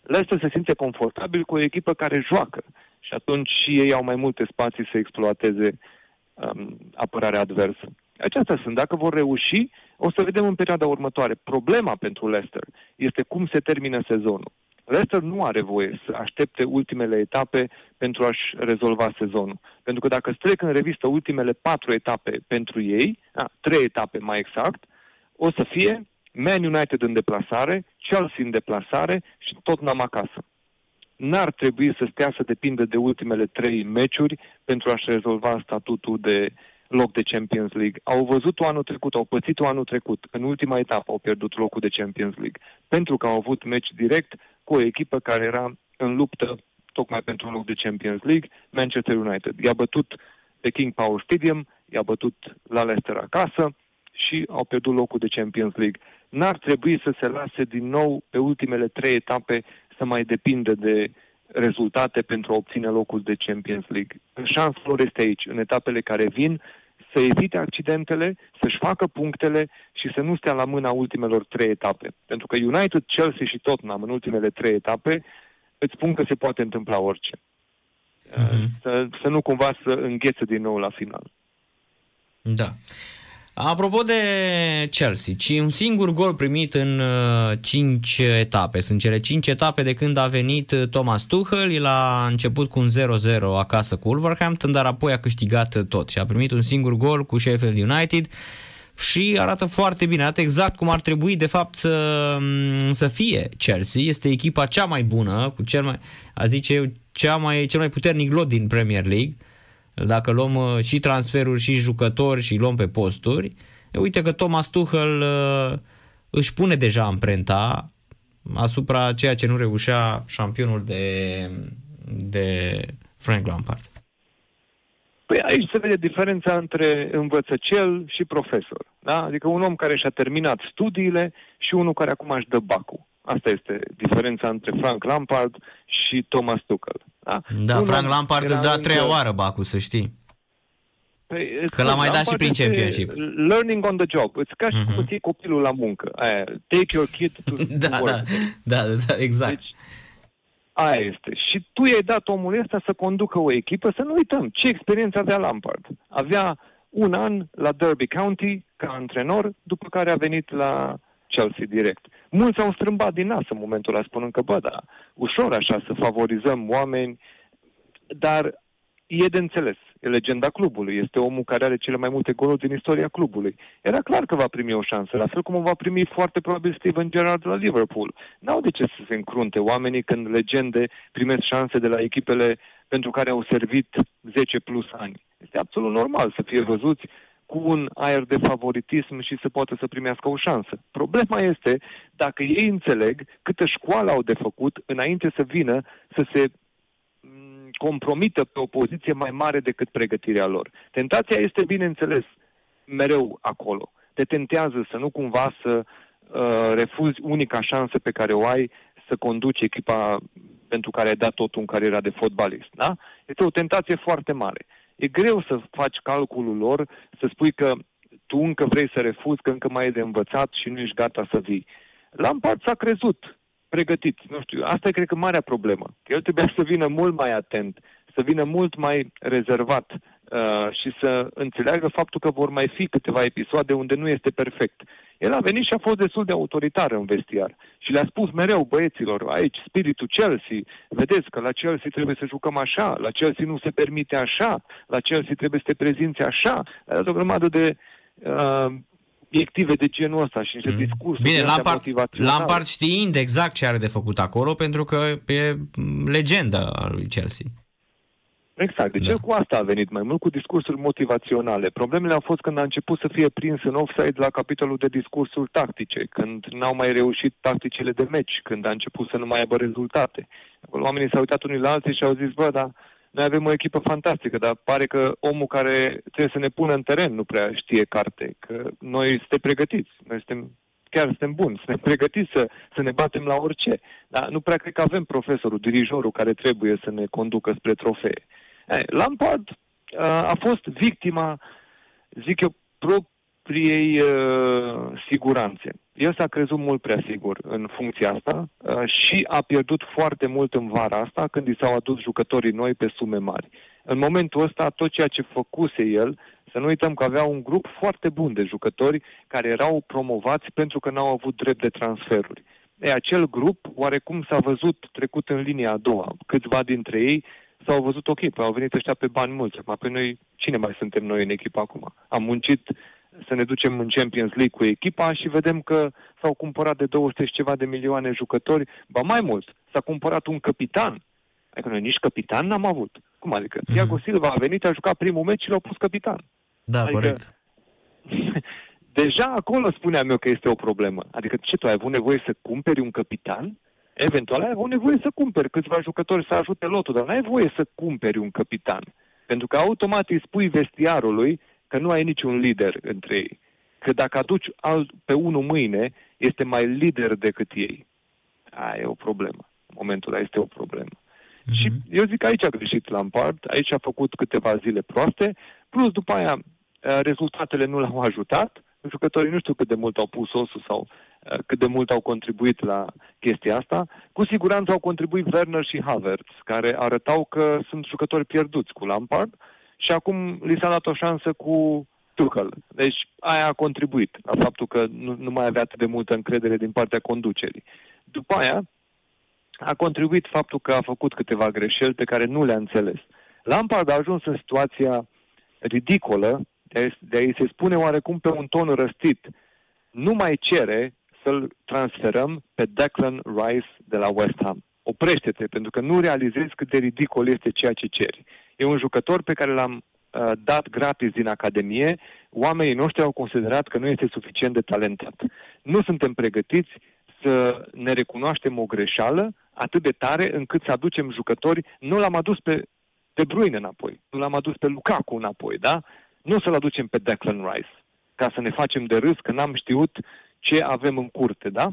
Leicester se simte confortabil cu o echipă care joacă și atunci și ei au mai multe spații să exploateze uh, um, apărarea adversă. Acestea sunt. Dacă vor reuși, o să vedem în perioada următoare. Problema pentru Leicester este cum se termină sezonul. Leicester nu are voie să aștepte ultimele etape pentru a-și rezolva sezonul. Pentru că dacă strec în revistă ultimele patru etape pentru ei, a, trei etape mai exact, o să fie Man United în deplasare, Chelsea în deplasare și tot n-am acasă n-ar trebui să stea să depindă de ultimele trei meciuri pentru a-și rezolva statutul de loc de Champions League. Au văzut-o anul trecut, au pățit-o anul trecut. În ultima etapă au pierdut locul de Champions League. Pentru că au avut meci direct cu o echipă care era în luptă tocmai pentru un loc de Champions League, Manchester United. I-a bătut pe King Power Stadium, i-a bătut la Leicester acasă și au pierdut locul de Champions League. N-ar trebui să se lase din nou pe ultimele trei etape să mai depindă de rezultate pentru a obține locul de Champions League. Șansa lor este aici, în etapele care vin, să evite accidentele, să-și facă punctele și să nu stea la mâna ultimelor trei etape. Pentru că United, Chelsea și Tottenham în ultimele trei etape îți spun că se poate întâmpla orice. uh-huh. să, să nu cumva să înghețe din nou la final. Da. Apropo de Chelsea, ci un singur gol primit în uh, 5 etape. Sunt cele 5 etape de când a venit uh, Thomas Tuchel. El a început cu un 0-0 acasă cu Wolverhampton, dar apoi a câștigat tot și a primit un singur gol cu Sheffield United și arată foarte bine, arată exact cum ar trebui de fapt să, mm, să fie Chelsea. Este echipa cea mai bună, cu cel mai, a zice eu, cea mai, cel mai puternic lot din Premier League dacă luăm uh, și transferuri și jucători și luăm pe posturi, uite că Thomas Tuchel uh, își pune deja amprenta asupra ceea ce nu reușea șampionul de, de Frank Lampard. Păi aici se vede diferența între învățăcel și profesor. Da? Adică un om care și-a terminat studiile și unul care acum își dă bacul. Asta este diferența între Frank Lampard și Thomas Tuchel. Da, da Frank Lampard îl dă a treia oară bacul, să știi. Păi, că l-a mai dat și prin championship. Learning on the job. Îți ca și uh-huh. cum mhm. copilul la muncă. Aia, take your kid to, da, to work. Da, da, da, exact. Deci, aia este. Și tu i-ai dat omul ăsta să conducă o echipă, să nu uităm ce experiență avea Lampard. Avea un an la Derby County ca antrenor, după care a venit la Chelsea direct. Mulți au strâmbat din nas în momentul ăla, spunând că, bă, da, ușor așa să favorizăm oameni, dar e de înțeles. E legenda clubului. Este omul care are cele mai multe goluri din istoria clubului. Era clar că va primi o șansă, la fel cum o va primi foarte probabil Steven Gerrard la Liverpool. N-au de ce să se încrunte oamenii când legende primesc șanse de la echipele pentru care au servit 10 plus ani. Este absolut normal să fie văzuți cu un aer de favoritism și să poată să primească o șansă. Problema este dacă ei înțeleg câtă școală au de făcut înainte să vină să se mm, compromită pe o poziție mai mare decât pregătirea lor. Tentația este, bineînțeles, mereu acolo. Te tentează să nu cumva să uh, refuzi unica șansă pe care o ai să conduci echipa pentru care ai dat totul în cariera de fotbalist. Da? Este o tentație foarte mare e greu să faci calculul lor, să spui că tu încă vrei să refuzi, că încă mai e de învățat și nu ești gata să vii. Lampard s-a crezut, pregătit. Nu știu, asta e cred că marea problemă. Că el trebuia să vină mult mai atent, să vină mult mai rezervat uh, și să înțeleagă faptul că vor mai fi câteva episoade unde nu este perfect. El a venit și a fost destul de autoritar în vestiar și le-a spus mereu băieților, aici spiritul Chelsea, vedeți că la Chelsea trebuie să jucăm așa, la Chelsea nu se permite așa, la Chelsea trebuie să te prezinți așa. A dat o grămadă de uh, obiective de genul ăsta și niște mm. discursuri Bine, Lampard, Lampard știind exact ce are de făcut acolo pentru că e legenda a lui Chelsea. Exact. Deci da. el cu asta a venit mai mult, cu discursuri motivaționale. Problemele au fost când a început să fie prins în offside la capitolul de discursuri tactice, când n-au mai reușit tacticile de meci, când a început să nu mai aibă rezultate. Acolo oamenii s-au uitat unii la alții și au zis, bă, dar noi avem o echipă fantastică, dar pare că omul care trebuie să ne pună în teren nu prea știe carte, că noi suntem pregătiți, noi suntem chiar suntem buni, suntem pregătiți să, să ne batem la orice. Dar nu prea cred că avem profesorul, dirijorul care trebuie să ne conducă spre trofee. Lampard uh, a fost victima, zic eu, propriei uh, siguranțe. El s-a crezut mult prea sigur în funcția asta uh, și a pierdut foarte mult în vara asta când i s-au adus jucătorii noi pe sume mari. În momentul ăsta, tot ceea ce făcuse el, să nu uităm că avea un grup foarte bun de jucători care erau promovați pentru că n-au avut drept de transferuri. E, acel grup, oarecum s-a văzut trecut în linia a doua. Câțiva dintre ei s-au văzut ok, păi au venit ăștia pe bani mulți. Acum, pe noi, cine mai suntem noi în echipa acum? Am muncit să ne ducem în Champions League cu echipa și vedem că s-au cumpărat de 200 și ceva de milioane jucători, ba mai mult, s-a cumpărat un capitan. Adică noi nici capitan n-am avut. Cum adică? Mm-hmm. Thiago Silva a venit, a jucat primul meci și l-au pus capitan. Da, adică, corect. Deja acolo spuneam eu că este o problemă. Adică ce, tu ai avut nevoie să cumperi un capitan? Eventual ai avut nevoie să cumperi câțiva jucători să ajute lotul, dar nu ai voie să cumperi un capitan. Pentru că automat îi spui vestiarului că nu ai niciun lider între ei. Că dacă aduci alt, pe unul mâine, este mai lider decât ei. Aia e o problemă. În momentul ăla este o problemă. Mm-hmm. Și eu zic că aici a greșit Lampard, aici a făcut câteva zile proaste, plus după aia rezultatele nu l-au ajutat, jucătorii nu știu cât de mult au pus osul sau uh, cât de mult au contribuit la chestia asta. Cu siguranță au contribuit Werner și Havertz, care arătau că sunt jucători pierduți cu Lampard și acum li s-a dat o șansă cu Tuchel. Deci aia a contribuit la faptul că nu, nu mai avea atât de multă încredere din partea conducerii. După aia a contribuit faptul că a făcut câteva greșeli pe care nu le-a înțeles. Lampard a ajuns în situația ridicolă de a-i se spune oarecum pe un ton răstit. Nu mai cere să-l transferăm pe Declan Rice de la West Ham. Oprește-te, pentru că nu realizezi cât de ridicol este ceea ce ceri. E un jucător pe care l-am uh, dat gratis din Academie, oamenii noștri au considerat că nu este suficient de talentat. Nu suntem pregătiți să ne recunoaștem o greșeală atât de tare încât să aducem jucători, nu l-am adus pe De Bruyne înapoi, nu l-am adus pe Lukaku înapoi, da? Nu să-l aducem pe Declan Rice, ca să ne facem de râs că n-am știut ce avem în curte, da?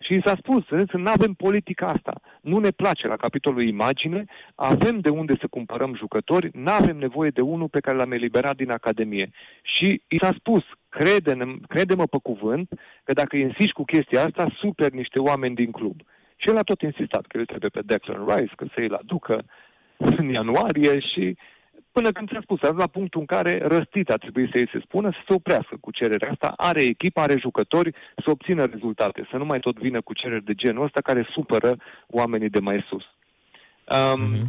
Și i s-a spus, vedeți, nu avem politica asta. Nu ne place la capitolul imagine, avem de unde să cumpărăm jucători, nu avem nevoie de unul pe care l-am eliberat din Academie. Și i s-a spus, crede-mă, crede-mă pe cuvânt, că dacă insisti cu chestia asta, super niște oameni din club. Și el a tot insistat că el trebuie pe Declan Rice, că să îl aducă în ianuarie și până când ți-a spus, la punctul în care răstit a trebuit să-i se spună să se oprească cu cererea asta, are echipă, are jucători să obțină rezultate, să nu mai tot vină cu cereri de genul ăsta care supără oamenii de mai sus. Um, uh-huh.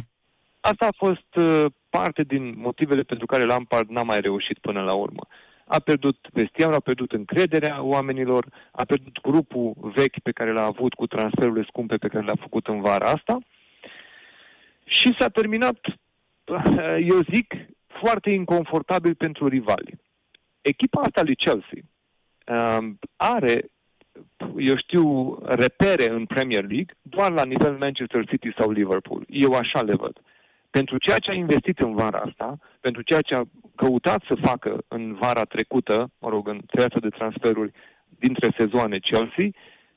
Asta a fost uh, parte din motivele pentru care Lampard n-a mai reușit până la urmă. A pierdut vestiarul, a pierdut încrederea oamenilor, a pierdut grupul vechi pe care l-a avut cu transferurile scumpe pe care le-a făcut în vara asta și s-a terminat eu zic, foarte inconfortabil pentru rivali. Echipa asta lui Chelsea um, are, eu știu, repere în Premier League doar la nivel Manchester City sau Liverpool. Eu așa le văd. Pentru ceea ce a investit în vara asta, pentru ceea ce a căutat să facă în vara trecută, mă rog, în treața de transferuri dintre sezoane Chelsea,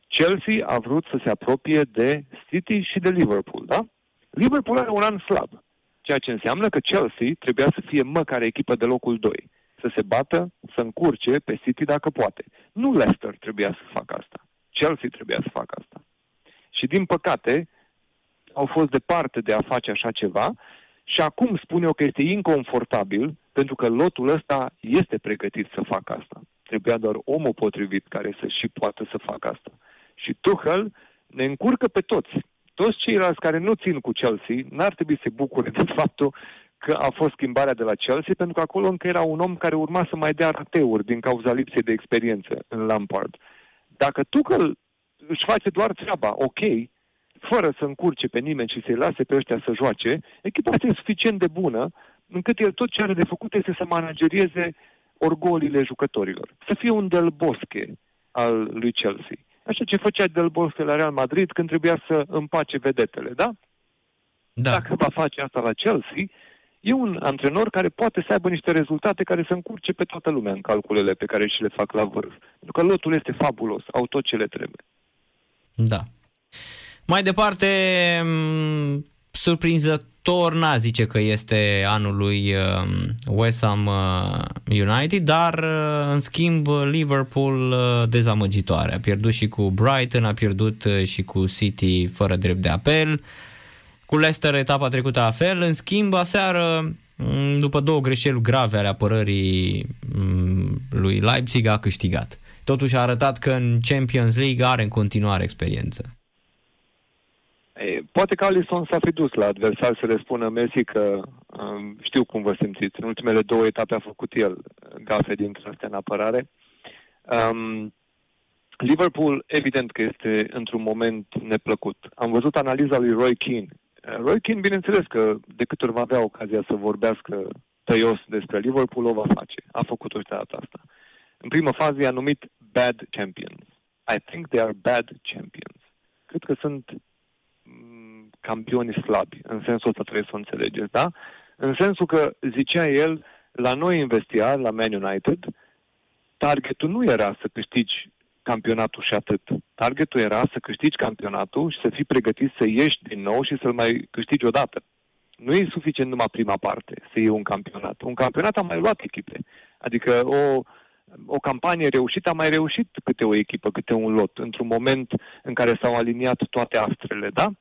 Chelsea a vrut să se apropie de City și de Liverpool, da? Liverpool are un an slab. Ceea ce înseamnă că Chelsea trebuia să fie măcar echipă de locul 2. Să se bată, să încurce pe City dacă poate. Nu Leicester trebuia să facă asta. Chelsea trebuia să facă asta. Și din păcate, au fost departe de a face așa ceva și acum spun eu că este inconfortabil pentru că lotul ăsta este pregătit să facă asta. Trebuia doar omul potrivit care să și poată să facă asta. Și Tuchel ne încurcă pe toți toți ceilalți care nu țin cu Chelsea n-ar trebui să se bucure de faptul că a fost schimbarea de la Chelsea, pentru că acolo încă era un om care urma să mai dea rateuri din cauza lipsei de experiență în Lampard. Dacă Tuchel își face doar treaba, ok, fără să încurce pe nimeni și să-i lase pe ăștia să joace, echipa asta e suficient de bună încât el tot ce are de făcut este să managerieze orgolile jucătorilor. Să fie un Del Bosque al lui Chelsea. Așa ce făcea Del Bosque la Real Madrid când trebuia să împace vedetele, da? da? Dacă va face asta la Chelsea, e un antrenor care poate să aibă niște rezultate care să încurce pe toată lumea în calculele pe care și le fac la vârf. Pentru că lotul este fabulos, au tot ce le trebuie. Da. Mai departe, surprinzător n-a zice că este anul lui um, West Ham uh, United, dar uh, în schimb Liverpool uh, dezamăgitoare. A pierdut și cu Brighton, a pierdut și cu City fără drept de apel. Cu Leicester etapa trecută a fel. În schimb, aseară, mm, după două greșeli grave ale apărării mm, lui Leipzig, a câștigat. Totuși a arătat că în Champions League are în continuare experiență. E, poate că Alisson s-a fi dus la adversar să le spună Messi că um, știu cum vă simțiți. În ultimele două etape a făcut el uh, gafe dintre astea în apărare. Um, Liverpool, evident că este într-un moment neplăcut. Am văzut analiza lui Roy Keane. Uh, Roy Keane, bineînțeles că de câte ori va avea ocazia să vorbească tăios despre Liverpool, o va face. A făcut-o și de data asta. În primă fază i-a numit bad champions. I think they are bad champions. Cred că sunt campioni slabi. În sensul ăsta trebuie să o înțelegeți, da? În sensul că, zicea el, la noi în vestiar, la Man United, targetul nu era să câștigi campionatul și atât. Targetul era să câștigi campionatul și să fii pregătit să ieși din nou și să-l mai câștigi odată. Nu e suficient numai prima parte să iei un campionat. Un campionat a mai luat echipe. Adică o o campanie reușită a mai reușit câte o echipă, câte un lot, într-un moment în care s-au aliniat toate astrele, da?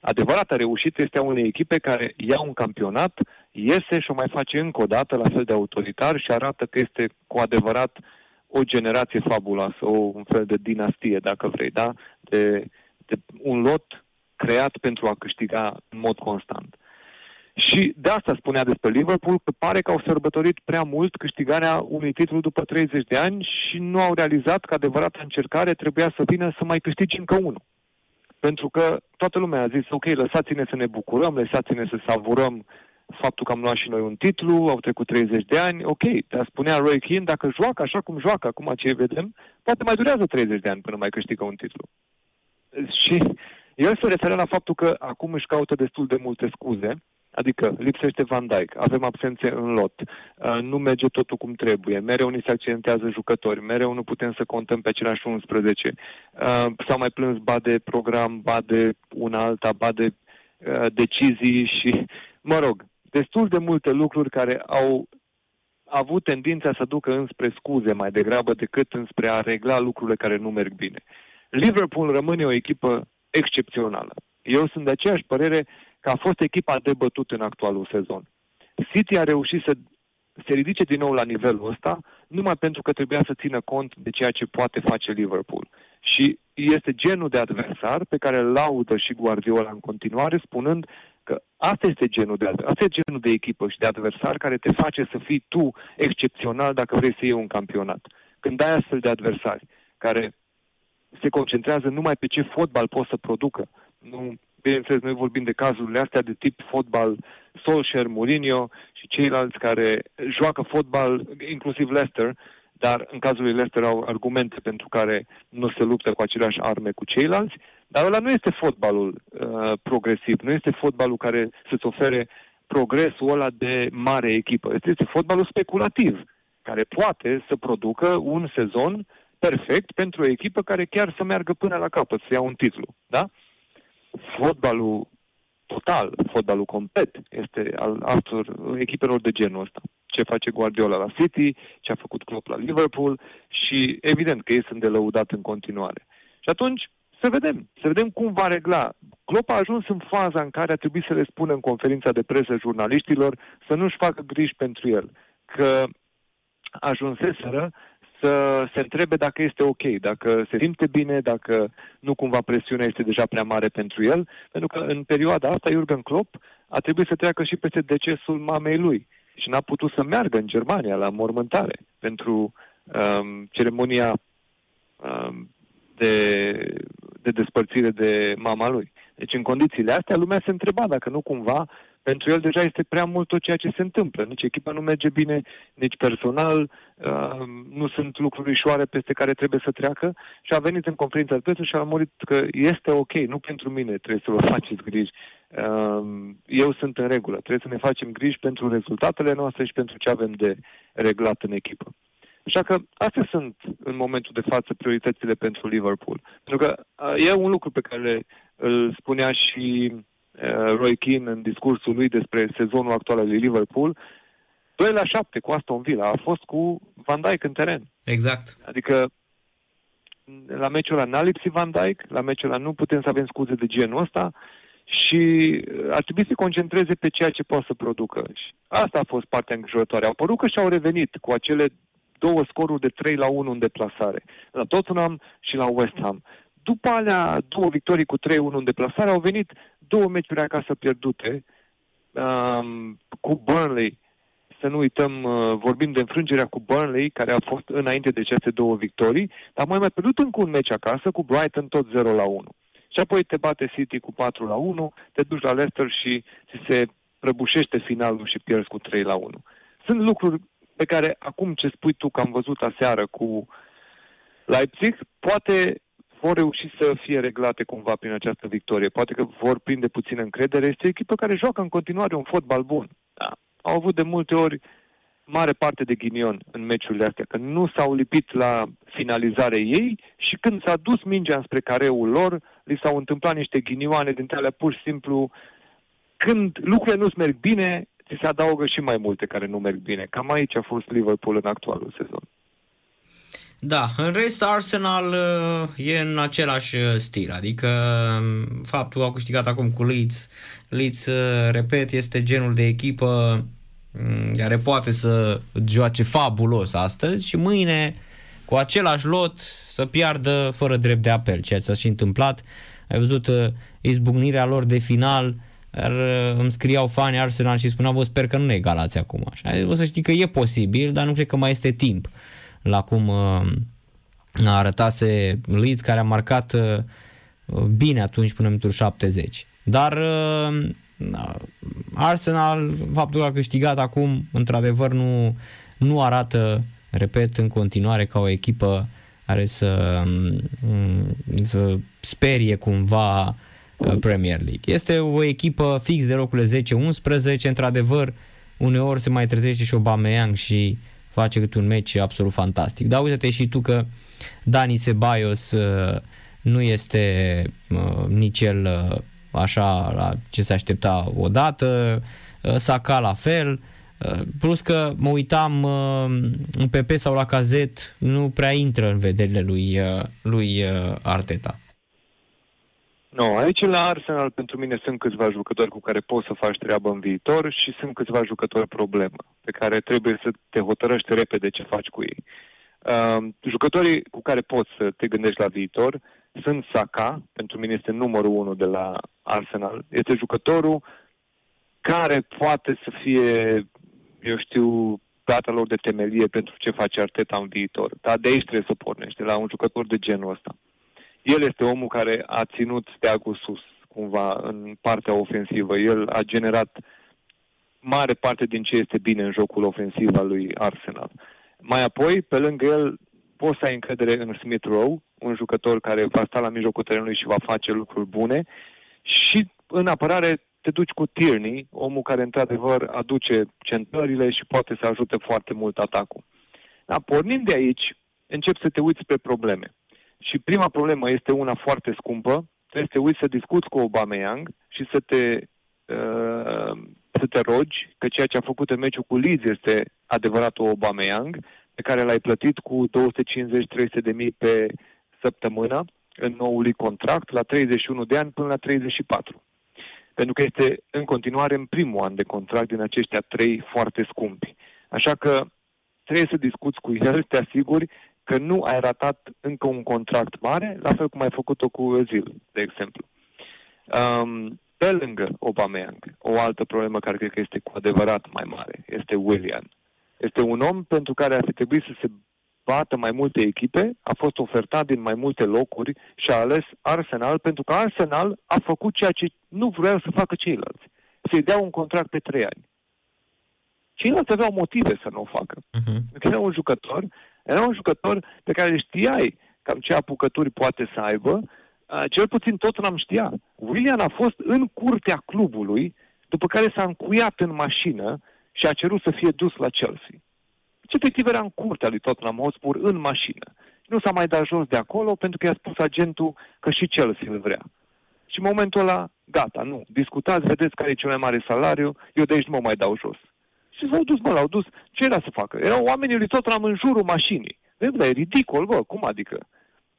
Adevărata reușită este a unei echipe care ia un campionat, iese și o mai face încă o dată la fel de autoritar și arată că este cu adevărat o generație fabuloasă, o, un fel de dinastie, dacă vrei, da? De, de un lot creat pentru a câștiga în mod constant. Și de asta spunea despre Liverpool că pare că au sărbătorit prea mult câștigarea unui titlu după 30 de ani și nu au realizat că adevărata încercare trebuia să vină să mai câștigi încă unul. Pentru că toată lumea a zis, ok, lăsați-ne să ne bucurăm, lăsați-ne să savurăm faptul că am luat și noi un titlu, au trecut 30 de ani, ok, dar spunea Roy Keane, dacă joacă așa cum joacă acum ce vedem, poate mai durează 30 de ani până mai câștigă un titlu. Și el se referă la faptul că acum își caută destul de multe scuze, Adică lipsește Van Dijk, avem absențe în lot, uh, nu merge totul cum trebuie, mereu ni se accidentează jucători, mereu nu putem să contăm pe același 11. Uh, s-au mai plâns ba de program, ba de una alta, ba de uh, decizii și, mă rog, destul de multe lucruri care au avut tendința să ducă înspre scuze mai degrabă decât înspre a regla lucrurile care nu merg bine. Liverpool rămâne o echipă excepțională. Eu sunt de aceeași părere că a fost echipa de bătut în actualul sezon. City a reușit să se ridice din nou la nivelul ăsta numai pentru că trebuia să țină cont de ceea ce poate face Liverpool. Și este genul de adversar pe care îl laudă și Guardiola în continuare, spunând că asta este genul de, asta este genul de echipă și de adversar care te face să fii tu excepțional dacă vrei să iei un campionat. Când ai astfel de adversari care se concentrează numai pe ce fotbal pot să producă, nu bineînțeles, noi vorbim de cazurile astea de tip fotbal, Solskjaer, Mourinho și ceilalți care joacă fotbal, inclusiv Leicester, dar în cazul lui Leicester au argumente pentru care nu se luptă cu aceleași arme cu ceilalți, dar ăla nu este fotbalul uh, progresiv, nu este fotbalul care să-ți ofere progresul ăla de mare echipă. Este, este fotbalul speculativ, care poate să producă un sezon perfect pentru o echipă care chiar să meargă până la capăt, să ia un titlu. Da? Fotbalul total, fotbalul complet, este al altor echipelor de genul ăsta. Ce face Guardiola la City, ce a făcut Klopp la Liverpool și evident că ei sunt de lăudat în continuare. Și atunci să vedem, să vedem cum va regla. Klopp a ajuns în faza în care a trebuit să le spună în conferința de presă jurnaliștilor să nu-și facă griji pentru el, că ajunseseră să se întrebe dacă este ok, dacă se simte bine, dacă nu cumva presiunea este deja prea mare pentru el, pentru că în perioada asta Jurgen Klopp a trebuit să treacă și peste decesul mamei lui și n-a putut să meargă în Germania la mormântare pentru um, ceremonia um, de, de despărțire de mama lui. Deci în condițiile astea lumea se întreba dacă nu cumva pentru el deja este prea mult tot ceea ce se întâmplă. Nici echipa nu merge bine, nici personal, uh, nu sunt lucruri ușoare peste care trebuie să treacă și a venit în conferința de presă și a murit că este ok, nu pentru mine trebuie să vă faceți griji. Uh, eu sunt în regulă, trebuie să ne facem griji pentru rezultatele noastre și pentru ce avem de reglat în echipă. Așa că astea sunt în momentul de față prioritățile pentru Liverpool. Pentru că uh, e un lucru pe care îl spunea și Uh, Roy Keane în discursul lui despre sezonul actual al lui Liverpool, 2 la 7 cu Aston Villa. A fost cu Van Dijk în teren. Exact. Adică la meciul ăla n-a lipsit Van Dijk, la meciul ăla nu putem să avem scuze de genul ăsta și ar trebui să se concentreze pe ceea ce poate să producă. Și asta a fost partea îngrijorătoare. Au părut că și-au revenit cu acele două scoruri de 3 la 1 în deplasare, la Tottenham și la West Ham. După alea două victorii cu 3-1 în deplasare au venit două meciuri acasă pierdute um, cu Burnley. Să nu uităm, uh, vorbim de înfrângerea cu Burnley, care a fost înainte de aceste două victorii, dar mai mai pierdut încă un meci acasă cu Brighton tot 0 la 1. Și apoi te bate City cu 4 la 1, te duci la Leicester și ți se prăbușește finalul și pierzi cu 3 la 1. Sunt lucruri pe care acum ce spui tu că am văzut aseară cu Leipzig, poate vor reuși să fie reglate cumva prin această victorie. Poate că vor prinde puțin încredere. Este o echipă care joacă în continuare un fotbal bun. Da. Au avut de multe ori mare parte de ghinion în meciurile astea, că nu s-au lipit la finalizare ei și când s-a dus mingea spre careul lor, li s-au întâmplat niște ghinioane dintre alea pur și simplu. Când lucrurile nu-ți merg bine, ți se adaugă și mai multe care nu merg bine. Cam aici a fost Liverpool în actualul sezon. Da, în rest Arsenal uh, e în același uh, stil, adică um, faptul că au câștigat acum cu Leeds, Leeds, uh, repet, este genul de echipă mm, care poate să joace fabulos astăzi și mâine cu același lot să piardă fără drept de apel, ceea ce s-a și întâmplat. Ai văzut izbucnirea lor de final, dar îmi scriau fani Arsenal și spuneau, bă, sper că nu ne egalați acum. Așa. O să știi că e posibil, dar nu cred că mai este timp la cum uh, a arătase Leeds, care a marcat uh, bine atunci până în minutul 70. Dar uh, Arsenal, faptul că a câștigat acum, într-adevăr, nu, nu arată, repet, în continuare ca o echipă care să, um, să sperie cumva Premier League. Este o echipă fix de locurile 10-11, într-adevăr, uneori se mai trezește și Aubameyang și face câte un meci absolut fantastic. Dar uite-te și tu că Dani Ceballos uh, nu este uh, nici el uh, așa la ce se aștepta odată, Saka la fel, plus că mă uitam în PP sau la cazet, nu prea intră în vederile lui, lui Arteta. Nu, no, aici la Arsenal pentru mine sunt câțiva jucători cu care poți să faci treabă în viitor și sunt câțiva jucători problemă, pe care trebuie să te hotărăști repede ce faci cu ei. Uh, jucătorii cu care poți să te gândești la viitor sunt Saka, pentru mine este numărul unu de la Arsenal. Este jucătorul care poate să fie, eu știu, data lor de temelie pentru ce face Arteta în viitor. Dar de aici trebuie să pornești, de la un jucător de genul ăsta el este omul care a ținut steagul sus, cumva, în partea ofensivă. El a generat mare parte din ce este bine în jocul ofensiv al lui Arsenal. Mai apoi, pe lângă el, poți să ai încredere în Smith Rowe, un jucător care va sta la mijlocul terenului și va face lucruri bune. Și în apărare te duci cu Tierney, omul care într-adevăr aduce centrările și poate să ajute foarte mult atacul. Da, pornind de aici, încep să te uiți pe probleme. Și prima problemă este una foarte scumpă. Trebuie să te uiți să discuți cu Aubameyang și să te, uh, să te rogi că ceea ce a făcut în meciul cu Leeds este adevăratul Aubameyang, pe care l-ai plătit cu 250-300 de mii pe săptămână în noul contract, la 31 de ani până la 34. Pentru că este în continuare în primul an de contract din aceștia trei foarte scumpi. Așa că trebuie să discuți cu el, să te asiguri că nu ai ratat încă un contract mare, la fel cum ai făcut-o cu Zil, de exemplu. Um, pe lângă Aubameyang, o altă problemă care cred că este cu adevărat mai mare, este William. Este un om pentru care ar fi trebuit să se bată mai multe echipe, a fost ofertat din mai multe locuri și a ales Arsenal pentru că Arsenal a făcut ceea ce nu vreau să facă ceilalți. Să-i dea un contract pe trei ani. Ceilalți aveau motive să nu o facă. Uh-huh. Era un jucător era un jucător pe care știai cam ce apucături poate să aibă, cel puțin tot n-am știa. William a fost în curtea clubului, după care s-a încuiat în mașină și a cerut să fie dus la Chelsea. Ce efectiv era în curtea lui Tottenham Hotspur în mașină. Nu s-a mai dat jos de acolo pentru că i-a spus agentul că și Chelsea îl vrea. Și în momentul ăla, gata, nu, discutați, vedeți care e cel mai mare salariu, eu de aici nu mă mai dau jos. Și s-au dus, mă, l-au dus. Ce era să facă? Erau oamenii lui Tottenham în jurul mașinii. Bă, e ridicol, bă, cum adică?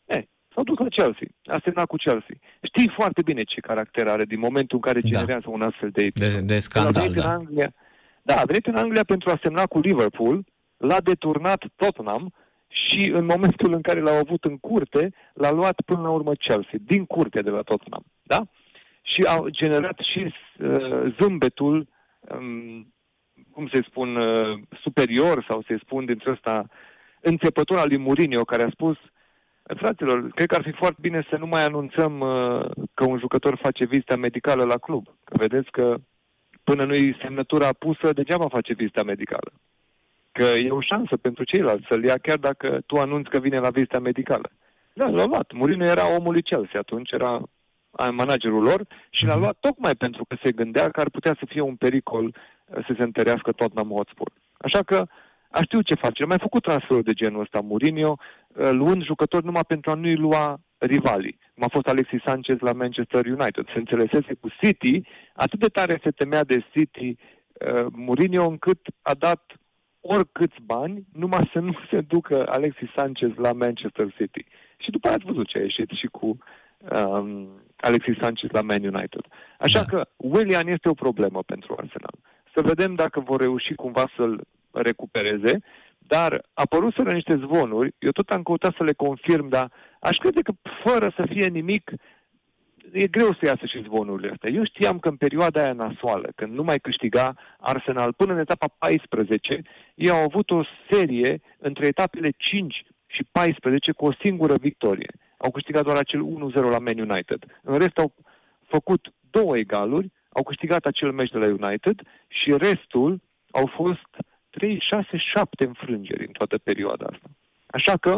E, s-au dus la Chelsea, a semnat cu Chelsea. Știi foarte bine ce caracter are din momentul în care da. generează da. un astfel de De, de scandal, da. În Anglia, da, a venit în Anglia pentru a semna cu Liverpool, l-a deturnat Tottenham și în momentul în care l-au avut în curte, l-a luat până la urmă Chelsea, din curte de la Tottenham, da? Și a generat și uh, zâmbetul um, cum să spun, uh, superior sau să-i spun dintre ăsta înțepător al lui Mourinho, care a spus Fraților, cred că ar fi foarte bine să nu mai anunțăm uh, că un jucător face vizita medicală la club. Că vedeți că până nu-i semnătura pusă, degeaba face vizita medicală. Că e o șansă pentru ceilalți să-l ia chiar dacă tu anunți că vine la vizita medicală. Da, l-a luat. Mourinho era omul lui Chelsea atunci, era managerul lor și l-a mhm. luat tocmai pentru că se gândea că ar putea să fie un pericol să se întărească Tottenham Hotspur. Așa că a știu ce face. A mai făcut transferul de genul ăsta Mourinho, uh, luând jucători numai pentru a nu-i lua rivalii. Cum a fost Alexis Sanchez la Manchester United. Se înțelesese cu City, atât de tare se temea de City uh, Mourinho încât a dat oricâți bani, numai să nu se ducă Alexis Sanchez la Manchester City. Și după aia ați văzut ce a ieșit și cu um, Alexis Sanchez la Man United. Așa Da. că Willian este o problemă pentru Arsenal. Să vedem dacă vor reuși cumva să-l recupereze, dar apăruseră niște zvonuri, eu tot am căutat să le confirm, dar aș crede că fără să fie nimic, e greu să iasă și zvonurile astea. Eu știam că în perioada aia nasoală, când nu mai câștiga Arsenal, până în etapa 14, ei au avut o serie între etapele 5 și 14 cu o singură victorie. Au câștigat doar acel 1-0 la Man United. În rest au făcut două egaluri, au câștigat acel meci de la United și restul au fost 3, 6, 7 înfrângeri în toată perioada asta. Așa că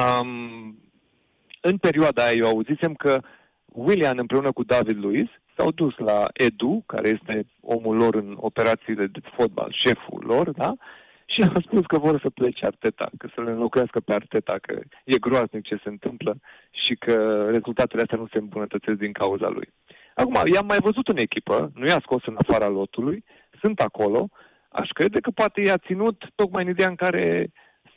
um, în perioada aia eu auzisem că William împreună cu David Luiz s-au dus la Edu, care este omul lor în operațiile de fotbal, șeful lor, da? Și au spus că vor să plece Arteta, că să le înlocuiască pe Arteta, că e groaznic ce se întâmplă și că rezultatele astea nu se îmbunătățesc din cauza lui. Acum, i-am mai văzut în echipă, nu i-a scos în afara lotului, sunt acolo, aș crede că poate i-a ținut tocmai în ideea în care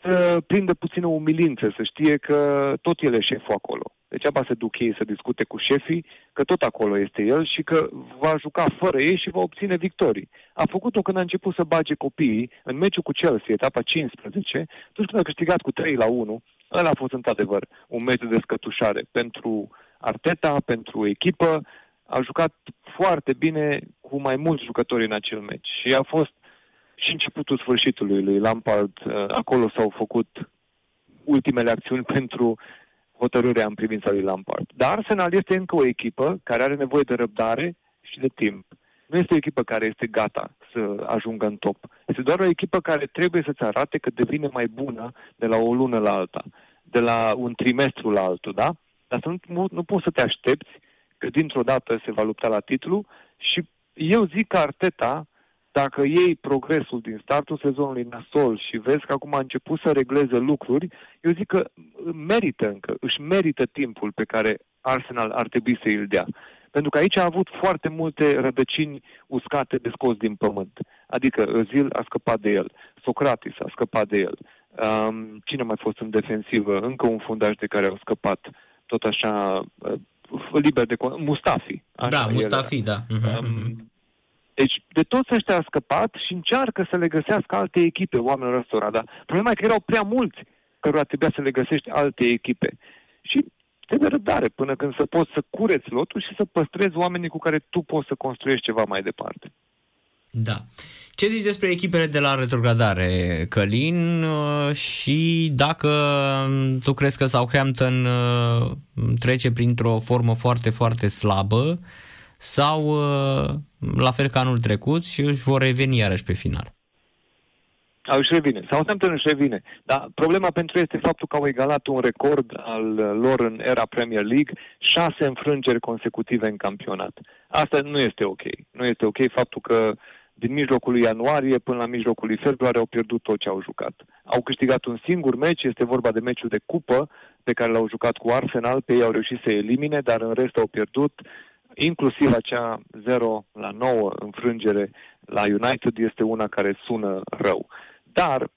să prindă puțină umilință, să știe că tot el e șeful acolo. Degeaba se duc ei să discute cu șefii, că tot acolo este el și că va juca fără ei și va obține victorii. A făcut-o când a început să bage copiii în meciul cu Chelsea, etapa 15, atunci când a câștigat cu 3 la 1, ăla a fost într-adevăr un meci de descătușare pentru Arteta, pentru echipă, a jucat foarte bine cu mai mulți jucători în acel meci și a fost și începutul sfârșitului lui Lampard, uh, acolo s-au făcut ultimele acțiuni pentru hotărârea în privința lui Lampard. Dar Arsenal este încă o echipă care are nevoie de răbdare și de timp. Nu este o echipă care este gata să ajungă în top. Este doar o echipă care trebuie să-ți arate că devine mai bună de la o lună la alta, de la un trimestru la altul, da? Dar să nu, nu, nu poți să te aștepți că dintr-o dată se va lupta la titlu și eu zic că Arteta, dacă iei progresul din startul sezonului nasol și vezi că acum a început să regleze lucruri, eu zic că merită încă, își merită timpul pe care Arsenal ar trebui să îl dea. Pentru că aici a avut foarte multe rădăcini uscate de scos din pământ. Adică Özil a scăpat de el, Socrates a scăpat de el. Um, cine a mai fost în defensivă? Încă un fundaș de care au scăpat tot așa uh, liber de con- Mustafi. Așa, Da, el Mustafi, era. da. Mhm, mhm. Um, deci, de toți ăștia a scăpat și încearcă să le găsească alte echipe oamenilor ăstora, dar problema e că erau prea mulți cărora trebuia să le găsești alte echipe. Și trebuie răbdare până când să poți să cureți lotul și să păstrezi oamenii cu care tu poți să construiești ceva mai departe. Da. Ce zici despre echipele de la retrogradare, Călin, uh, și dacă um, tu crezi că Southampton uh, trece printr-o formă foarte, foarte slabă sau uh, la fel ca anul trecut și își vor reveni iarăși pe final? A, își revine. Southampton își revine. Dar problema pentru ei este faptul că au egalat un record al lor în era Premier League, șase înfrângeri consecutive în campionat. Asta nu este ok. Nu este ok faptul că din mijlocul lui ianuarie până la mijlocul lui februarie au pierdut tot ce au jucat. Au câștigat un singur meci, este vorba de meciul de cupă pe care l-au jucat cu Arsenal, pe ei au reușit să elimine, dar în rest au pierdut, inclusiv acea 0 la 9 înfrângere la United este una care sună rău. Dar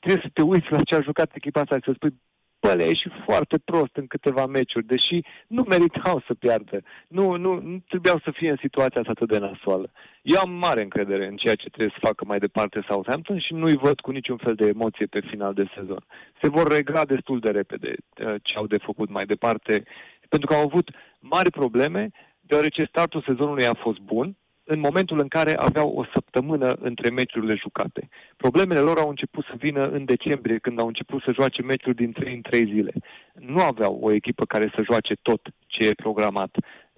trebuie să te uiți la ce a jucat echipa asta și să spui, bă, le-a ieșit foarte prost în câteva meciuri, deși nu meritau să piardă. Nu, nu, nu trebuiau să fie în situația asta atât de nasoală. Eu am mare încredere în ceea ce trebuie să facă mai departe Southampton și nu-i văd cu niciun fel de emoție pe final de sezon. Se vor regla destul de repede uh, ce au de făcut mai departe, pentru că au avut mari probleme, deoarece startul sezonului a fost bun, în momentul în care aveau o săptămână între meciurile jucate. Problemele lor au început să vină în decembrie, când au început să joace meciuri din 3 în 3 zile. Nu aveau o echipă care să joace tot ce e programat,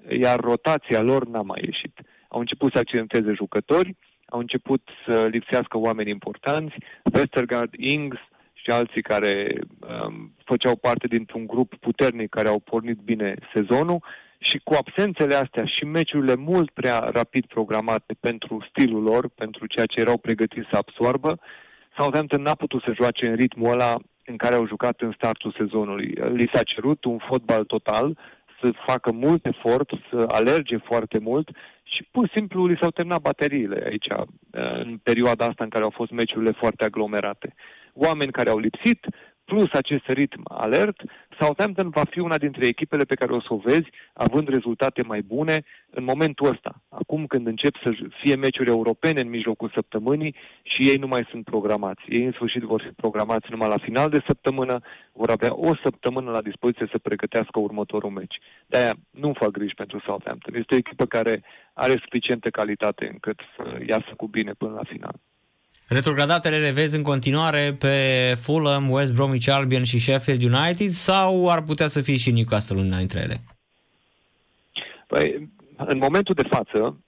iar rotația lor n-a mai ieșit. Au început să accidenteze jucători, au început să lipsească oameni importanți, Westergaard, Ings și alții care um, făceau parte dintr-un grup puternic care au pornit bine sezonul și cu absențele astea și meciurile mult prea rapid programate pentru stilul lor, pentru ceea ce erau pregătiți să absorbă, Southampton n-a putut să joace în ritmul ăla în care au jucat în startul sezonului. Li s-a cerut un fotbal total să facă mult efort, să alerge foarte mult și pur și simplu li s-au terminat bateriile aici, uh, în perioada asta în care au fost meciurile foarte aglomerate. Oameni care au lipsit, plus acest ritm alert, Southampton va fi una dintre echipele pe care o să o vezi având rezultate mai bune în momentul ăsta. Acum când încep să fie meciuri europene în mijlocul săptămânii și ei nu mai sunt programați. Ei în sfârșit vor fi programați numai la final de săptămână, vor avea o săptămână la dispoziție să pregătească următorul meci. De-aia nu fac griji pentru Southampton. Este o echipă care are suficientă calitate încât să iasă cu bine până la final. Retrogradatele le vezi în continuare pe Fulham, West Bromwich Albion și Sheffield United sau ar putea să fie și Newcastle una dintre ele? Păi, în momentul de față,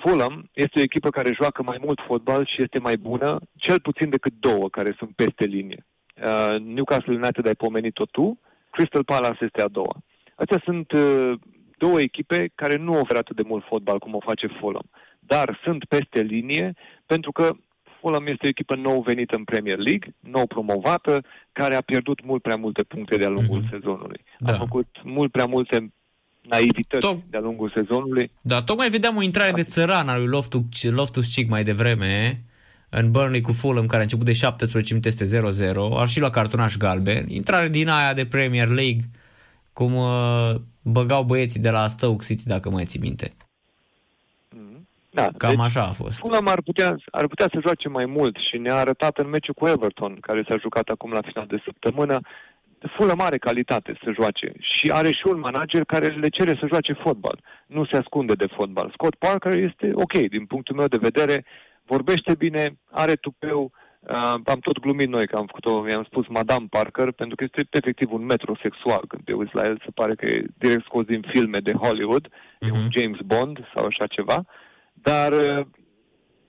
Fulham este o echipă care joacă mai mult fotbal și este mai bună, cel puțin decât două care sunt peste linie. Uh, Newcastle United ai pomenit-o tu, Crystal Palace este a doua. Acestea sunt uh, două echipe care nu oferă atât de mult fotbal cum o face Fulham, dar sunt peste linie pentru că Fulham este o echipă nou venită în Premier League, nou promovată, care a pierdut mult prea multe puncte de-a lungul mm-hmm. sezonului. Da. A făcut mult prea multe naivități Tot... de-a lungul sezonului. Da, tocmai vedeam o intrare de țăran al lui Loftus, Loftus Cheek mai devreme în Burnley cu Fulham, care a început de 17 minute este 0-0, ar și la cartonaș galben, intrare din aia de Premier League, cum uh, băgau băieții de la Stoke City, dacă mai ții minte. Da, Cam deci, așa a fost. Fulham ar putea, ar putea să joace mai mult și ne-a arătat în meciul cu Everton, care s-a jucat acum la final de săptămână, Fulham are calitate să joace și are și un manager care le cere să joace fotbal. Nu se ascunde de fotbal. Scott Parker este ok, din punctul meu de vedere, vorbește bine, are tupeu, Uh, am tot glumit noi că am făcut-o, mi-am spus Madame Parker, pentru că este efectiv un metrosexual. Când te uiți la el, se pare că e direct scos din filme de Hollywood, uh-huh. e un mhm. James Bond sau așa ceva. Uh, dar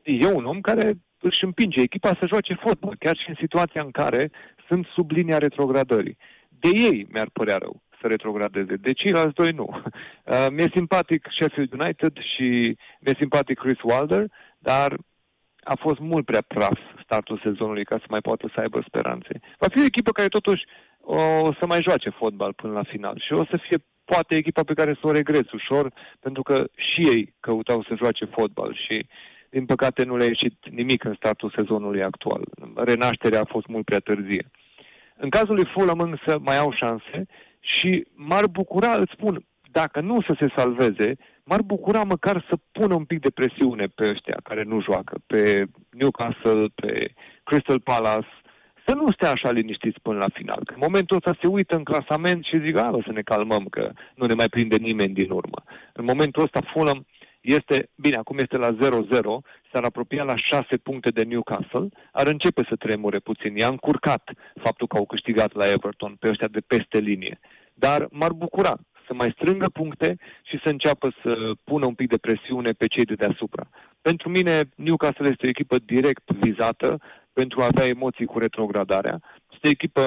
e un om care își împinge echipa să joace fotbal, chiar și în situația în care sunt sub linia retrogradării. De ei mi-ar părea rău să retrogradeze, de ceilalți doi nu. Uh, mi-e simpatic Sheffield United și mi-e simpatic Chris Wilder, dar a fost mult prea praf startul sezonului ca să mai poată să aibă speranțe. Va fi o echipă care totuși o să mai joace fotbal până la final și o să fie poate echipa pe care să o regreți ușor, pentru că și ei căutau să joace fotbal și din păcate nu le-a ieșit nimic în startul sezonului actual. Renașterea a fost mult prea târzie. În cazul lui Fulham însă mai au șanse și m-ar bucura, îți spun, dacă nu să se salveze, m-ar bucura măcar să pună un pic de presiune pe ăștia care nu joacă, pe Newcastle, pe Crystal Palace, să nu stea așa liniștiți până la final. Că în momentul ăsta se uită în clasament și zic, a, să ne calmăm, că nu ne mai prinde nimeni din urmă. În momentul ăsta Fulham este, bine, acum este la 0-0, s-ar apropia la 6 puncte de Newcastle, ar începe să tremure puțin. I-a încurcat faptul că au câștigat la Everton pe ăștia de peste linie. Dar m-ar bucura să mai strângă puncte și să înceapă să pună un pic de presiune pe cei de deasupra. Pentru mine, Newcastle este o echipă direct vizată pentru a avea emoții cu retrogradarea. Este o echipă,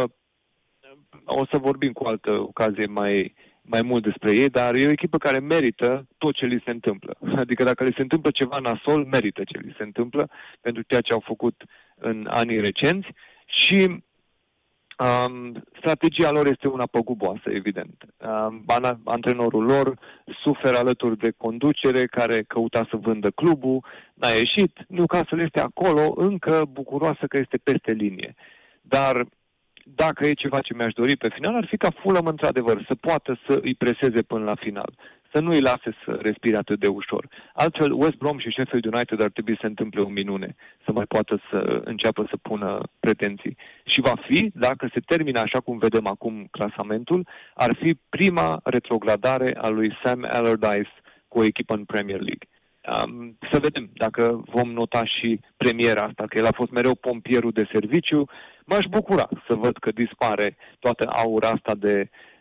o să vorbim cu altă ocazie mai, mai mult despre ei, dar e o echipă care merită tot ce li se întâmplă. Adică dacă li se întâmplă ceva nasol, merită ce li se întâmplă pentru ceea ce au făcut în anii recenți și Um, strategia lor este una păguboasă, evident. Um, antrenorul lor suferă alături de conducere care căuta să vândă clubul, n-a ieșit. Newcastle este acolo, încă bucuroasă că este peste linie. Dar dacă e ceva ce mi-aș dori pe final, ar fi ca Fulham, într-adevăr, să poată să îi preseze până la final să nu îi lase să respire atât de ușor. Altfel, West Brom și Sheffield United ar trebui să se întâmple o minune, să mai poată să înceapă să pună pretenții. Și va fi, dacă se termină așa cum vedem acum clasamentul, ar fi prima retrogradare a lui Sam Allardyce cu o echipă în Premier League. Um, să vedem dacă vom nota și premiera asta, că el a fost mereu pompierul de serviciu. M-aș bucura să văd că dispare toată aura asta de Uh,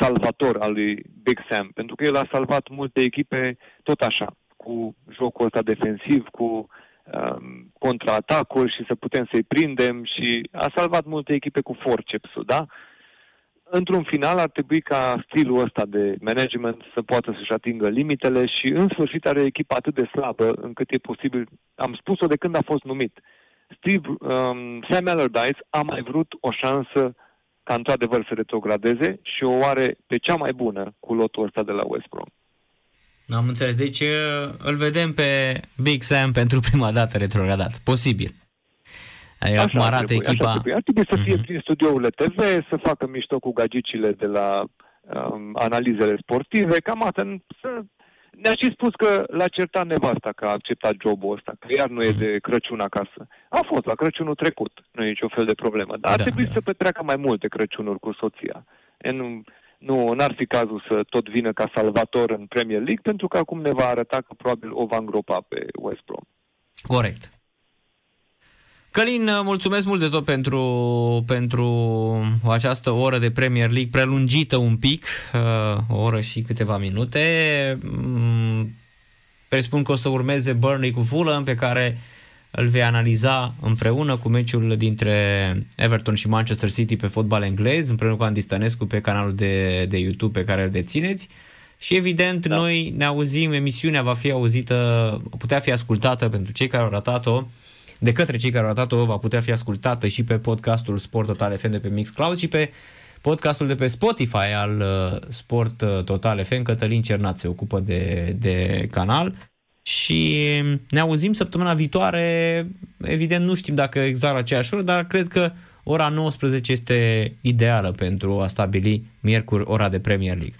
salvator al lui Big Sam, pentru că el a salvat multe echipe tot așa, cu jocul ăsta defensiv, cu um, contraatacuri și să putem să-i prindem și a salvat multe echipe cu forcepsul, da? Într-un final ar trebui ca stilul ăsta de management să poată să-și atingă limitele și în sfârșit are echipa atât de slabă încât e posibil, am spus-o de când a fost numit, Steve, um, Sam Allardyce a mai vrut o șansă ca într-adevăr să retrogradeze și o are pe cea mai bună cu lotul ăsta de la West Brom. Am înțeles. Deci uh, îl vedem pe Big Sam pentru prima dată retrogradat. Posibil. Adică acum arată trebui, echipa... Așa trebuie. Ar trebui să fie Mhm. prin studiourile TV, să facă mișto cu gagicile de la um, analizele sportive, cam asta. Să... Ne-a și spus că l-a certat nevasta că a acceptat jobul ăsta, că iar nu e de Crăciun acasă. A fost la Crăciunul trecut, nu e nicio fel de problemă. Dar ar Da, trebui da. să petreacă mai multe Crăciunuri cu soția. E, nu, nu, n-ar fi cazul să tot vină ca salvator în Premier League, pentru că acum ne va arăta că probabil o va îngropa pe West Brom. Corect. Călin, mulțumesc mult de tot pentru, pentru această oră de Premier League prelungită un pic, uh, o oră și câteva minute. Mm, Presupun că o să urmeze Burnley cu Fulham, pe care îl vei analiza împreună cu meciul dintre Everton și Manchester City pe fotbal englez, împreună cu Andy Stănescu pe canalul de, de YouTube pe care îl dețineți. Și evident, da. noi ne auzim, emisiunea va fi auzită, putea fi ascultată pentru cei care au ratat-o, de către cei care au ratat-o, va putea fi ascultată și pe podcastul Sport Total FM de pe Mixcloud și pe podcastul de pe Spotify al uh, Sport uh, Total FM. Cătălin Cernat se ocupă de, de canal și ne auzim săptămâna viitoare. Evident, nu știm dacă exact la aceeași oră, dar cred că ora 19 este ideală pentru a stabili miercuri ora de Premier League.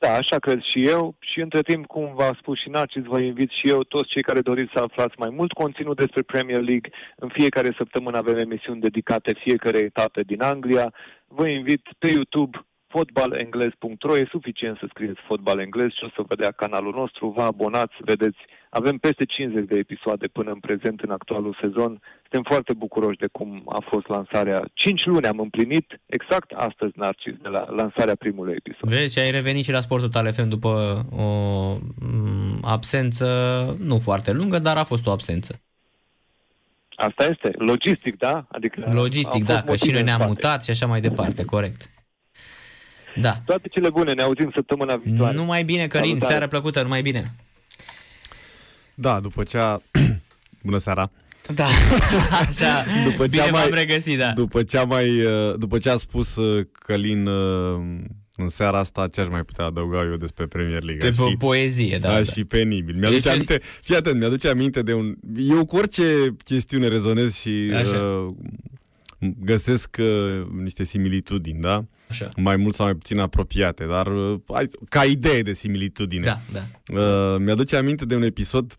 Da, așa cred și eu. Și între timp, cum v-a spus și Narcis, vă invit și eu, toți cei care doriți să aflați mai mult conținut despre Premier League. În fiecare săptămână avem emisiuni dedicate fiecare etape din Anglia. Vă invit pe YouTube fotbalengles.ro, e suficient să scrieți fotbal englez și o să vedea canalul nostru, vă abonați, vedeți, avem peste 50 de episoade până în prezent în actualul sezon. Suntem foarte bucuroși de cum a fost lansarea. 5 luni am împlinit, exact astăzi, Narcis, de la lansarea primului episod. Vezi, ai revenit și la Sport Total FM după o m, absență nu foarte lungă, dar a fost o absență. Asta este, logistic, da? Adică Logistic, au da, fost că și motive noi în ne-am spate. mutat și așa mai departe, corect. Da. Toate cele bune, ne auzim săptămâna viitoare. Numai bine, Călin, Salutare. seară plăcută, numai bine. Da, după ce a... Bună seara! Da, așa, După ce, bine a mai, v-am regăsit, da. după, ce a mai, uh, după ce a spus uh, Călin uh, în seara asta, ce aș mai putea adăuga eu despre Premier League? De Aș pe fi- poezie, da. aș da. fi penibil. Mi-aduce Deci- aminte, fii atent, mi-aduce aminte de un... Eu cu orice chestiune rezonez și Așa. uh, găsesc uh, niște similitudini, da? Așa. Mai mult sau mai puțin apropiate, dar uh, hai, ca idee de similitudine. Da, da. Uh, mi-aduce aminte de un episod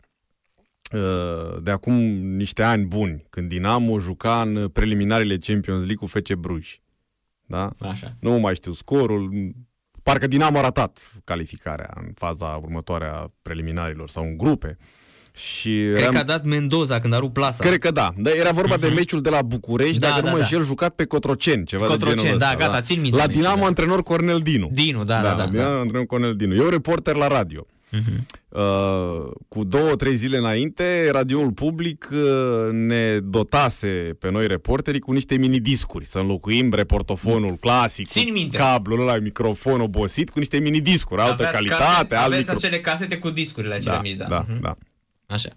uh, de acum niște ani buni, când Dinamo juca în preliminarele Champions League cu FC Bruj. Da? Așa. Nu mai știu scorul. Parcă Dinamo a ratat calificarea în faza următoare a preliminarilor sau în grupe. Și Cred eram- că a dat Mendoza când a rupt plasa. Cred că da. Dar era vorba de meciul de la București, Da, dacă da, nu mă da. înșel, jucat pe Cotroceni, ceva de Cotroceni, genul da, ăsta. gata, țin minte La meciul, Dinamo da. antrenor Cornel Dinu. Dinu, da, da, da. Dinamo da. antrenor Cornel Dinu. Eu reporter la radio. Mhm. Uh, cu două, trei zile înainte, radioul public uh, ne dotase pe noi reporterii cu niște minidiscuri, să înlocuim reportofonul clasic, Țin cu minte. cablul ăla, microfon obosit, cu niște minidiscuri, altă Aveați calitate, casete, alt Aveți micro... acele casete cu discurile acelea Da, mici, da. da, Mhm. da. Așa.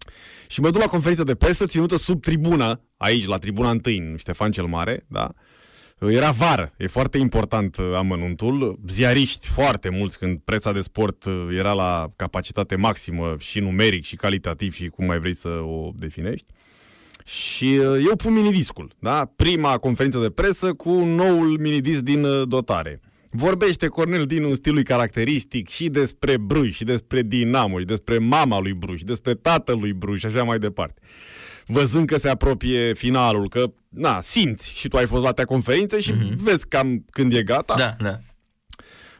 Și mă duc la conferință de presă ținută sub tribuna, aici, la tribuna întâi, în Ștefan cel Mare, da? Era vară, e foarte important uh, amănuntul. Ziariști foarte mulți când presa de sport uh, era la capacitate maximă și numeric și calitativ și cum mai vrei să o definești. Și uh, eu pun minidiscul, da? Prima conferință de presă cu noul minidisc din uh, dotare. Vorbește Cornel din un stilului caracteristic și despre Bruj, și despre Dinamo, și despre mama lui Bruj, și despre tatăl lui Bruj și așa mai departe. Văzând că se apropie finalul, că, na, simți și tu ai fost la atâtea conferințe și vezi cam când e gata. Da, da.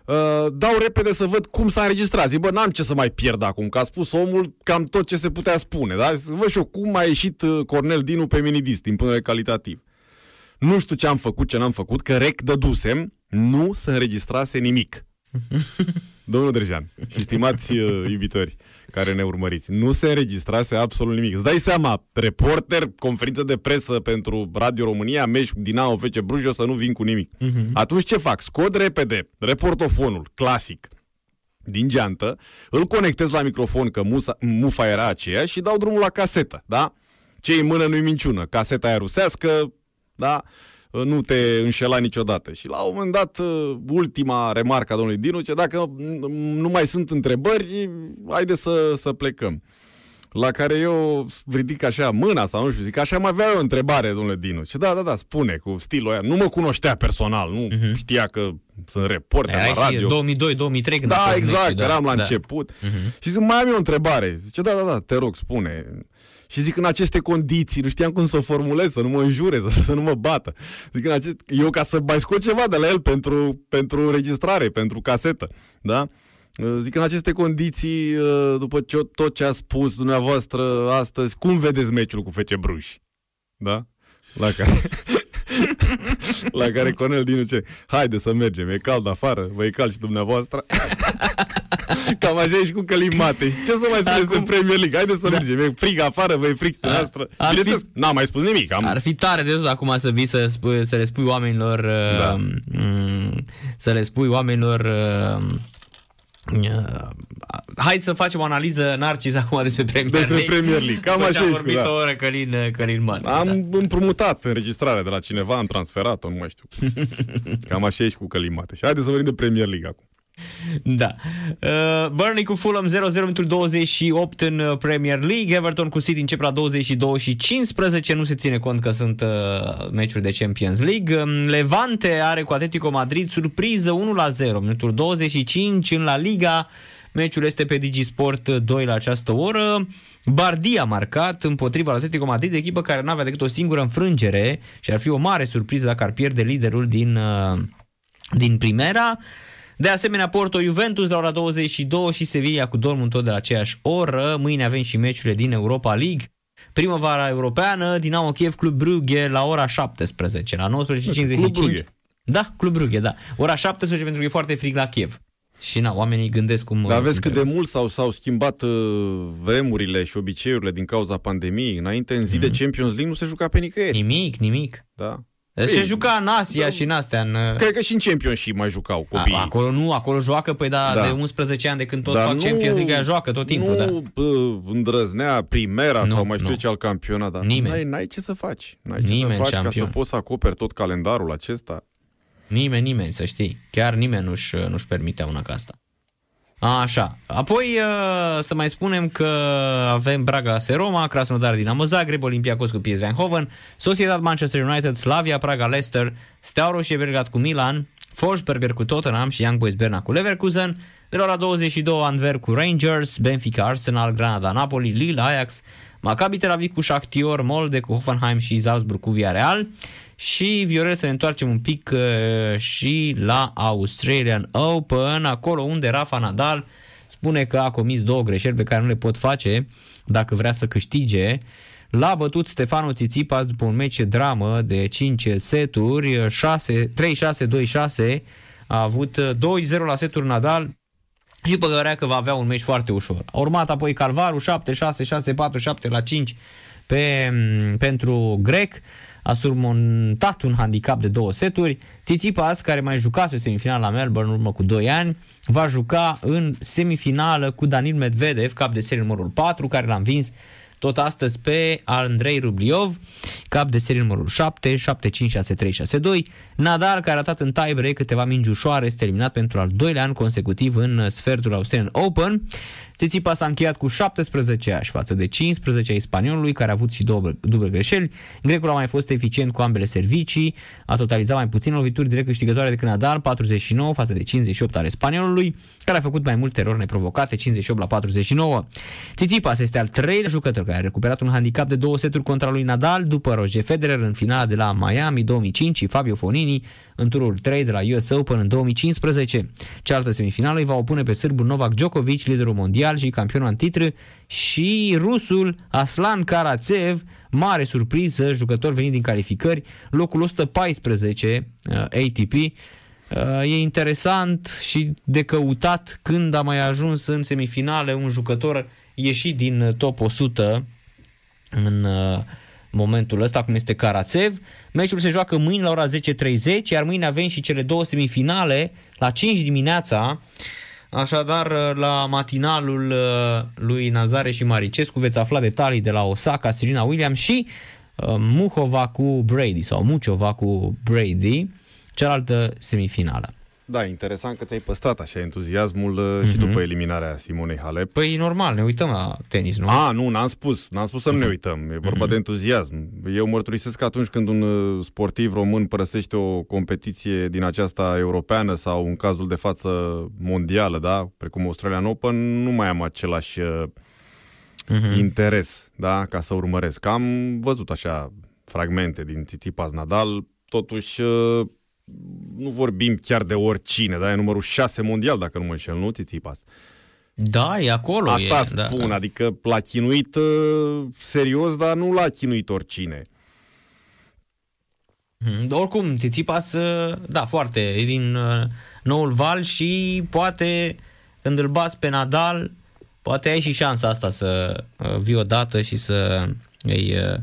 Uh, dau repede să văd cum s-a înregistrat. Zic, bă, n-am ce să mai pierd acum, că a spus omul cam tot ce se putea spune. Da? Să văd și eu cum a ieșit uh, Cornel Dinu pe minidist din punct de vedere calitativ. Nu știu ce am făcut, ce n-am făcut, că rec dădusem, nu se înregistrase nimic. Domnul Drăjean și stimați uh, iubitori care ne urmăriți, nu se înregistrase absolut nimic. Îți dai seama, reporter, conferință de presă pentru Radio România, meci cu Dinamo FC Bruj, eu să nu vin cu nimic. Atunci ce fac? Scot repede reportofonul clasic din geantă, îl conectez la microfon, că musa, mufa era aceea, și dau drumul la casetă, da? Ce în mână nu-i minciună. Caseta aia rusească, da? uh, nu te înșela niciodată. Și la un moment dat, uh, ultima remarcă a domnului Dinu, ce dacă mm, nu mai sunt întrebări, haide să, să plecăm. La care eu ridic așa mâna sau nu știu, zic, așa mai avea o întrebare, domnule Dinu. Și da, da, da, spune cu stilul ăia. Nu mă cunoștea personal, nu uh-huh. știa că sunt reporter Ai la radio. 2002-2003 când a Da, fost exact, meciul, eram la da. început. Mhm. Și zic, mai am eu o întrebare. Zice, da, da, da, te rog, spune. Și zic, în aceste condiții, nu știam cum să o formulez, să nu mă înjure, să, să nu mă bată. Zic, în acest, eu ca să mai scot ceva de la el pentru, pentru înregistrare, pentru casetă, da? Zic, în aceste condiții, după ce, tot ce a spus dumneavoastră astăzi, cum vedeți meciul cu FC Bruj? Da? La care... La care Cornel Dinu ce, haide să mergem, e cald afară, vă e cald și dumneavoastră. Cam așa e și cu călimate. Și ce să mai spuneți Acum- pe Premier League? Haide să Da. mergem, e frig afară, vă e frig și dumneavoastră. Ar fi- Bineînțeles, n-am mai spus nimic. Am... Ar fi tare de tot acum să vii să, spui, să le spui oamenilor Da. uh, m, să le spui oamenilor uh, uh, hai să facem o analiză Narcis acum despre Premier Despre League. Premier League. Cam După ce așa a ești cu- vorbit da. o oră Călin, Călin Măr. Am împrumutat înregistrarea de la cineva, am transferat-o, nu mai știu. Cam așa ești cu călimate. Și haideți să vorbim de Premier League acum. Da. Uh, Burnley cu Fulham 0-0 minutul 28 în uh, Premier League. Everton cu City începe la 22 și 15. Nu se ține cont că sunt uh, meciuri de Champions League. Um, Levante are cu Atletico Madrid surpriză 1-0 minutul 25 în La Liga. Meciul este pe Digisport 2 la această oră. Bardi a marcat împotriva Atletico Madrid, echipă care nu avea decât o singură înfrângere și ar fi o mare surpriză dacă ar pierde liderul din, uh, din Primera. De asemenea, Porto Juventus la ora 22 și Sevilla cu Dortmund tot de la aceeași oră. Mâine avem și meciurile din Europa League. Primăvara europeană, Dinamo Kiev Club Brugge la ora 17, la 19.55. Club Brugge. Da, Club Brugge, da. Ora 17 pentru că e foarte frig la Kiev. Și na, oamenii gândesc cum... Dar vezi cum cât de mult s-au, s-au schimbat uh, vremurile și obiceiurile din cauza pandemiei. Înainte, în zi de Champions League, nu se juca pe nicăieri. Nimic, nimic. Da. Se Ei, juca în Asia și în astea. În... Cred că și în Championship mai jucau copiii. A, acolo nu, acolo joacă, păi da, Da. de 11 ani de când tot Dar fac nu- Champions League, aia joacă tot timpul, da. nu bă, îndrăznea Primera Nu, sau mai știu nu. ce alt campionat. Dar Nimeni. N-ai, n-ai ce să faci. N-ai ce Nimeni să faci campion. ca să poți să acoperi tot calendarul acesta. Nimeni, nimeni, să știi. Chiar nimeni nu-și, nu-și permitea una ca asta. Așa. Apoi uh, să mai spunem că avem Braga AS Roma, Krasnodar Dinamo Zagreb, Olympiacos cu PSV Eindhoven, Sociedad Manchester United, Slavia Praga Leicester, Steaua Roșie Belgrad cu Milan, Forsberger cu Tottenham și Young Boys Berna cu Leverkusen, de la ora 22 Antwerp cu Rangers, Benfica Arsenal, Granada Napoli, Lille Ajax, Maccabi Tel Aviv cu Shakhtar, Molde cu Hoffenheim și Salzburg cu Villarreal. Și Viorel să ne întoarcem un pic uh, și la Australian Open, acolo unde Rafa Nadal spune că a comis două greșeli pe care nu le pot face dacă vrea să câștige. L-a bătut Stefano Tsitsipas după un meci dramă de 5 seturi, 6, 3-6-2-6, a avut uh, 2-0 la seturi Nadal, și părea că va avea un meci foarte ușor. A urmat apoi Calvaru 7, 6, 6, 4, 7 la 5 pe, m, pentru grec. A surmontat un handicap de două seturi. Tsitsipas, care mai jucase o semifinală la Melbourne în urmă cu 2 ani, va juca în semifinală cu Danil Medvedev, cap de serie numărul 4, care l-a învins tot astăzi pe Andrei Rubliov, cap de serie numărul 7, 7, 5, 6, 3, 6, 2. Nadal, care a ratat în tiebreak câteva mingi ușoare, este eliminat pentru al doilea an consecutiv în sfertul Australian Open. Tsitsipas s-a încheiat cu 17 ași față de 15 ai spaniolului, care a avut și două duble greșeli. Grecul a mai fost eficient cu ambele servicii, a totalizat mai puțin lovituri direct câștigătoare decât Nadal, 49 față de 58 ale spaniolului, care a făcut mai multe erori neprovocate, 58 la 49. Tsitsipas este al treilea jucător care a recuperat un handicap de două seturi contra lui Nadal după Roger Federer în finala de la Miami 2005 și Fabio Fonini în turul 3 de la US Open în 2015. Cealaltă semifinală îi va opune pe sârbul Novak Djokovic, liderul mondial și campionul în titră, și rusul Aslan Karatsev, mare surpriză, jucător venit din calificări, locul 114 uh, ATP. Uh, E interesant și de căutat când a mai ajuns în semifinale un jucător ieșit din uh, top 100 în uh, momentul ăsta, cum este Karatsev. Meciul se joacă mâine la ora 10.30, iar mâine avem și cele două semifinale la 5 dimineața. Așadar, uh, la matinalul uh, lui Nazare și Maricescu veți afla detalii de la Osaka, Serena Williams și uh, Muhova cu Brady sau Muciova cu Brady, cealaltă semifinală. Da, interesant că ți-ai păstrat așa entuziasmul uh, și după eliminarea Simonei Halep. Păi normal, ne uităm la tenis, nu? A, nu, n-am spus. N-am spus să nu ne uităm. E vorba de entuziasm. Eu mărturisesc că atunci când un uh, sportiv român părăsește o competiție din aceasta europeană sau în cazul de față mondială, da, precum Australian Open, nu mai am același uh, interes, da, ca să urmăresc. Am văzut așa fragmente din Tsitsipas Nadal, totuși uh, nu vorbim chiar de oricine, da, e numărul 6 mondial, dacă nu mă înșel, nu Tsitsipas? Da, e acolo. Asta e, spun, da. adică l-a chinuit uh, serios, dar nu l-a chinuit oricine. Mhm. Oricum, Tsitsipas, uh, da, foarte, e din uh, noul val și poate, când îl bați pe Nadal, poate ai și șansa asta să uh, vii odată și să îi, uh,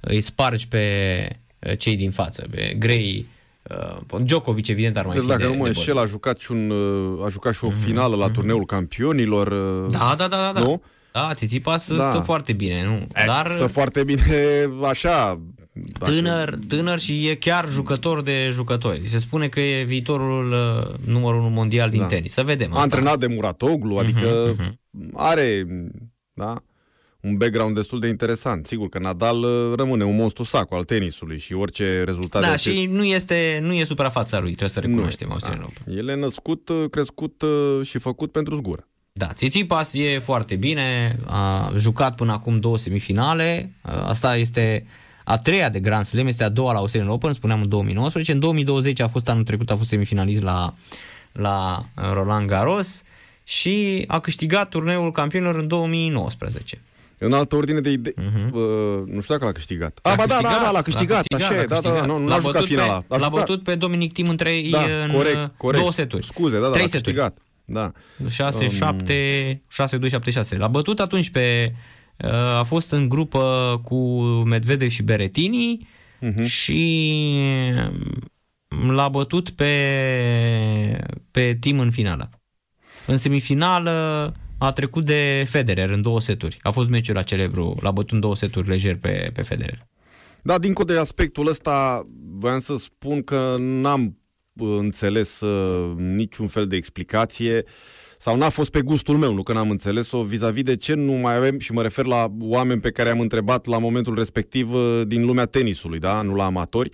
îi spargi pe uh, cei din față, pe Grey, uh, Djokovic, evident, ar mai Deci fi dacă de, nu mă de înșel, a jucat și, un, uh, a jucat și o finală la turneul campionilor. uh, Da, da, da, da. da. Nu? Da, Tsitsipas Da. stă foarte bine, nu? Dar... Dar Stă foarte bine așa. dacă- tânăr, tânăr și e chiar jucător de jucători. Se spune că e viitorul uh, numărul 1 mondial din Da. tenis. Să vedem A asta. antrenat de Muratoglu, adică Mhm, are da, un background destul de interesant. Sigur că Nadal uh, rămâne un monstru sac al tenisului și orice rezultat de Da, acest- și nu este, nu e suprafața lui, trebuie să recunoaștem Nu, Australian da. Open. El e născut, uh, crescut uh, și făcut pentru zgură. Da, Tsitsipas e foarte bine, a jucat până acum două semifinale, asta este a treia de Grand Slam, este a doua la Australian Open, spuneam în 2019, în 2020 a fost anul trecut, a fost semifinalist la, la Roland Garros și a câștigat turneul campionilor în 2019. În altă ordine de idei, uh, nu știu dacă l-a câștigat. A, ba da, da, da, l-a câștigat, așa e, da, da, da, nu, nu L-a a jucat bătut finala. Pe, l-a bătut pe Dominic Thiem în, trei, da, în corect, corect. două seturi. Scuze, da, da, Trei l-a seturi. câștigat. Da. 6, Um, 7, 6, 2, 7, 6. L-a bătut atunci pe... uh, A fost în grupă cu Medvedev și Berettini Mhm. și l-a bătut pe, pe Tim în finală. În semifinală a trecut de Federer în două seturi. A fost meciul la celebru, l-a bătut în două seturi lejer pe, pe Federer. Da, dincolo de aspectul ăsta, voiam să spun că n-am uh, înțeles uh, niciun fel de explicație sau n-a fost pe gustul meu, nu că n-am înțeles-o, vis-a-vis de ce nu mai avem, și mă refer la oameni pe care am întrebat la momentul respectiv uh, din lumea tenisului, da, nu la amatori,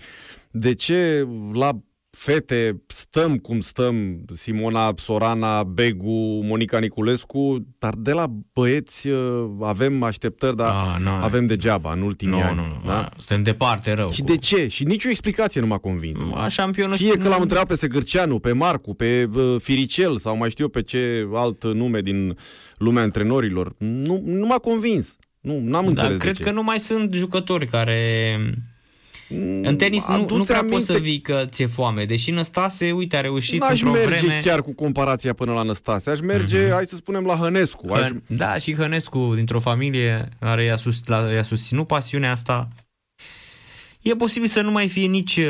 de ce la fete stăm cum stăm, Simona Sorana, Begu, Monica Niculescu, dar de la băieți uh, avem așteptări, dar Ah, nu. avem degeaba în ultimii Nu, ani. nu, nu. da? Da? Suntem departe rău. Și cu- de ce? Și nicio explicație nu m-a convins. A, șampionul Fie că l-am întrebat pe Segârceanu, pe Marcu, pe uh, Firicel sau mai știu eu pe ce alt nume din lumea antrenorilor. Nu, nu m-a convins. Nu, n-am Dar înțeles cred de ce. că nu mai sunt jucători care... În tenis nu, Aduți nu prea aminte- poți să vii că ți-e foame. Deși Năstase, uite, a reușit N-aș într-o merge vreme... chiar cu comparația până la Năstase. Aș merge, hai să spunem, la Hănescu. Aș... Hă- Da, și Hănescu, dintr-o familie care i-a, sus, la, i-a susținut pasiunea asta, e posibil să nu mai fie nici... Uh,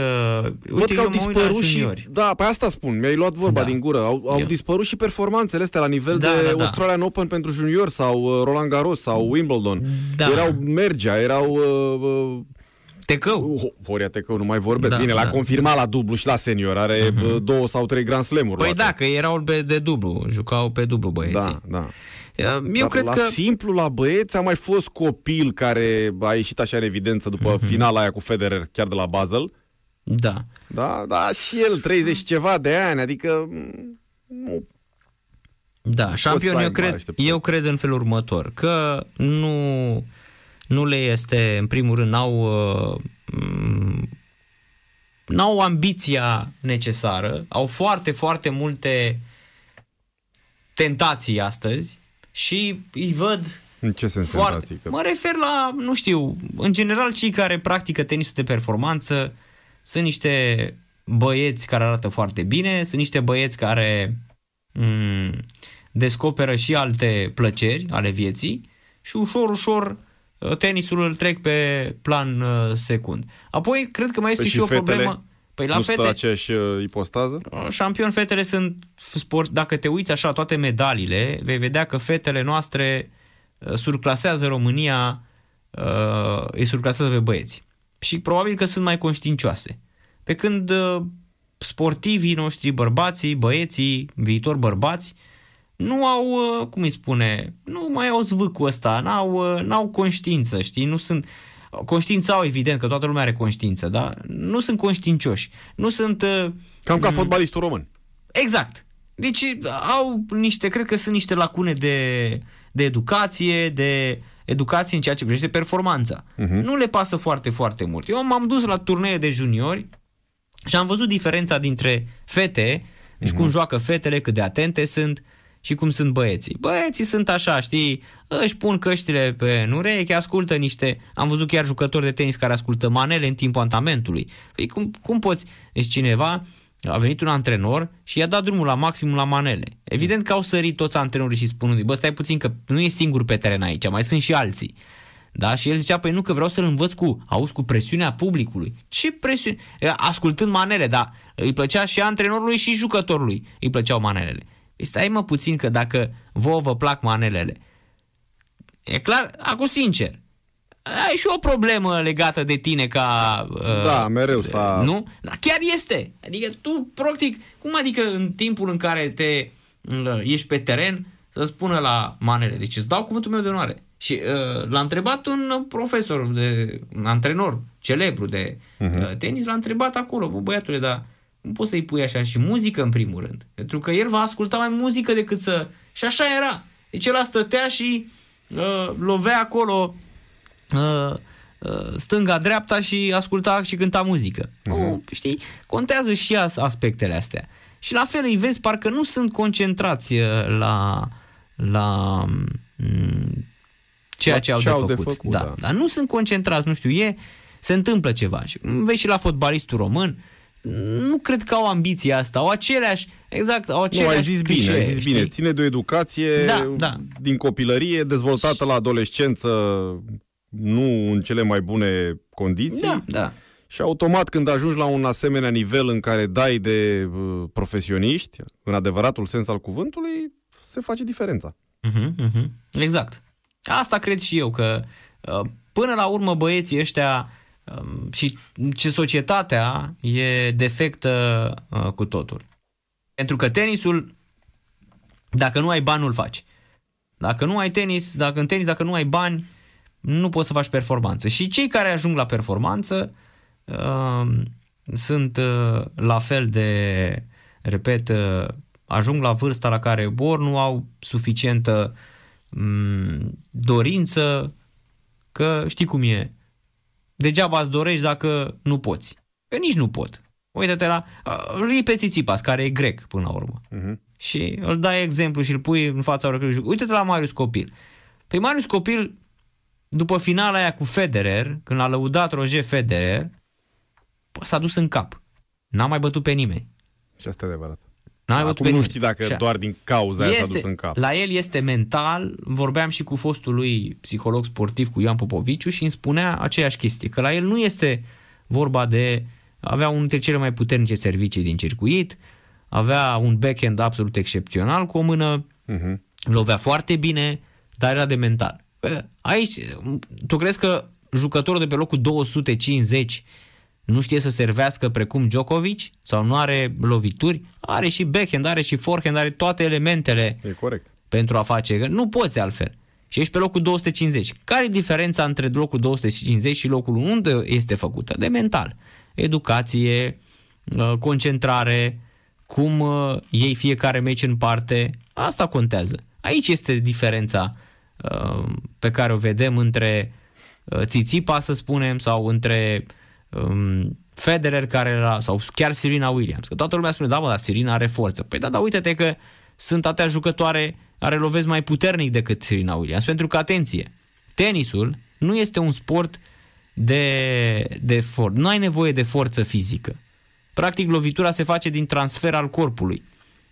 Văd uite, că au eu mă uit la dispărut și... juniori. Da, pe asta spun, mi-ai luat vorba Da. din gură. Au, au Eu- dispărut și performanțele astea la nivel Da, de da, da. Australian Open pentru junior sau uh, Roland Garros sau Wimbledon. Da. Erau Mergea, erau... Uh, uh, Tecău. Ho- Horia Tecău, nu mai vorbesc. Da, Bine, l-a da. confirmat la dublu și la senior. Are uh două sau trei Grand Slam-uri Păi luate. da, că erau pe de dublu, jucau pe dublu băieții. Da, da. Eu Dar cred la că... simplu, la băieți, a mai fost copil care a ieșit așa în evidență după Mhm. finala aia cu Federer, chiar de la Basel. Da. Da, da, și el, 30 și ceva de ani, adică... mm, Nu, Da, șampion, ai eu mari cred, așteptări. eu cred în felul următor, că nu, nu le este, în primul rând, n-au, uh, m, n-au ambiția necesară, au foarte, foarte multe tentații astăzi și îi văd în ce sens foarte... tentații? Că... Mă refer la, nu știu, în general cei care practică tenisul de performanță sunt niște băieți care arată foarte bine, sunt niște băieți care m- descoperă și alte plăceri ale vieții și ușor, ușor uh, tenisul îl trec pe plan uh, secund. Apoi, cred că mai este Păi și, și o fetele? problemă. Păi la nu fete, stă aceeași uh, ipostază? șampion fetele sunt sport, dacă te uiți așa la toate medaliile, vei vedea că fetele noastre uh, surclasează România uh, îi surclasează pe băieți. Și probabil că sunt mai conștiincioase. Pe când uh, sportivii noștri, bărbații, băieții, viitor bărbați, nu au, uh, cum îi spune, nu mai au zvâcul ăsta, n-au, uh, n-au conștiință, știi, nu sunt, conștiința au evident că toată lumea are conștiință, da? Nu sunt conștiincioși, nu sunt... uh, Cam ca mm, fotbalistul român. Exact. Deci au niște, cred că sunt niște lacune de, de educație, de educație în ceea ce privește performanța. Uh-huh. Nu le pasă foarte, foarte mult. Eu m-am dus la turnee de juniori și am văzut diferența dintre fete, deci uh-huh. cum joacă fetele, cât de atente sunt și cum sunt băieții. Băieții sunt așa, știi, își pun căștile pe în ureche, ascultă niște... Am văzut chiar jucători de tenis care ascultă manele în timpul antamentului. Păi cum, cum poți? Deci cineva a venit un antrenor și i-a dat drumul la maximum la manele. Evident că au sărit toți antrenorii și spunând bă, stai puțin că nu e singur pe teren aici, mai sunt și alții. Da? Și el zicea, păi nu, că vreau să-l învăț cu, auzi, cu presiunea publicului. Ce presiune? Ascultând manele, da, îi plăcea și antrenorului și jucătorului, îi plăceau manelele. Păi stai mă puțin că dacă vouă vă plac manelele, e clar, acum sincer, ai și o problemă legată de tine ca... Uh, Da, mereu s-a- Nu? Da, chiar este. Adică tu, practic, cum adică în timpul în care te uh, ești pe teren să spună la manele? Deci îți dau cuvântul meu de onoare. Și uh, l-a întrebat un profesor, de, un antrenor celebru de uh, tenis, l-a întrebat acolo, bă, băiatule, dar cum poți să-i pui așa și muzică în primul rând? Pentru că el va asculta mai muzică decât să... Și așa era. Deci el stătea și uh, lovea acolo uh, uh, stânga-dreapta și asculta și cânta muzică. Uh-huh. Nu, știi, contează și as- aspectele astea. Și la fel îi vezi, parcă nu sunt concentrați uh, la, la mm, ceea La ce au ce de au de făcut. făcut, da, da. Dar nu sunt concentrați, nu știu, e, se întâmplă ceva. Și vezi și la fotbalistul român, nu cred că au ambiția asta, au aceleași, exact, au Nu, aceleași ai zis bine, clișee, ai zis bine. știi? Ține de o educație Da, da. din copilărie, dezvoltată la adolescență, nu în cele mai bune condiții. Da, da. Și automat când ajungi la un asemenea nivel în care dai de uh, profesioniști, în adevăratul sens al cuvântului, se face diferența. Mhm, mhm. Exact. Asta cred și eu, că uh, până la urmă băieții ăștia um, și ce societatea e defectă uh, cu totul. Pentru că tenisul, dacă nu ai bani, nu-l faci. Dacă nu ai tenis, dacă în tenis, dacă nu ai bani, nu poți să faci performanță. Și cei care ajung la performanță uh, sunt uh, la fel de, repet, uh, ajung la vârsta la care ori nu au suficientă um, dorință, că știi cum e, degeaba îți dorești dacă nu poți. Eu nici nu pot. Uite-te la uh, îl iei pe Tsitsipas, care e grec până la urmă. Uh-huh. Și îl dai exemplu și îl pui în fața oricărui juc. Uite-te la Marius Copil. Păi Marius Copil, după finala aia cu Federer, când l-a lăudat Roger Federer, bă, s-a dus în cap. N-a mai bătut pe nimeni. Și asta e adevărat. N-a mai bătut Acum pe nu nimeni. știi dacă Așa. doar din cauza aia s-a dus în cap. La el este mental, vorbeam și cu fostul lui psiholog sportiv, cu Ioan Popoviciu și îmi spunea aceeași chestie, că la el nu este vorba de, avea unul dintre cele mai puternice servicii din circuit, avea un backhand absolut excepțional cu o mână, Uh-huh. lovea foarte bine, dar era de mental. Bă, Aici, tu crezi că jucătorul de pe locul 250 nu știe să servească precum Djokovic? Sau nu are lovituri? Are și backhand, are și forehand, are toate elementele E corect. pentru a face. că Nu poți altfel. Și ești pe locul 250. Care e diferența între locul 250 și locul unde este făcută? De mental. Educație, uh, concentrare, cum uh, iei fiecare meci în parte. Asta contează. Aici este diferența uh, pe care o vedem între uh, Țițipa, să spunem, sau între um, Federer care era, sau chiar Serena Williams. Că toată lumea spune, da, mă, dar Serena are forță. Păi da, dar uite-te că sunt atâtea jucătoare care lovesc mai puternic decât Serena Williams. Pentru că, atenție, tenisul nu este un sport de, de for- Nu ai nevoie de forță fizică. Practic, lovitura se face din transfer al corpului.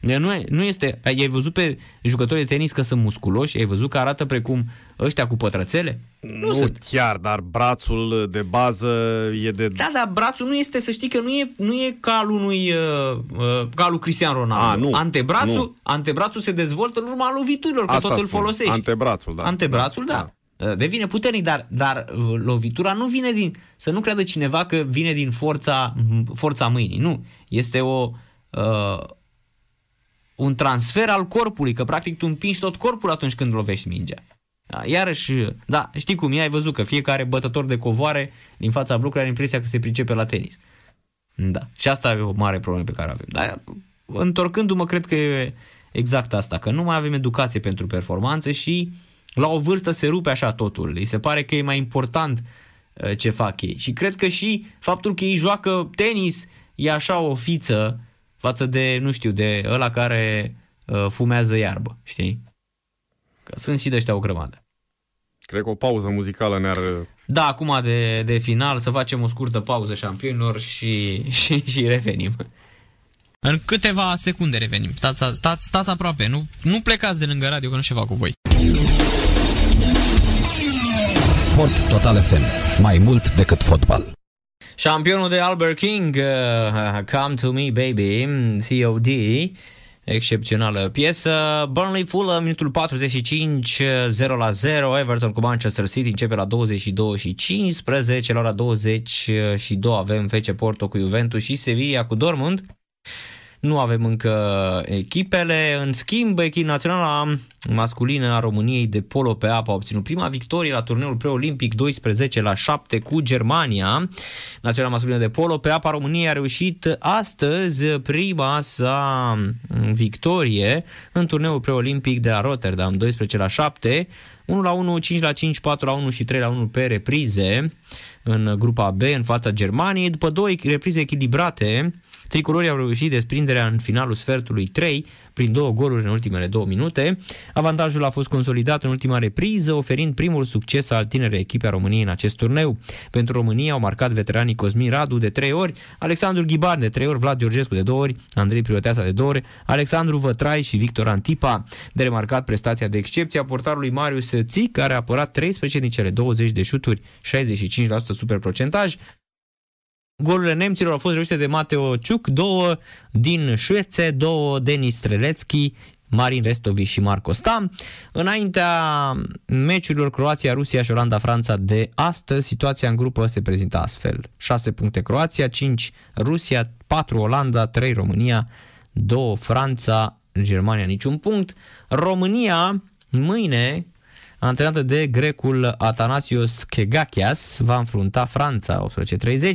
De Nu, e- nu este, ai văzut pe jucătorii de tenis că sunt musculoși? Ai văzut că arată precum ăștia cu pătrățele? Nu, nu chiar, dar brațul de bază e de... Da, dar brațul nu este, să știi că nu e, nu e ca al unui, uh, uh, ca al lui Cristian Ronaldo. A, nu. Antebrațul, Nu. antebrațul se dezvoltă în urma loviturilor, că tot îl spun, folosești. Antebrațul, da. Antebrațul, da. Uh, devine puternic, dar, dar uh, lovitura nu vine din... Să nu creadă cineva că vine din forța, forța mâinii. Nu. Este o... Uh, un transfer al corpului, că practic tu împingi tot corpul atunci când lovești mingea. Da, iarăși, da, știi cum e, ai văzut că fiecare bătător de covoare din fața blocului are impresia că se pricepe la tenis. Da, și asta e o mare problemă pe care o avem. Dar întorcându-mă, cred că e exact asta, că nu mai avem educație pentru performanțe și la o vârstă se rupe așa totul. Îi se pare că e mai important uh, ce fac ei. Și cred că și faptul că ei joacă tenis e așa o fiță față de, nu știu, de ăla care uh, fumează iarbă, știi? Că sunt și de ăștia o grămadă. Cred că o pauză muzicală ne-ar... Da, acum de, de final să facem o scurtă pauză șampionilor și, și, și revenim. În câteva secunde revenim. Stați, stați, stați aproape, nu, nu plecați de lângă radio că nu ceva cu voi. Sport Total FM. Mai mult decât fotbal. Șampionul de Albert King, uh, Come to Me Baby, COD, excepțională piesă. Burnley Fulham, minutul 45, 0 la 0. Everton cu Manchester City începe la 22 și 15. La ora 22 avem FC Porto cu Juventus și Sevilla cu Dortmund. Nu avem încă echipele. În schimb, echipa națională masculină a României de polo pe apă a obținut prima victorie la turneul preolimpic 12 la 7 cu Germania. Naționala masculină de polo pe apă a României a reușit astăzi prima sa victorie în turneul preolimpic de la Rotterdam 12 la 7 1 la 1, 5 la 5, 4 la 1 și 3 la 1 pe reprize în grupa B în fața Germaniei. După două reprize echilibrate, Tricolorii au reușit desprinderea în finalul sfertului 3 prin două goluri în ultimele două minute. Avantajul a fost consolidat în ultima repriză, oferind primul succes al tinerei echipe a României în acest turneu. Pentru România au marcat veteranii Cosmin Radu de 3 ori, Alexandru Ghibar de 3 ori, Vlad Georgescu de 2 ori, Andrei Prioteasa de 2 ori, Alexandru Vătrai și Victor Antipa. De remarcat prestația de excepție a portarului Marius Țic, care a apărat 13 din cele 20 de șuturi, 65% super procentaj, Golurile nemților au fost reușite de Mateo Ciuc, două din Șuețe, două Denis Strelețchi, Marin Restovici și Marco Stam. Înaintea meciurilor Croația, Rusia și Olanda-Franța de astăzi, situația în grupă se prezintă astfel. 6 puncte Croația, 5 Rusia, 4 Olanda, 3 România, 2 Franța, Germania niciun punct. România mâine antrenată de grecul Atanasios Kegakias, va înfrunta Franța 18.30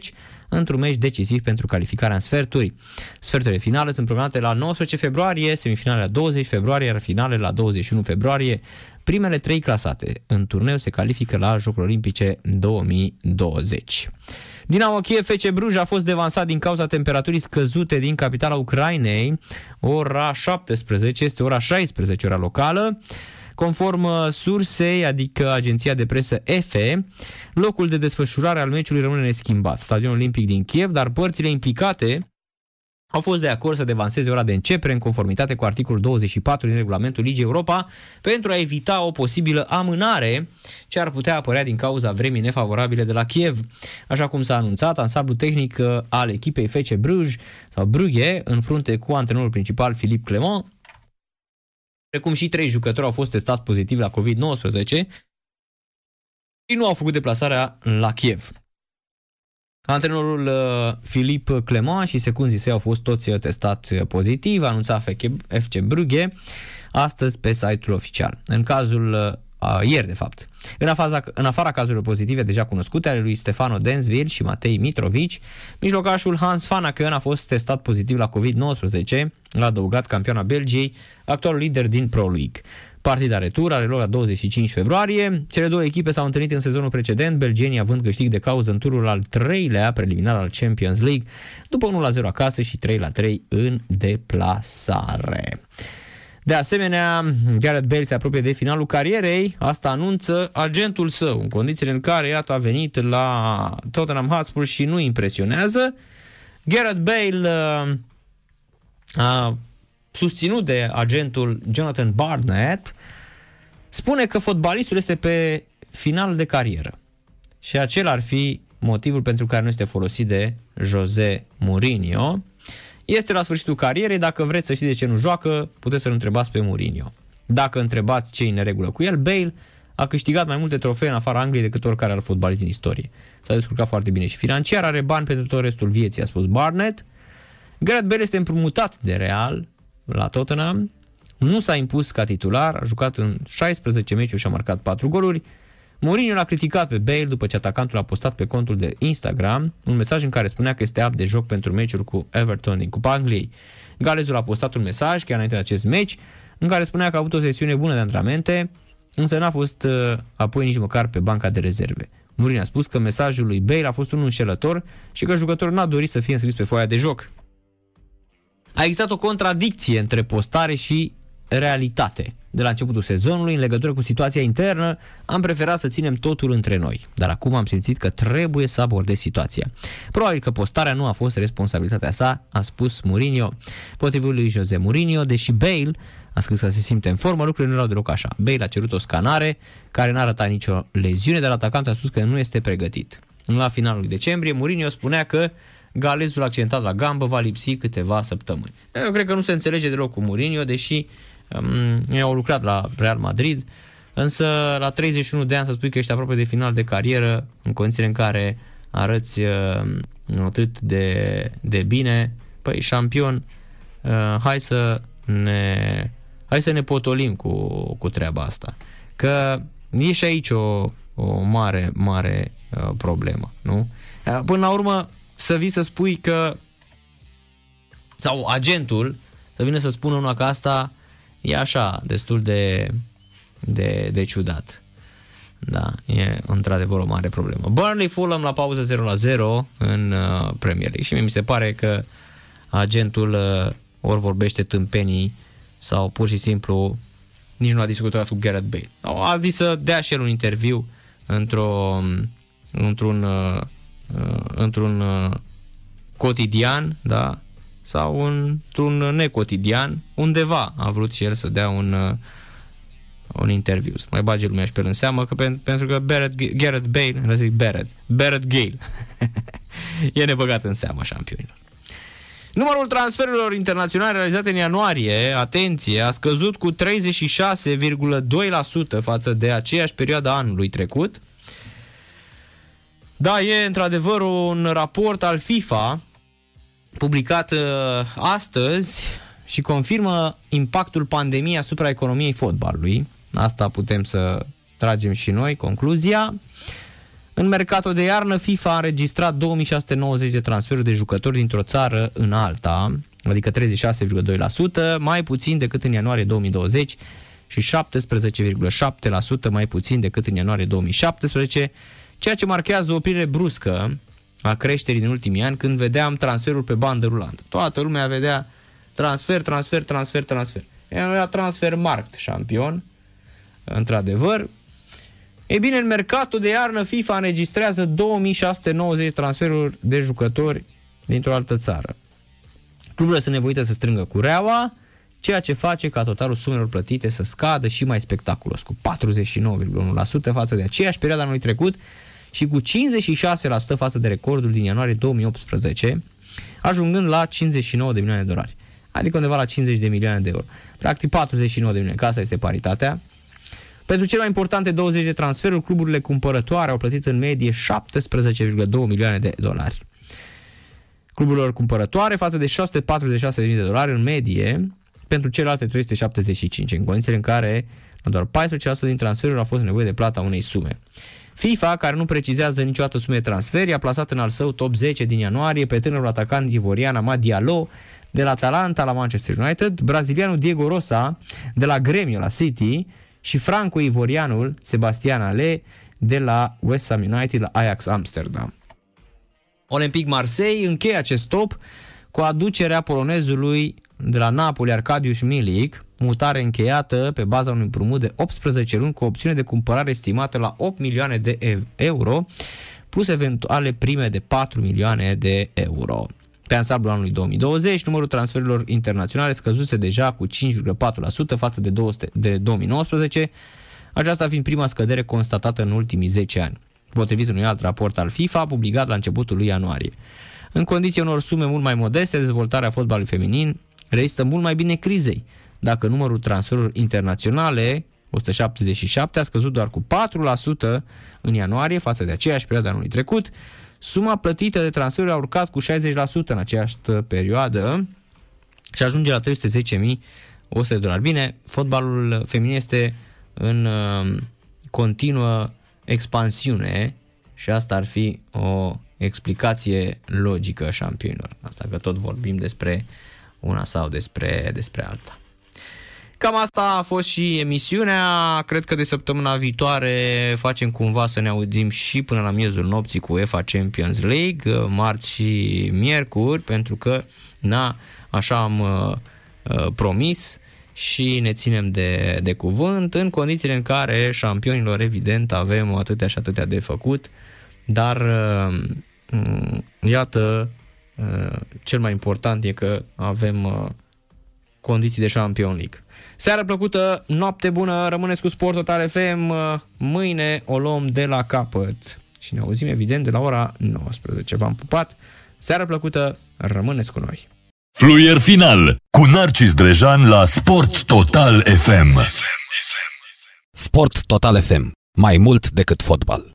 într-un meci decisiv pentru calificarea în sferturi. Sferturile finale sunt programate la 19 februarie, semifinale la 20 februarie, iar finale la 21 februarie. Primele trei clasate în turneu se califică la Jocurile Olimpice 2020. Dinamo Kiev FC Bruj a fost devansat din cauza temperaturii scăzute din capitala Ucrainei, ora 17, este ora 16 ora locală. Conform uh, sursei, adică agenția de presă EFE, locul de desfășurare al meciului rămâne neschimbat, stadionul olimpic din Kiev, dar părțile implicate au fost de acord să devanseze ora de începere în conformitate cu articolul 24 din regulamentul Ligii Europa pentru a evita o posibilă amânare ce ar putea apărea din cauza vremii nefavorabile de la Kiev. Așa cum s-a anunțat, ansamblul tehnic uh, al echipei FC Bruges sau Brugge în frunte cu antrenorul principal Filip Clement precum și trei jucători au fost testați pozitiv la COVID-19 și nu au făcut deplasarea la Kiev. Antrenorul uh, Filip Clement și secunzii săi au fost toți testați pozitiv, anunța FC Brugge astăzi pe site-ul oficial. În cazul uh, ieri de fapt. În, afaza, în afara cazurilor pozitive deja cunoscute ale lui Stefano Densville și Matei Mitrovici, mijlocașul Hans Fanaken a fost testat pozitiv la COVID-19, l-a adăugat campioana Belgiei, actualul lider din Pro League. Partida retur are loc la 25 februarie. Cele două echipe s-au întâlnit în sezonul precedent, belgenii având câștig de cauză în turul al treilea preliminar al Champions League, după 1-0 acasă și 3-3 în deplasare. De asemenea, Gareth Bale se apropie de finalul carierei, asta anunță agentul său, în condițiile în care, iată, a venit la Tottenham Hotspur și nu impresionează. Gareth Bale uh, a susținut de agentul Jonathan Barnett, spune că fotbalistul este pe final de carieră. Și acela ar fi motivul pentru care nu este folosit de Jose Mourinho. Este la sfârșitul carierei, dacă vreți să știți de ce nu joacă, puteți să-l întrebați pe Mourinho. Dacă întrebați ce e în regulă cu el, Bale a câștigat mai multe trofee în afara Angliei decât oricare alt fotbalist din istorie. S-a descurcat foarte bine și financiar, are bani pentru tot restul vieții, a spus Barnett. Gareth Bale este împrumutat de Real la Tottenham, nu s-a impus ca titular, a jucat în 16 meciuri și a marcat 4 goluri. Mourinho l-a criticat pe Bale după ce atacantul a postat pe contul de Instagram un mesaj în care spunea că este apt de joc pentru meciuri cu Everton din Cupa Angliei. Galezul a postat un mesaj chiar înainte de acest meci în care spunea că a avut o sesiune bună de antrenamente, însă n-a fost uh, apoi nici măcar pe banca de rezerve. Mourinho a spus că mesajul lui Bale a fost unul înșelător și că jucătorul n-a dorit să fie înscris pe foaia de joc. A existat o contradicție între postare și realitate. De la începutul sezonului, în legătură cu situația internă, am preferat să ținem totul între noi, dar acum am simțit că trebuie să abordez situația. Probabil că postarea nu a fost responsabilitatea sa, a spus Mourinho. Potrivit lui Jose Mourinho, deși Bale a scris că se simte în formă, lucrurile nu erau deloc așa. Bale a cerut o scanare care n-a arătat nicio leziune, dar atacantul a spus că nu este pregătit. La finalul decembrie, Mourinho spunea că galezul accidentat la gambă va lipsi câteva săptămâni. Eu cred că nu se înțelege deloc cu Mourinho, deși um, ei au lucrat la Real Madrid, însă la 31 de ani să spui că ești aproape de final de carieră, în condițiile în care arăți uh, atât de, de bine, păi șampion, uh, hai să ne hai să ne potolim cu, cu treaba asta. Că e și aici o, o mare, mare uh, problemă, nu? Uh, până la urmă, să vii să spui că sau agentul să vină să spună una că asta e așa, destul de, de, de ciudat. Da, e într-adevăr o mare problemă. Burnley Fulham la pauză 0 la 0 în uh, Premier League și mi se pare că agentul uh, ori vorbește tâmpenii sau pur și simplu nici nu a discutat cu Gareth Bale. A zis să dea și el un interviu într-o, într-un, uh, într-un uh, cotidian, da, sau într-un necotidian, undeva a vrut și el să dea un, uh, un interviu, să mai bage lumea și pe el în seamă, că pen, pentru că Barrett, Gareth Bale, nu zic Barrett, Barrett Gale, e nebăgat în seamă șampionilor. Numărul transferurilor internaționale realizate în ianuarie, atenție, a scăzut cu 36,2% față de aceeași perioadă anului trecut. Da, e într-adevăr un raport al FIFA publicat uh, astăzi și confirmă impactul pandemiei asupra economiei fotbalului. Asta putem să tragem și noi concluzia. În mercatul de iarnă, FIFA a înregistrat 2690 de transferuri de jucători dintr-o țară în alta, adică 36,2%, mai puțin decât în ianuarie 2020 și 17,7% mai puțin decât în ianuarie 2017, ceea ce marchează o oprire bruscă a creșterii din ultimii ani când vedeam transferul pe bandă rulantă. Toată lumea vedea transfer, transfer, transfer, transfer. Era transfer markt șampion, într-adevăr. E bine, în mercatul de iarnă FIFA înregistrează 2690 transferuri de jucători dintr-o altă țară. Cluburile sunt nevoite să strângă cureaua, ceea ce face ca totalul sumelor plătite să scadă și mai spectaculos, cu 49,1% față de aceeași perioadă anului trecut, și cu 56% față de recordul din ianuarie 2018, ajungând la 59 de milioane de dolari. Adică undeva la 50 de milioane de euro. Practic 49 de milioane, că asta este paritatea. Pentru cele mai importante 20 de transferuri, cluburile cumpărătoare au plătit în medie 17,2 milioane de dolari. Cluburilor cumpărătoare față de 646.000 de dolari în medie pentru celelalte 375, în condițiile în care doar 14% din transferuri au fost nevoie de plata unei sume. FIFA, care nu precizează niciodată sume de transfer, i-a plasat în al său top 10 din ianuarie pe tânărul atacant ivorian Amad Diallo de la Atalanta la Manchester United, brazilianul Diego Rosa de la Gremio la City și franco-ivorianul Sebastian Ale de la West Ham United la Ajax Amsterdam. Olympic Marseille încheie acest top cu aducerea polonezului de la Napoli Arcadius Milik, mutare încheiată pe baza unui împrumut de 18 luni cu opțiune de cumpărare estimată la 8 milioane de euro, plus eventuale prime de 4 milioane de euro. Pe ansamblul anului 2020, numărul transferurilor internaționale scăzuse deja cu 5,4% față de, 200, de 2019, aceasta fiind prima scădere constatată în ultimii 10 ani, potrivit unui alt raport al FIFA publicat la începutul lui ianuarie. În condiții unor sume mult mai modeste, dezvoltarea fotbalului feminin rezistă mult mai bine crizei, dacă numărul transferurilor internaționale 177, a scăzut doar cu 4% în ianuarie față de aceeași perioadă anului trecut. Suma plătită de transferuri a urcat cu 60% în aceeași perioadă și ajunge la 310.100 de dolari. Bine, fotbalul feminin este în uh, continuă expansiune și asta ar fi o explicație logică șampionilor. Asta că tot vorbim despre una sau despre, despre alta. Cam asta a fost și emisiunea. Cred că de săptămâna viitoare facem cumva să ne auzim și până la miezul nopții cu UEFA Champions League, marți și miercuri, pentru că, na, așa am uh, uh, promis și ne ținem de, de cuvânt în condițiile în care șampionilor, evident, avem atâtea și atâtea de făcut, dar uh, iată, uh, cel mai important e că avem uh, condiții de Champion League. Seară plăcută, noapte bună, rămâneți cu Sport Total FM, mâine o luăm de la capăt și ne auzim evident de la ora 19. V-am pupat, seară plăcută, rămâneți cu noi! Fluier final cu Narcis Drejan la Sport Total FM. Sport Total FM. Mai mult decât fotbal.